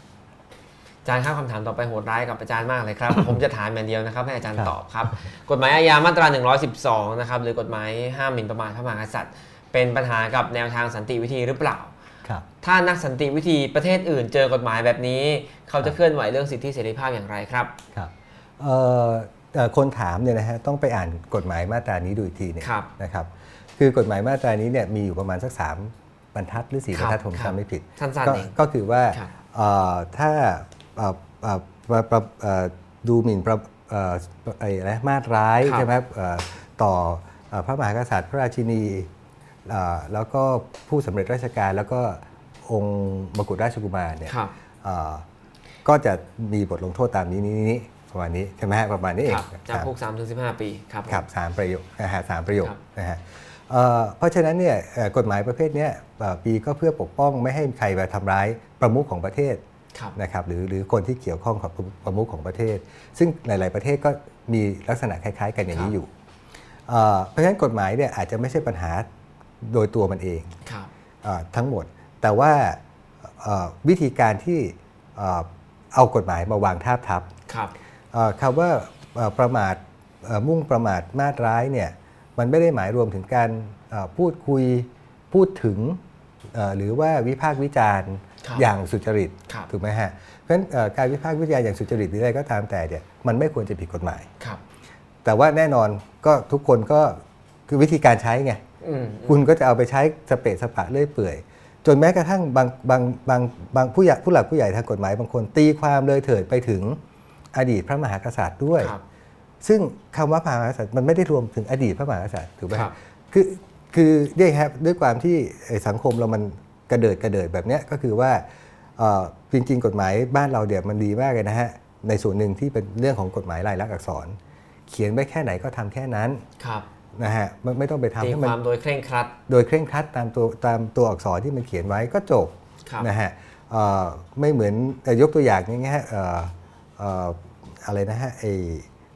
อาจารย์ครับคำถามต่อไปโหดร้ายกับอาจารย์มากเลยครับ ผมจะถามอย่างเดียวนะครับให้อาจารย์ครับตอบครับกฎหมายอาญามาตรา 112 นะครับหรือกฎหมายห้ามหมิ่นประมาทพระมหากษัตริย์ เป็นปัญหากับแนวทางสันติวิธีหรือเปล่าครับถ้านักสันติวิธีประเทศอื่นเจอกฎหมายแบบนี้ เขาจะเคลื่อนไหวเรื่องสิทธิเสรีภาพอย่างไรครับครับเอ่อเอ่อ คนถามเนี่ยนะฮะต้องไปอ่านกฎหมายมาตรานี้ดูอีกทีหนึงครับนะครับคือกฎหมายมาตรานี้เนี่ยมีอยู่ประมาณสักสามบรรทัดหรือสี่ครับบรรทัดผมครับจำไม่ผิดสั้นๆก็เองก็คือว่าครับเอ่อถ้าเอ่อเอ่อประประเอ่อดูหมิ่นประเอ่อไอ้อะไรมาดร้ายครับใช่ไหมครับเอ่อต่อเอ่อพระมหากษัตริย์พระราชินีเอ่อแล้วก็ผู้สำเร็จราชการแล้วก็องค์มกุฎราชกุมารเนี่ยครับเอ่อก็จะมีบทลงโทษตามนี้นี้นี้ ประมาณนี้ใช่ไหมฮะประมาณนี้เอคงรับจำคุก3ถึง15ปีครับครับสามประโยคนะฮะสามประโยคครับนะฮะเอ่อเพราะฉะนั้นเนี่ยเอ่อกฎหมายประเภทเนี้ยเอ่อปีก็เพื่อปกป้องไม่ให้ใครมาทำร้ายประมุขของประเทศครับนะครับหรือหรือคนที่เกี่ยวข้องกับประมุขของประเทศ ซึ่งหลาย ๆประเทศก็มีลักษณะคล้าย ๆ กันอย่างนี้อยู่เอ่อเพราะฉะนั้นกฎหมายเนี่ยอาจจะไม่ใช่ปัญหาโดยตัวมันเองครับเอ่อทั้งหมด แต่ว่าเอ่อวิธีการที่เอ่อเอากฎหมายมาวางทาบทับ ครับเอ่อคำว่าเอ่อประมาทเอ่อมุ่งประมาทมาดร้ายเนี่ยมันไม่ได้หมายรวมถึงการเอ่อพูดคุยพูดถึงเอ่อหรือว่าวิพากษ์วิจารณ์ครับอย่างสุจริตครับถูกไหมฮะเพราะฉะนั้นเอ่อการวิพากษ์วิจารณ์อย่างสุจริตหรืออะไรก็ตามแต่เนี่ยมันไม่ควรจะผิดกฎหมายครับ แต่ว่าแน่นอนก็ทุกคนก็คือวิธีการใช้ไงอืมคุณก็จะเอาไปใช้สเปะสปะเลื่อยเปื่อยจนแม้กระทั่งบางบางบางบางผู้ใหญ่ผู้หลักผู้ใหญ่ทางกฎหมายบางคนตีความเลยเถิดไปถึง อดีตพระมหากษัตริย์ด้วยครับซึ่งคำว่าพระมหากษัตริย์มันไม่ได้รวมถึงอดีตพระมหากษัตริย์ถูกไหมครับคือคือด้วยครับด้วยความที่ไอ้สังคมเรามันกระเดิดกระเดิดแบบเนี้ยก็คือว่าเอ่อจริงๆ กฎหมายบ้านเราเดี๋ยวมันดีมากเลยนะฮะในส่วนหนึ่งที่เป็นเรื่องของกฎหมายลายลักษณ์อักษร เขียนไว้แค่ไหนก็ทำแค่นั้นครับนะฮะไม่ไม่ต้องไปทำตีให้คมันวามโดยเคร่งครัด โดยเคร่งครัดตามตัวตามตัวอักษรที่มันเขียนไว้ก็จบครับนะฮะเอ่อไม่เหมือนเอ่อยกตัวอย่างง่ายๆเอ่อเอ่ออะไรนะฮะไอ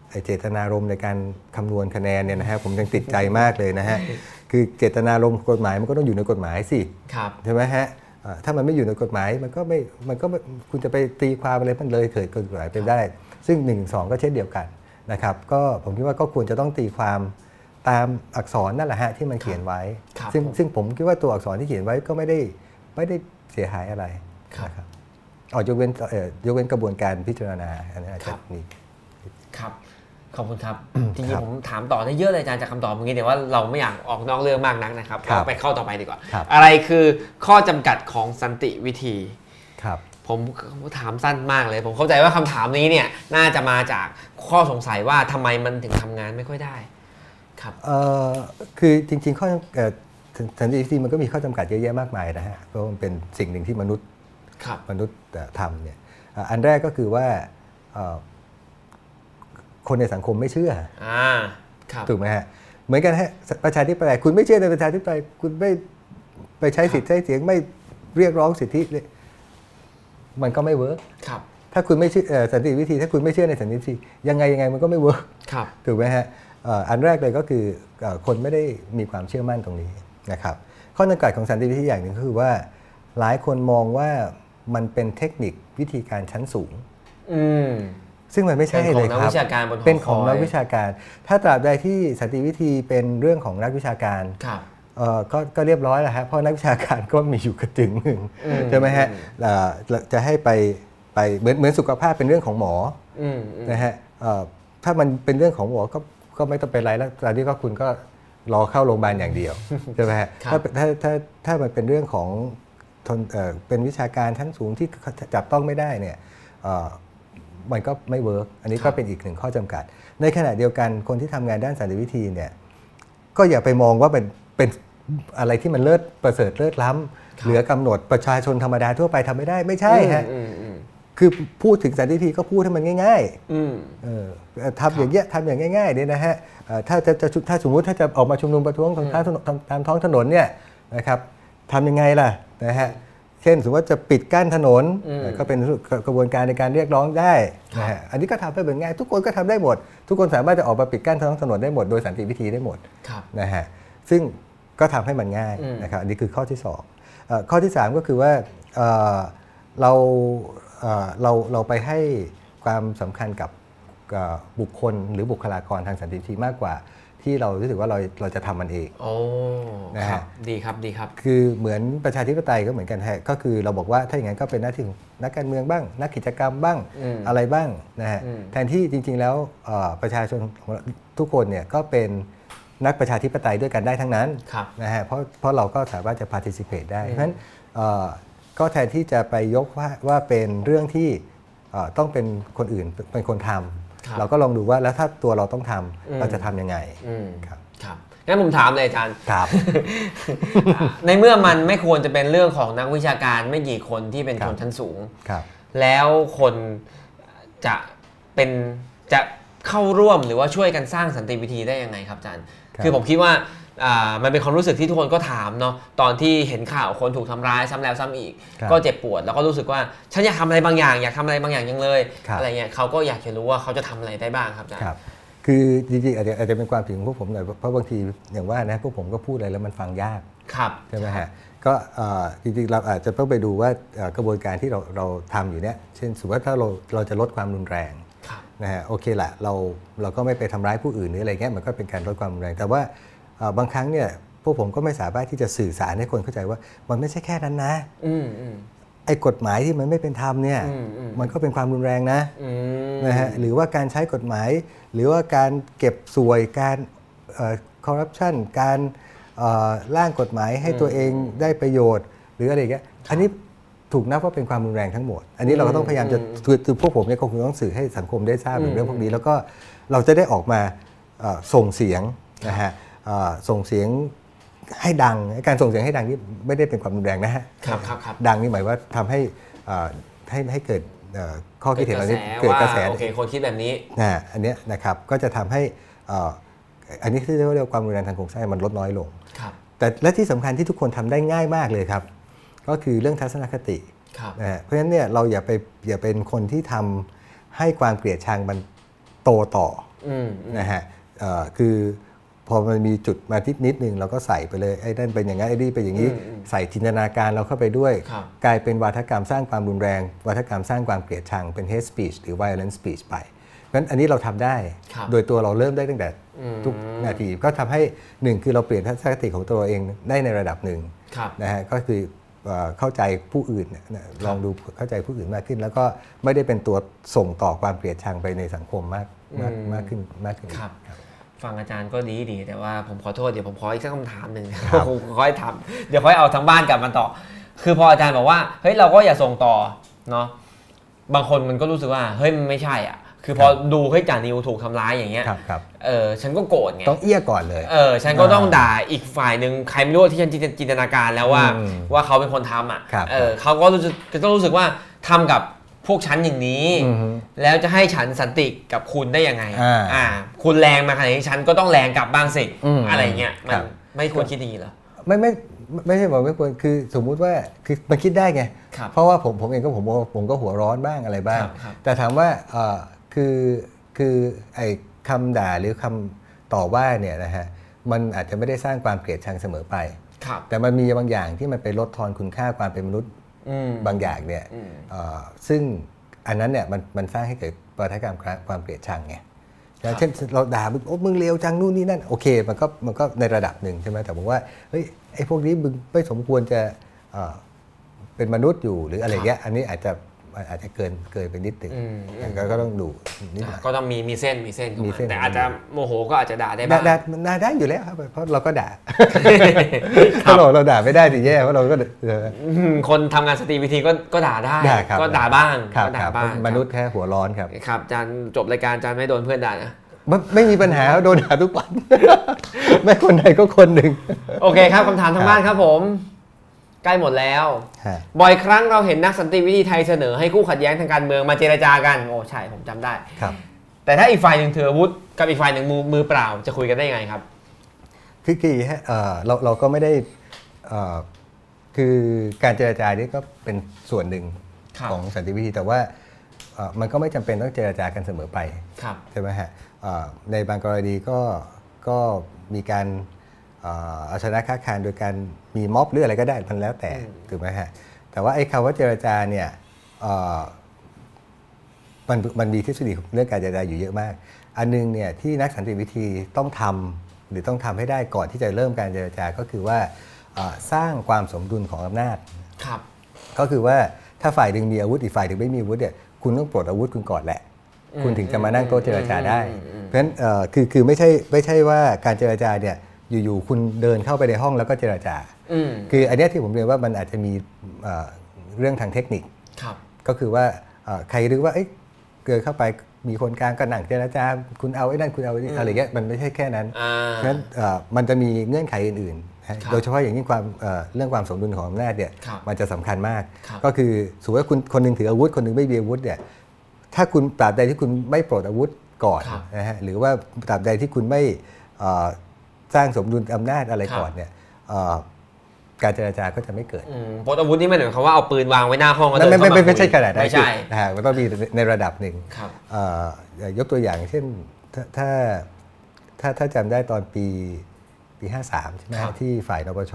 ไอเจตนารมณ์ในการคำนวณคะแนนเนี่ยนะฮะผมยังติดใจมากเลยนะฮะคือเจตนารมณ์กฎหมายมันก็ต้องอยู่ในกฎหมายสิครับใช่ไหมฮะเอ่อถ้ามันไม่อยู่ในกฎหมายมันก็ไม่มันก็ไม่คุณจะไปตีความอะไรมันเลยเถิดกฎหมายไปได้ ซึ่ง1นึก็เช่นเดียวกันนะครับก็ผมคิดว่าก็ควรจะต้องตีความตามอักษรนั่นแหละฮะที่มันเขียนไว้ครับซึ่งผมซึ่งผมคิดว่าตัวอักษรที่เขียนไว้ก็ไม่ได้ไม่ได้เสียหายอะไรครับนะครับ อ๋อยกเว้นเอ่อยกเว้นกระบวนการพิจารณาอันนี้อาจครัจะบมีครับขอบคุณครับจริงครับๆผมถามต่อได้เยอะเลยอาจารย์จากคำตอบเมื่อกี้แต่ว่าเราไม่อยากออกนอกเรื่องมากนักนะครับครับเราไปเข้าต่อไปดีกว่าครับอะไรคือข้อจำกัดของสันติวิธีครับผมถามสั้นมากเลย ผมเข้าใจว่าคำถามนี้เนี่ยน่าจะมาจากข้อสงสัยว่าทำไมมันถึงทำงานไม่ค่อยได้ครับเอ่อคือจริงๆข้อเอ่อสันติวิธีมันก็มีข้อจำกัดเยอะแยะมากมายนะฮะเพราะมันเป็นสิ่งหนึ่งที่มนุษย์ครับ มนุษย์เอ่อทำเนี่ยเอ่ออันแรกก็คือว่าเอ่อคนในสังคมไม่เชื่ออ่าครับถูกไหมฮะเหมือนกันฮะประชาธิปไตยคุณไม่เชื่อในประชาธิปไตยคุณไม่ไปใช้สิทธิ์ใช้เสียงไม่เรียกร้องสิทธิเลยมันก็ไม่ work ครับถ้าคุณไม่เชื่อเอ่อสันติวิธี ถ้าคุณไม่เชื่อในสันติวิธียังไงยังไงมันก็ไม่เวิร์กครับถูกไหมฮะเอ่ออันแรกเลยก็คือเอ่อคนไม่ได้มีความเชื่อมั่นตรงนี้นะครับข้อจำกัดของสันติวิธีอย่างหนึ่งก็คือว่าหลายคนมองว่า มันเป็นเทคนิควิธีการชั้นสูง อืมซึ่งมันไม่ใช่เป็นของเลยนักครับวิชาการบนหอเป็นของคอยนักวิชาการ ถ้าตราบใดที่สันติวิธีเป็นเรื่องของนักวิชาการครับเอ่อก็ก็เรียบร้อยแล้วฮะเพราะนักวิชาการก็มีอยู่กระจึงหนึ่งอืมใช่ไหมฮะอืมเอ่อจะให้ไปไปเหมือนเหมือนสุขภาพเป็นเรื่องของหมออืมอืมนะฮะเอ่อถ้ามันเป็นเรื่องของหมอก็ก็ไม่ต้องเป็นไรแล้วตอนนี้ก็คุณก็รอเข้าโรงพยาบาลอย่างเดียวใช่ไหมฮะครับถ้าถ้าถ้าถ้ามันเป็นเรื่องของทน เอ่อเป็นวิชาการชั้นสูงที่จับต้องไม่ได้เนี่ยเอ่อมันก็ไม่เวิร์กอันนี้ก็เป็นอีกหนึ่งข้อจำกัด ในขณะเดียวกันคนที่ทำงานด้านสันติวิธีเนี่ยก็อย่าไปมองว่าเป็นเป็นอะไรที่มันเลิศประเสริฐเลิศล้ำเหลือกำหนดประชาชนธรรมดาทั่วไปทำไม่ได้ไม่ใช่ฮะอืมอืมคือพูดถึงสันติวิธีก็พูดให้มันง่ายๆอืมเออทำอย่างเงี้ยทำอย่างง่ายๆเนี่ยนะฮะเอ่อถ้าจะจะถ้าสมมุติถ้าจะออกมาชุมนุมประท้วงตามท้องถนนตามท้องถนนเนี่ยนะครับทำยังไงล่ะ นะฮะเช่นสมมติว่าจะปิดกั้นถนนอืมก็เป็นกระบวนการในการเรียกร้องได้นะฮะอันนี้ก็ทำได้เหมือนง่าย ทุกคนก็ทำได้หมด ทุกคนสามารถจะออกมาปิดกั้นท้องถนนได้หมดโดยสันติวิธีได้หมดครับนะฮะซึ่งก็ทำให้มันง่ายอืมนะครับอันนี้คือข้อที่สองเอ่อข้อที่สามก็คือว่าเอ่อเราเอ่อเราเราไปให้ความสำคัญกับเอ่อบุคคลหรือบุคลากรทางสันติวิธีมากกว่า ที่เรารู้สึกว่าเราเราจะทำมันเองโอ้นะคฮะรับดีครับดีครับ คือเหมือนประชาธิปไตยก็เหมือนกันฮะก็คือเราบอกว่าถ้าอย่างนั้นก็เป็นหน้าที่ของนักการเมืองบ้าง นักกิจกรรมบ้างอืมอะไรบ้างนะฮะอืมแทนที่จริง ๆ แล้วเอ่อประชาชนของเราทุกคนเนี่ยก็เป็นนักประชาธิปไตยด้วยกันได้ทั้งนั้นครับนะฮะเพราะเพราะเราก็สามารถจะ participate ได้เพราะฉะนั้นเอ่อก็แทนที่จะไปยกว่าว่าเป็นเรื่องที่เอ่อต้องเป็นคนอื่นเป็นคนทครับำ เราก็ลองดูว่าแล้วถ้าตัวเราต้องทำอืมเราจะทำยังไงอืมครับครับงั้นผมถามเลยอาจารย์ครับ ในเมื่อมันไม่ควรจะเป็นเรื่องของนักวิชาการไม่กี่คนที่เป็นครัชบนชั้นสูงครับ แล้วคนจะเป็นจะเข้าร่วมหรือว่าช่วยกันสร้างสันติวิธีได้ยังไงครับอาจารย์ครับคือผมคิดว่าอ่า มันเป็นความรู้สึกที่ทุกคนก็ถามเนาะตอนที่เห็นข่าวคนถูกทำร้ายซ้ำแล้วซ้ำอีกครับก็เจ็บปวดแล้วก็รู้สึกว่าฉันอยากทำอะไรบางอย่าง อยากทำอะไรบางอย่างยังเลยครับอะไรเงี้ยเขาก็อยากจะรู้ว่าเขาจะทำอะไรได้บ้างครับอาจารย์ครับคือจริงๆอาจจะอาจจะเป็นความผิดของพวกผมหน่อยเพราะบางทีอย่างว่านะพวกผมก็พูดอะไรแล้วมันฟังยากครับใช่ไหมฮะก็เอ่อจริงๆเราอาจจะต้องไปดูว่าเอ่อกระบวนการที่เราเราทำอยู่เนี่ยเช่นสมมติว่าถ้าเราเราจะลดความรุนแรงครับนะฮะโอเคละเราเราก็ไม่ไปทำร้ายผู้อื่นหรืออะไรเงี้ยมันก็เป็นการลดความรุนแรง แต่ว่าเอ่อ บางครั้งเนี่ยพวกผมก็ไม่สามารถที่จะสื่อสารให้คนเข้าใจว่ามันไม่ใช่แค่นั้นนะอืมอืมไอ้กฎหมายที่มันไม่เป็นธรรมเนี่ยอืมอืมมันก็เป็นความรุนแรงนะอืมนะฮะหรือว่าการใช้กฎหมาย หรือว่าการเก็บสวยการคอร์รัปชันการเอ่อร่างกฎหมายให้ตัวเองได้ประโยชน์ หรืออะไรอย่างเงี้ยอันนี้ถูกนับว่าเป็นความรุนแรงทั้งหมด อันนี้เราก็ต้องพยายามจะคือคือพวกผมเนี่ยก็คงต้องสื่อให้สังคมได้ทราบถึงเรื่องพวกนี้ แล้วก็เราจะได้ออกมาเอ่อส่งเสียงนะฮะเอ่อ ส่งเสียงให้ดัง การส่งเสียงให้ดังนี่ไม่ได้เป็นความรุนแรงนะฮะครับครับครับดังนี่หมายว่าทำให้เอ่อให้ให้เกิดเอ่อข้อคิดเห็นเหล่านี้เกิเกิดดกกระระแสแสว่าโอเคคนคิดแบบนี้นะอันเนี้ยนะครับก็จะทำให้เอ่ออันนี้ที่เรียกว่าความรุนแรงทางโครงสร้างมันลดน้อยลงครับแต่และที่สำคัญที่ทุกคนทำได้ง่ายมากเลยครับ ก็คือเรื่องทัศนคติครับนะฮะเพราะฉะนั้นเนี่ยเราอย่าไปอย่าเป็นคนที่ทำให้ความเกลียดชังมันโตต่ออืมนะฮะเอ่อคือ พอมันมีจุดมาทิศนิดนึงเราก็ใส่ไปเลยไอ้นั่นเป็นอย่างนั้นไอ้นี่เป็นอย่างนี้อืมอืมใส่จินตนาการเราเข้าไปด้วยครับกลายเป็นวาทกรรมสร้างความรุนแรง วาทกรรมสร้างความเกลียดชังเป็น hate speech หรือ violent speech ไปเพราะฉะนั้นอันนี้เราทำได้ครับโดยตัวเราเริ่มได้ตั้งแต่อืมทุกนาทีก็ทำให้หนึ่งคือเราเปลี่ยนทัศนคติของตัวเราเองได้ในระดับหนึ่งครับนะฮะก็คือเอ่อเข้าใจผู้อื่นนะลองดูเข้าใจผู้อื่นมากขึ้น แล้วก็ไม่ได้เป็นตัวส่งต่อความเกลียดชังไปในสังคมมากมากอืมมากขึ้นมากขึ้นครับ ฟังอาจารย์ก็ดีดี แต่ว่าผมขอโทษเดี๋ยวผมขออีกสักคำถามหนึ่งครับผมค่อยทำเดี๋ยวค่อยเอาทั้งบ้านกลับมาต่อ คือพออาจารย์บอกว่าเฮ้ยเราก็อย่าส่งต่อเนาะบางคนมันก็รู้สึกว่าเฮ้ยมันไม่ใช่อะคือพอดูเฮ้ยจ่านิวถูกทำร้ายอย่างเงี้ยครับครับเออฉันก็โกรธไงต้องเอี้ยก่อนเลย เออ ฉันก็ต้องด่าอีกฝ่ายหนึ่งใครไม่รู้ที่ฉันจินตนาการแล้วว่าอืมว่าเขาเป็นคนทำอะครับเออเขาก็รู้สึกก็ต้องรู้สึกว่าทำกับ พวกฉันอย่างนี้อือฮึแล้วจะให้ฉันสันติกับคุณได้ยังไงอ่าคุณแรงมาขนาดนี้ฉันก็ต้องแรงกลับบ้างสิอืมอะไรเงี้ยมัครันบไม่ควรคิดอย่างนี้เหรอไม่ไม่ไม่ไม่ใช่บอกไม่ควรคือสมมุติว่าคือมันคิดได้ไงครับเพราะว่าผมผมเองก็ผมผมก็หัวร้อนบ้างอะไรบ้างครับครับแต่ถามว่าเอ่อคือคือไอ้คำด่าหรือคำต่อว่าเนี่ยนะฮะมันอาจจะไม่ได้สร้างความเกลียดชังเสมอไปครับแต่มันมีบางอย่างที่มันไปลดทอนคุณค่าความเป็นมนุษย์อืม บางอย่างเนี่ยอืมเอ่อซึ่งอันนั้นเนี่ยมันมันสร้างให้เกิดวัฒกรรมความเกลียดชังไงนะเช่นเราด่ามึงโอ้มึงเลวจังนู่นนี่นั่นโอเคมันก็มันก็ในระดับหนึ่งใช่ไหมแต่ผมว่าเฮ้ยไอ้พวกนี้มึงไม่สมควรจะเอ่อเป็นมนุษย์อยู่หรืออะไรเงี้ยอันนี้อาจจะ อาจจะเกินเกินไปนิดหนึ่งอืมอืมก็ก็ต้องดูนิดหน่อยก็ต้องมีมีเส้นมีเส้นของมีมันเส้นแต่อาจจะโมโหก็อาจจะด่าได้ด่าบ้างด่าด่าได้อยู่แล้วครับเพราะเราก็ด่าถ้าเราเราด่าไม่ได้สิแย่เพราะเราก็เอออืมคนทำงานสตรีวิธีก็ก็ด่าได้ด่าครับก็ด่าบ้างครับก็ด่าครับบ้างมนุษย์แค่หัวร้อนครับครับอาจารย์จบรายการอาจารย์ไม่โดนเพื่อนด่านะไม่ไม่มีปัญหาโดนด่าทุกวันไม่คนใดก็คนหนึ่งโอเคครับคำถามทางบ้านครับผม ใกล้หมดแล้วฮะบ่อยครั้งเราเห็นนักสันติวิธีไทยเสนอให้คู่ขัดแย้งทางการเมืองมาเจรจากัน โอ้ใช่ผมจำได้ครับ แต่ถ้าอีกฝ่ายหนึ่งถืออาวุธกับอีกฝ่ายหนึ่งมือมือเปล่าจะคุยกันได้ยังไงครับ คือคือฮะเอ่อเราเราก็ไม่ได้เอ่อคือการเจรจานี่ก็เป็นส่วนหนึ่งครับของสันติวิธีแต่ว่าเอ่อมันก็ไม่จำเป็นต้องเจรจากันเสมอไปครับใช่ไหมฮะเอ่อในบางกรณีก็ก็มีการ เอ่อเอาชนะค้าคารโดยการมีม็อบหรืออะไรก็ได้มันแล้วแต่อืมถูกไหมฮะแต่ว่าไอ้คำว่าเจรจาเนี่ยเอ่อมันมันมีทฤษฎีเรื่องการเจรจาอยู่เยอะมาก อันนึงเนี่ยที่นักสันติวิธีต้องทำหรือต้องทำให้ได้ก่อนที่จะเริ่มการเจรจา ก็คือว่าเอ่อสร้างความสมดุลของอำนาจครับก็คือว่าถ้าฝ่ายหนึ่งมีอาวุธอีกฝ่ายหนึ่งไม่มีอาวุธเนี่ยคุณต้องปลดอาวุธคุณก่อนแหละอืมคุณถึงจะมานั่งโต๊ะเจรจาได้อืมอืมเพราะฉะนั้นเอ่อคือคือไม่ใช่ไม่ใช่ว่าการเจรจาเนี่ย อยู่ๆคุณเดินเข้าไปในห้องแล้วก็เจรจาอืมคืออันเนี้ยที่ผมเรียนว่ามันอาจจะมีเอ่อเรื่องทางเทคนิคครับก็คือว่าเอ่อใครรู้ว่าเอ้ยเกิดเข้าไปมีคนกลางก็หนังเจรจาคุณเอาไอ้นั่นคุณเอาไอ้นี่อะไรเงี้ยมันไม่ใช่แค่นั้นอ่าเพราะฉะนั้นเอ่อมันจะมีเงื่อนไขอื่นๆนะฮะครับโดยเฉพาะอย่างยิ่งความเอ่อเรื่องความสมดุลของอำนาจเนี่ยครับมันจะสำคัญมากครับก็คือสมมติว่าคุณคนหนึงถืออาวุธคนหนึงไม่มีอาวุธเนี่ยถ้าคุณตราบใดที่คุณไม่ปลดอาวุธก่อนครับนะฮะหรือว่าตราบใดที่คุณไม่เอ่อ สร้างสมดุลอำนาจอะไรครับก่อนเนี่ยเอ่อการเจรจาก็จะไม่เกิดอืมปลดอาวุธนี่ไม่ได้หมายความว่าเอาปืนวางไว้หน้าห้องแล้วไม่เดินไม่เข้าไม่มาไม่ใช่คุยขนาดนั้นไม่ใช่นะฮะมันต้องมีในระดับหนึ่งครับเอ่อยกตัวอย่างเช่นถ้าถ้าถ้าถ้าจำได้ตอนปีปี 53 ใช่ไหมครัฮะบที่ฝ่ายนปช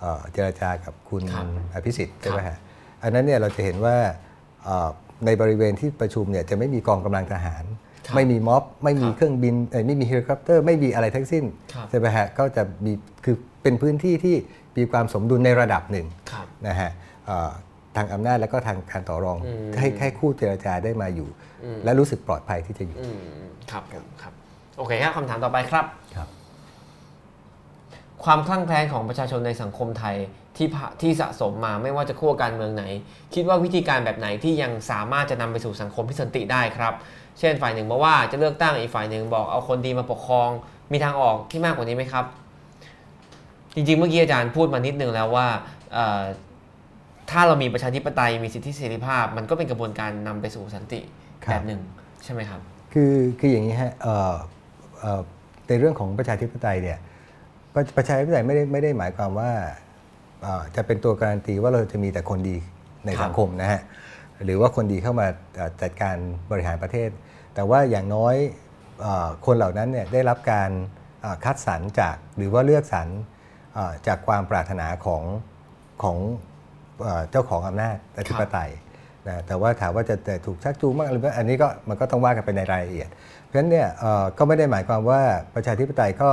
เอ่อเจรจากับคุณครับอภิสิทธิ์ใช่ไหมครับฮะอันนั้นเนี่ยเราจะเห็นว่าเอ่อในบริเวณที่ประชุมเนี่ยจะไม่มีกองกำลังทหารครับ ไม่มีม็อบ ไม่มีครับเครื่องบินเอ่อไม่มีเฮลิคอปเตอร์ไม่มีอะไรทั้งสิ้นครับใช่ไหมฮะก็จะมีคือเป็นพื้นที่ที่มีความสมดุลในระดับหนึ่งครับนะฮะเอ่อทางอำนาจและก็ทางการต่อรองอืมให้ให้คู่เจรจาได้มาอยู่อืมและรู้สึกปลอดภัยที่จะอยู่อืมครับผมครับโอเคครับคำถามต่อไปครับ ครับความคลั่งแคล้นของประชาชนในสังคมไทยที่ผ่าที่สะสมมาไม่ว่าจะขั้วการเมืองไหน คิดว่าวิธีการแบบไหนที่ยังสามารถจะนำไปสู่สังคมที่สันติได้ครับ เช่นฝ่ายหนึ่งบอกว่าจะเลือกตั้งอีกฝ่ายหนึ่งบอกเอาคนดีมาปกครอง มีทางออกที่มากกว่านี้ไหมครับ จริงๆ เมื่อกี้อาจารย์พูดมานิดนึงแล้วว่าเอ่อถ้าเรามีประชาธิปไตยมีสิทธิเสรีภาพ มันก็เป็นกระบวนการนำไปสู่สันติครับแบบหนึ่งใช่ไหมครับ คือคืออย่างนี้ฮะเอ่อเอ่อในเรื่องของประชาธิปไตยเนี่ย ประประชาธิปไตยไม่ได้ไม่ได้หมายความว่าจะเป็นตัวการันตีว่าเราจะมีแต่คนดีในสังคมนะฮะหรือว่าคนดีเข้ามาจัดการบริหารประเทศ แต่ว่าอย่างน้อยอคนเหล่านั้นเนี่ยได้รับการคัดสรรจากหรือว่าเลือกสรรจากความปรารถนาของของเจ้าของอำนาจอธิปไตยนะแต่ว่าถามว่าจะถูกชักจูงมากหรือไม่อันนี้ก็มันก็ต้องว่ากันไปในรายละเอียด เพราะฉะนั้นเนี่ยก็ไม่ได้หมายความว่าประชาธิปไตยก็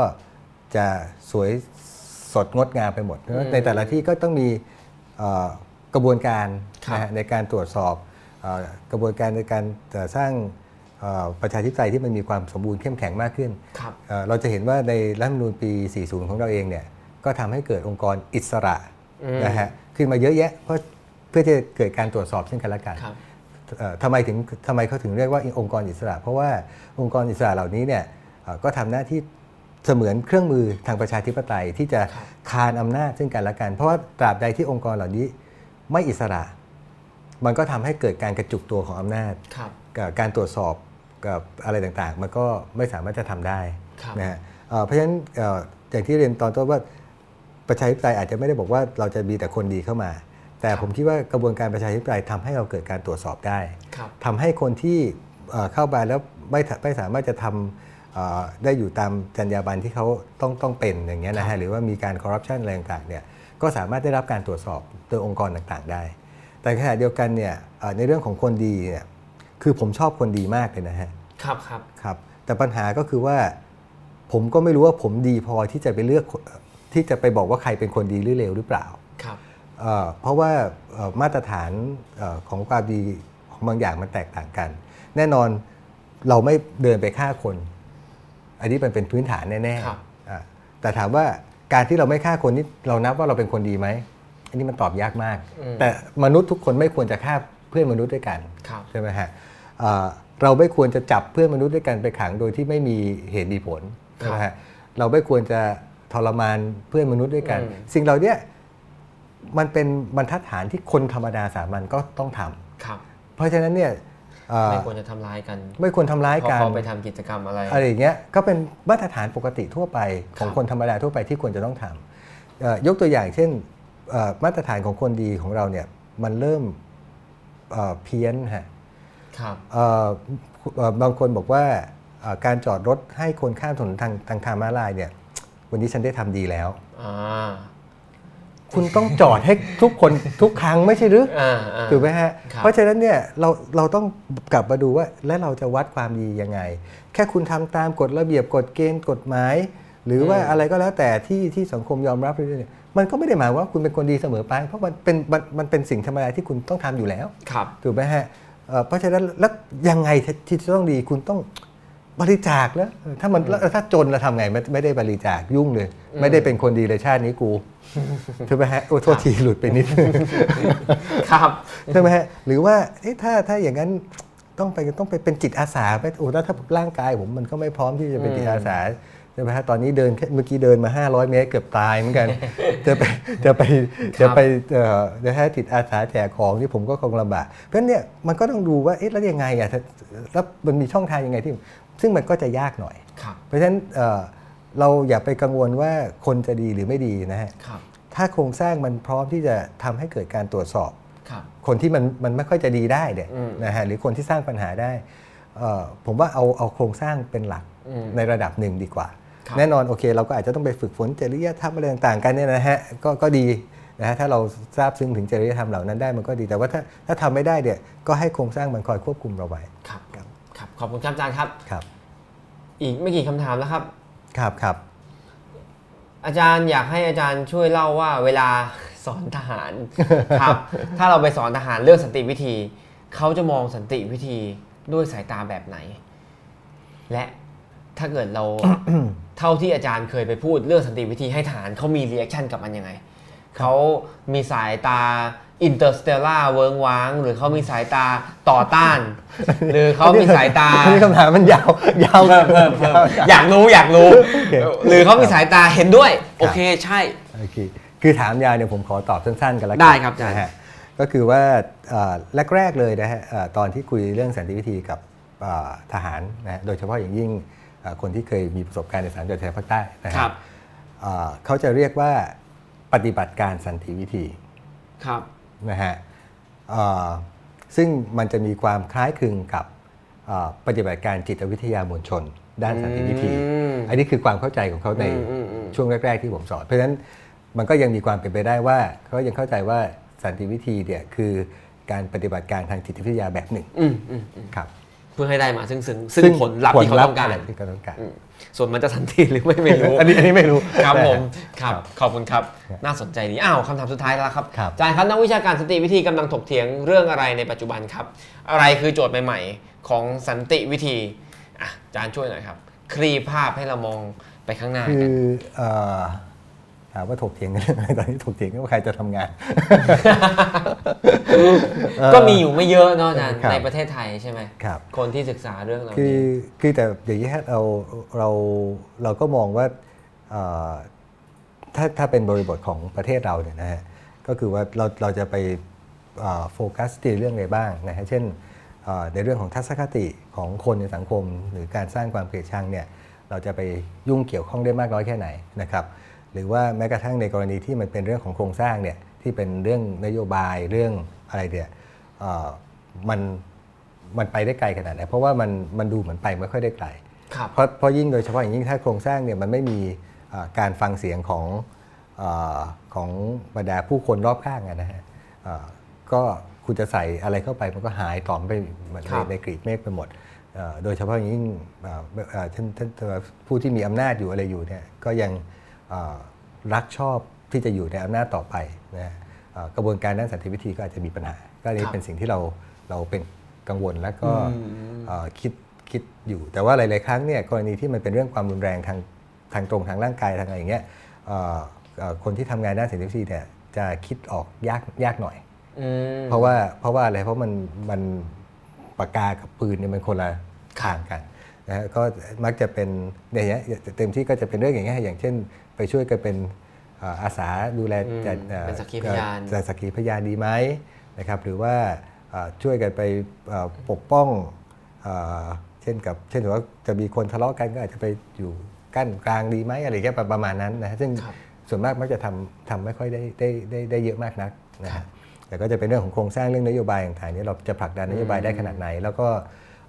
จะสวยสดงดงามไปหมดเพราะฉะนั้นในแต่ละที่ก็ต้องมีเอ่อกระบวนการครับนะฮะในการตรวจสอบเอ่อกระบวนการในการเอ่อสร้างเอ่อประชาธิปไตยที่มันมีความสมบูรณ์เข้มแข็งมากขึ้นครับเอ่อเราจะเห็นว่าในรัฐธรรมนูญปี 40 ของเราเองเนี่ยก็ทำให้เกิดองค์กรอิสระอืมนะฮะขึ้นมาเยอะแยะเพราะเพื่อที่จะเกิดการตรวจสอบซึ่งกันและกันครับเอ่อทำไมถึงทำไมเขาถึงเรียกว่าองค์กรอิสระ เพราะว่าองค์กรอิสระเหล่านี้เนี่ยเอ่อก็ทำหน้าที่ เสมือนเครื่องมือทางประชาธิปไตยที่จะครับคานอำนาจซึ่งกันและกัน เพราะว่าตราบใดที่องค์กรเหล่านี้ไม่อิสระ มันก็ทำให้เกิดการกระจุกตัวของอำนาจครับกับการตรวจสอบกับอะไรต่างๆ มันก็ไม่สามารถจะทำได้ครับนะฮะเอ่อเพราะฉะนั้นเอ่ออย่างที่เรียนตอนต้นว่าประชาธิปไตยอาจจะไม่ได้บอกว่าเราจะมีแต่คนดีเข้ามา แต่ผมคิดว่ากระบวนการประชาธิปไตยทำให้เราเกิดการตรวจสอบได้ครับทำให้คนที่เอ่อเข้ามาแล้วไม่ถไม่สามารถจะทำเอ่อ ได้อยู่ตามจรรยาบรรณที่เขาต้องต้องเป็นอย่างเงี้ยนะครัฮะบหรือว่ามีการคอร์รัปชันอะไรต่างๆเนี่ยก็สามารถได้รับการตรวจสอบโดยองค์กรต่างๆได้ แต่ขณะเดียวกันเนี่ยเอ่อในเรื่องของคนดีเนี่ยคือผมชอบคนดีมากเลยนะฮะครับครับครับแต่ปัญหาก็คือว่าผมก็ไม่รู้ว่าผมดีพอที่จะไปเลือกคนที่จะไปบอกว่าใครเป็นคนดีหรือเลวหรือเปล่าครับเอ่อเพราะว่าเอ่อมาตรฐานเอ่อของความดีของบางอย่างมันแตกต่างกัน แน่นอนเราไม่เดินไปฆ่าคน อันนี้มันเป็นพื้นฐานแน่ครับๆอะแต่ถามว่าการที่เราไม่ฆ่าคนนี่เรานับว่าเราเป็นคนดีไหมอันนี้มันตอบยากมากอืมแต่มนุษย์ทุกคนไม่ควรจะฆ่าเพื่อนมนุษย์ด้วยกันครับใช่ไหมฮะเอ่อเราไม่ควรจะจับเพื่อนมนุษย์ด้วยกันไปขังโดยที่ไม่มีเหตุมีผลใช่ไหมฮะเราไม่ควรจะทรมานเพื่อนมนุษย์ด้วยกันอืมสิ่งเหล่าเนี้ยมันเป็นบรรทัดฐานที่คนธรรมดาสามัญก็ต้องทำครับเพราะฉะนั้นเนี่ยเอ่อ ไม่ควรจะทำร้ายกัน ไม่ควรทำร้ายเพราะกันเขาไปทำกิจกรรมอะไรอะไรอย่างเงี้ยก็เป็นมาตรฐานปกติทั่วไปของครับคนธรรมดาทั่วไปที่ควรจะต้องทำเอ่อยกตัวอย่างเช่นเอ่อมาตรฐานของคนดีของเราเนี่ยมันเริ่มเอ่อเพี้ยนฮะครับเอ่อเอ่อบางคนบอกว่าเอ่อการจอดรถให้คนข้ามถนนทางทางทางม้าลายเนี่ยวันนี้ฉันได้ทำดีแล้วอ่า คุณต้องจอดให้ทุกคนทุกครั้งไม่ใช่หรืออ่าอ่าถูกไหมฮะครับเพราะฉะนั้นเนี่ยเราเราต้องกลับมาดูว่าและเราจะวัดความดียังไง แค่คุณทำตามกฎระเบียบกฎเกณฑ์กฎหมาย หรือว่าอะไรก็แล้วแต่ที่ที่สังคมยอมรับเนี่ยมันก็ไม่ได้หมายว่าคุณเป็นคนดีเสมอไป เพราะมันเป็นมันมันเป็นสิ่งธรรมดาที่คุณต้องทำอยู่แล้วครับถูกไหมฮะเอ่อเพราะฉะนั้นแล้วยังไงที่จะต้องดีคุณต้อง บริจาคแล้ว ถ้ามันแล้วถ้าจนเราทำไงไม่ไม่ได้บริจาคยุ่งเลย ไม่ได้เป็นคนดีเลยชาตินี้กูใช่ไหมฮะโอ้โทษทีหลุดไปนิดนึงครับใช่ไหมฮะหรือว่าเอ๊ะถ้าถ้าอย่างนั้นต้องไปต้องไปเป็นจิตอาสาไปโอ้แล้วถ้าร่างกายผมมันก็ไม่พร้อมที่จะเป็นจิตอาสาใช่ไหมฮะตอนนี้เดินแค่เมื่อกี้เดินมา 500 เมตรเกือบตายเหมือนกันจะไปจะไปจะไปเอ่อนะฮะจิตอาสาแจกของที่ผมก็คงลำบากเพราะฉะนั้นเนี่ยมันก็ต้องดูว่าเอ๊ะแล้วยังไงอะถ้าแล้วมันมีช่องทางยังไงที่ ซึ่งมันก็จะยากหน่อยครับเพราะฉะนั้นเอ่อเราอย่าไปกังวลว่าคนจะดีหรือไม่ดีนะฮะครับถ้าโครงสร้างมันพร้อมที่จะทำให้เกิดการตรวจสอบครับคนที่มันมันไม่ค่อยจะดีได้เนี่ยอืมนะฮะหรือคนที่สร้างปัญหาได้เอ่อผมว่าเอาเอาโครงสร้างเป็นหลักอืมในระดับหนึ่งดีกว่าครับแน่นอนโอเค เราก็อาจจะต้องไปฝึกฝนจริยธรรมอะไรต่างๆกันเนี่ยนะฮะก็ก็ดีนะฮะถ้าเราทราบซึ้งถึงจริยธรรมเหล่านั้นได้มันก็ดีแต่ว่าถ้าถ้าทำไม่ได้เนี่ยก็ให้โครงสร้างมันคอยควบคุมเราไว้ครับครับ ขอบคุณครับอาจารย์ครับครับ อีกไม่กี่คำถามแล้วครับ ครับครับอาจารย์อยากให้อาจารย์ช่วยเล่าว่าเวลาสอนทหารครับ ถ้าเราไปสอนทหารเรื่องสันติวิธี เขาจะมองสันติวิธีด้วยสายตาแบบไหน และถ้าเกิดเราเท่าที่อาจารย์เคยไปพูดเรื่องสันติวิธีให้ทหารเขามี reaction กับมันยังไงเขามีสายตา Interstellar เวิ้งว้าง หรือเขามีสายตาต่อต้าน หรือเขามีสายตาอันนี้คำถามมันยาวยาวเพิ่มเพิ่มเพิ่มอยากรู้อยากรู้โอเคหรือเขามีสายตาเห็นด้วย โอเคใช่โอเคคือถามยาวเนี่ยผมขอตอบสั้นๆ กันแล้วกัได้ครับอาจารย์นะฮะก็คือว่าเอ่อแรกๆเลยนะฮะเอ่อตอนที่คุยเรื่องสันติวิธีกับเอ่อทหารนะฮะโดยเฉพาะอย่างยิ่งเอ่อคนที่เคยมีประสบการณ์ในสามจังหวัดชายแดนภาคใต้นะคฮะรับเอ่อเขาจะเรียกว่าปฏิบัติการสันติวิธีครับ นะฮะเอ่อซึ่งมันจะมีความคล้ายคลึงกับเอ่อปฏิบัติการจิตวิทยามวลชน ด้านสันติวิธีอืมอันนี้คือความเข้าใจของเขาในอืมอืมอืมช่วงแรก ๆ ที่ผมสอน เพราะฉะนั้นมันก็ยังมีความเป็นไปได้ว่าเขายังเข้าใจว่าสันติวิธีเนี่ยคือการปฏิบัติการทางจิตวิทยาแบบหนึ่งอืมอืมอืมครับเพื่อให้ได้มาซึ่งซึ่งซึ่งผลลัพธ์ที่เขาต้องการ ผลลัพธ์ที่เขาต้องการอืมส่วนมันจะสันติหรือไม่ไม่รู้ อันนี้อันนี้ไม่รู้ครับนะฮะผมครับครับขอบคุณครับน่าสนใจดีอ้าวคำถามสุดท้ายแล้วครับครับอาจารย์ครับนักวิชาการสันติวิธีกำลังถกเถียงเรื่องอะไรในปัจจุบันครับ อะไรคือโจทย์ใหม่ ๆ ของสันติวิธีอะอาจารย์ช่วยหน่อยครับ คลี่ภาพให้เรามองไปข้างหน้าคืกันอเอ่อถาม ว่าถกเถียงกันเรื่องอะไรตอนนี้ถกเถียงกันว่าใครจะทำงาน ก็มีอยู่ไม่เยอะเนาะอาจารย์ครับในประเทศไทยใช่ไหมครับ คนที่ศึกษาเรื่องเหล่าคือนี้คือแต่อย่างนี้ฮะเราเราเราก็มองว่าเอ่อถ้าถ้าเป็นบริบทของประเทศเราเนี่ยนะฮะก็คือว่าเราเราจะไปเอ่อโฟกัสที่เรื่องอะไรบ้างนะฮะเช่นเอ่อในเรื่องของทัศนคติของคนในสังคม หรือการสร้างความเกลียดชังเนี่ยเราจะไปยุ่งเกี่ยวข้องได้มากน้อยแค่ไหนนะครับ หรือว่าแม้กระทั่งในกรณีที่มันเป็นเรื่องของโครงสร้างเนี่ยที่เป็นเรื่องนโยบายเรื่องอะไรเนี่ยเอ่อมันมันไปได้ไกลขนาดไหนเพราะว่ามันมันดูเหมือนไปไม่ค่อยได้ไกลครับเพราะเพราะยิ่งโดยเฉพาะอย่างยิ่งถ้าโครงสร้างเนี่ยมันไม่มีเอ่อการฟังเสียงของเออของบรรดาผู้คนรอบข้างอะนะฮะเอ่อก็คุณจะใส่อะไรเข้าไปมันก็หายตอมไปเหมือนครัในบในกรีบเมฆไปหมดเอ่อโดยเฉพาะอย่างยิ่งเอ่อเอ่อท่านท่านท่านผู้ที่มีอำนาจอยู่อะไรอยู่เนี่ยก็ยังเอ่อ รักชอบที่จะอยู่ในอำนาจต่อไปนะฮะเอ่อกระบวนการด้านสันติวิธีก็อาจจะมีปัญหา ก็อันนี้ครับเป็นสิ่งที่เราเราเป็นกังวลแล้วก็อืมเอ่อคิดคิดอยู่ แต่ว่าหลาย ๆ ครั้งเนี่ยกรณีที่มันเป็นเรื่องความรุนแรงทางทางตรงทางร่างกายทางอะไรอย่างเงี้ยเอ่อเอ่อคนที่ทำงานด้านสันติวิธีเนี่ยจะคิดออกยากยากหน่อยอืมเพราะว่าเพราะว่าอะไรเพราะมันมันปากกากับปืนเนี่ยมันคนละทางกันนะฮะก็มักจะเป็นเนี่ยอย่างเงี้ยเต็มที่ก็จะเป็นเรื่องอย่างเงี้ยอย่างเช่น ไปช่วยกันเป็นเอ่ออาสาดูแลอืมจัดอ่อเป็นสักขีพยานเอ่อสักขีพยานดีไหมนะครับหรือว่าเอ่อช่วยกันไปเอ่อปกป้องเอ่อเช่นกับเช่นว่าจะมีคนทะเลาะกันก็อาจจะไปอยู่กั้นกลางดีไหมอะไรแค่ประมาณนั้นนะฮะซึ่งครับส่วนมากมักจะทำทำไม่ค่อยได้ได้ได้ได้เยอะมากนักนะครัฮะบแต่ก็จะเป็นเรื่องของโครงสร้างเรื่องนโยบายต่างๆเนี่ยเราจะผลักดันนโยบายได้ขนาดไหน แล้วก็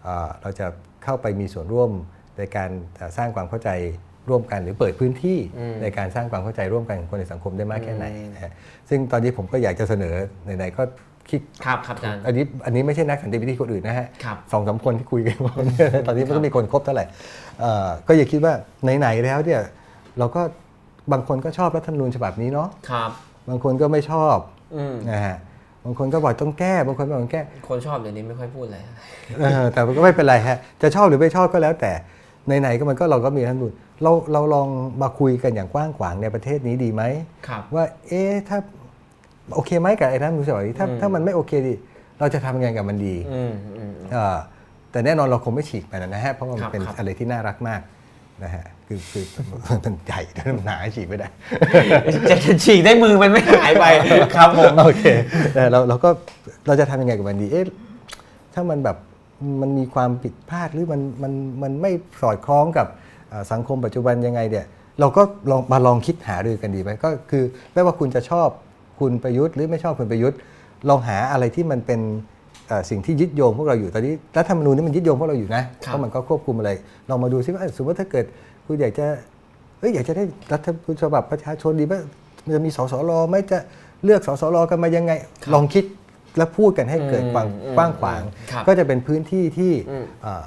เอ่อเราจะเข้าไปมีส่วนร่วมในการเอ่อสร้างความเข้าใจ ร่วมกันหรือเปิดพื้นที่อืมในการสร้างความเข้าใจร่วมกันของคนในสังคมได้มากแค่ไหนนะฮะซึ่งตอนนี้ผมก็อยากจะเสนอไหนๆก็คิดครับครับอาจารย์อันนี้อันนี้ไม่ใช่นักสันติวิธีคนอื่นนะฮะครับสองสามคนที่คุยกันตอนนี้มันก็มีคนครบเท่าไหร่เอ่อก็อย่าคิดว่าไหนๆแล้วเนี่ยเราก็บางคนก็ชอบรัฐธรรมนูญฉบับนี้เนาะครับ บางคนก็ไม่ชอบอืมนะฮะบางคนก็บอกต้องแก้บางคนบอกต้องแก้ คนชอบเดี๋ยวนี้ไม่ค่อยพูดเลยเออแต่ก็ไม่เป็นไรฮะจะชอบหรือไม่ชอบก็แล้วแต่ ไหนๆก็มันก็เราก็มีรัฐธรรมนูญเราเราลองมาคุยกันอย่างกว้างขวางในประเทศนี้ดีไหมครับว่าเอ๊ะถ้าโอเคไหมกับไอ้รัฐธรรมนูญฉบับนี้ถ้าอืมถ้ามันไม่โอเคดิเราจะทำยังไงกับมันดีอืมอืมเอ่อแต่แน่นอนเราคงไม่ฉีกไปนะฮะเพราะว่าคมัรันบเป็นครับอะไรที่น่ารักมากนะฮะคือคือมันใหญ่มันหนาฉีกไม่ได้จะจะฉีกได้มือมันไม่หายไปครับผมโอเคแต่เราเราก็เราจะทำยังไงกับมันดีเอ๊ะถ้ามันแบบ มันมีความผิดพลาดหรือมันมันมันไม่สอดคล้องกับเอ่อสังคมปัจจุบันยังไงเนี่ยเราก็ลองมาลองคิดหารือกันดีไหมก็คือไม่ว่าคุณจะชอบคุณประยุทธ์หรือไม่ชอบคุณประยุทธ์ลองหาอะไรที่มันเป็นเอ่อสิ่งที่ยึดโยงพวกเราอยู่ตอนนี้รัฐธรรมนูญนี่มันยึดโยงพวกเราอยู่นะเพราะมันก็ควบคุมอะไรลองมาดูซิว่าเอ้ยสมมติถ้าเกิดคุณอยากจะเอ้ยอยากจะได้รัฐธรรมนูญฉบับประชาชนดีไหมมันจะมีสสรไหมจะเลือกสสรกันมายังไง ลองคิด และพูดกันให้เกิดความอืมกว้างขวางครับก็จะเป็นพื้นที่ที่อืมเอ่อ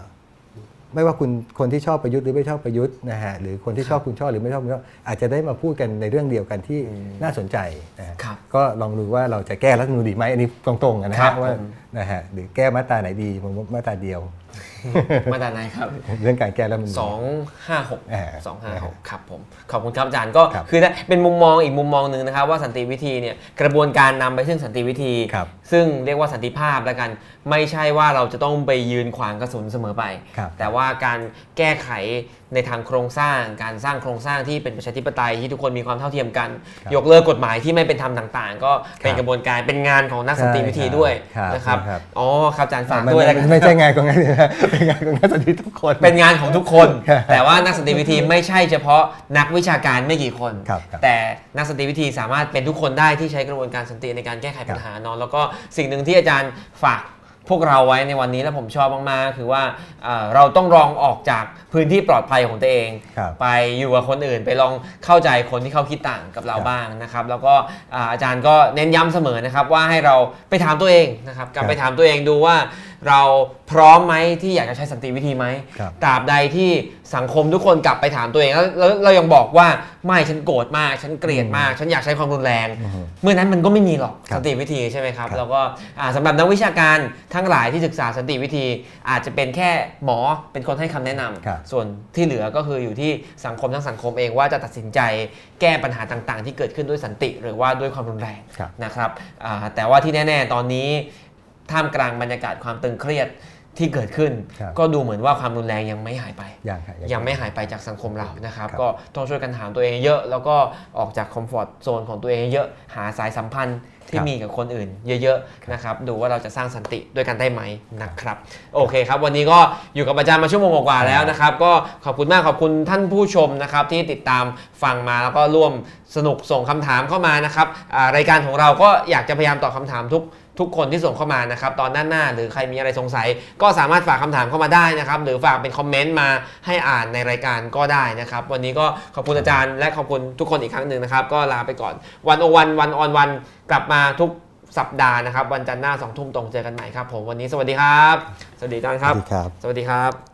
ไม่ว่าคุณคนที่ชอบประยุทธ์หรือไม่ชอบประยุทธ์นะฮะหรือคนที่ชอบคุณชอบหรือไม่ชอบคุณชอบอาจจะได้มาพูดกันในเรื่องเดียวกันที่น่าสนใจนะฮะครับก็ลองดูว่าเราจะแก้รัฐธรรมนูญดีไหมอันนี้ตรงๆกันนะครัฮะบว่าผมนะฮะหรือแก้มาตราไหนดีผมว่ามาตราเดียวมาจากไหนครับ เรื่องการแก้รัฐธรรมนูญสองห้าหกอ่าสองห้าหกครับผม ขอบคุณครับอาจารย์ก็ครับคือเป็นมุมมองอีกมุมมองหนึ่งนะครับ ว่าสันติวิธีเนี่ยกระบวนการนำไปซึ่งสันติวิธีครับซึ่งเรียกว่าสันติภาพแล้วกัน ไม่ใช่ว่าเราจะต้องไปยืนขวางกระสุนเสมอไปครับแต่ว่าการแก้ไข ในทางโครงสร้าง การสร้างโครงสร้างที่เป็นประชาธิปไตยที่ทุกคนมีความเท่าเทียมกันครับยกเลิกกฎหมายที่ไม่เป็นธรรมต่างๆ ก็เป็นครับกระบวนการเป็นงานของนักสันติวิธีด้วยครับนะครับครับอ๋อครับอาจารย์ฝากมันด้วยแล้วกันไม่ใช่งานของงานนะฮะเป็นงานของงานสันติทุกคน เป็นงานของทุกคนครับแต่ว่านักสันติวิธีไม่ใช่เฉพาะนักวิชาการไม่กี่คนครับครับแต่นักสันติวิธีสามารถเป็นทุกคนได้ที่ใช้กระบวนการสันติในการแก้ไขปัญหาเนอนแล้วก็สิ่งหนึ่งที่อาจารย์ฝาก พวกเราไว้ในวันนี้แล้วผมชอบมากๆ คือว่าเอ่อเราต้องลองออกจากพื้นที่ปลอดภัยของตัวเองครับไปอยู่กับคนอื่น ไปลองเข้าใจคนที่เขาคิดต่างกับเราครับบ้างนะครับ แล้วก็อ่าอาจารย์ก็เน้นย้ำเสมอนะครับว่าให้เราไปถามตัวเองนะครับกลับครับไปถามตัวเองดูว่า เราพร้อมไหมที่อยากจะใช้สันติวิธีไหมครับตราบใดที่สังคมทุกคนกลับไปถามตัวเองแล้วแล้วเรายังบอกว่าไม่ฉันโกรธมาก ฉันเกลียดมาก ฉันอยากใช้ความรุนแรง อือฮึเมื่อนั้นมันก็ไม่มีหรอกครับสันติวิธีใช่ไหมครับ ครับ แล้วก็อ่าสำหรับนักวิชาการทั้งหลายที่ศึกษาสันติวิธี อาจจะเป็นแค่หมอเป็นคนให้คำแนะนำครับ ส่วนที่เหลือก็คืออยู่ที่สังคมทั้งสังคมเองว่าจะตัดสินใจแก้ปัญหาต่างๆ ที่เกิดขึ้นด้วยสันติ หรือว่าด้วยความรุนแรง ครับ นะครับอ่าแต่ว่าที่แน่ ๆ ตอนนี้ ท่ามกลางบรรยากาศความตึงเครียดที่เกิดขึ้นครับก็ดูเหมือนว่าความรุนแรงยังไม่หายไป ยังครับยังไม่หายไปจากสังคมเรานะครับครับ ก็ต้องช่วยกันถามตัวเองเยอะ แล้วก็ออกจากคอมฟอร์ตโซนของตัวเองเยอะหาสายสัมพันธ์ที่ครับมีกับคนอื่นเยอะๆนะครับดูว่าเราจะสร้างสันติด้วยกันได้ไหมนะครับโอเคครับ วันนี้ก็อยู่กับอาจารย์มาชั่วโมงกว่าๆแล้วนะครับ ก็ขอบคุณมากขอบคุณท่านผู้ชมนะครับ ที่ติดตามฟังมาแล้วก็ร่วมสนุกส่งคำถามเข้ามานะครับอ่ารายการของเราก็อยากจะพยายามตอบคำถามทุก ทุกคนที่ส่งเข้ามานะครับตอนด้านหน้าหรือใครมีอะไรสงสัย ก็สามารถฝากคำถามเข้ามาได้นะครับหรือฝากเป็นคอมเมนต์มาให้อ่านในรายการก็ได้นะครับ วันนี้ก็ขอบคุณอาจารย์ และขอบคุณทุกคนอีกครั้งหนึ่งนะครับ ก็ลาไปก่อนวันโอวันวันออนวันกลับมาทุกสัปดาห์นะครับ วันจันทร์หน้าสองทุ่มตรงเจอกันใหม่ครับผมวันนี้สวัสดีครับ สวัสดีอาจารย์คสรับวัสดีครับ สวัสดีครับ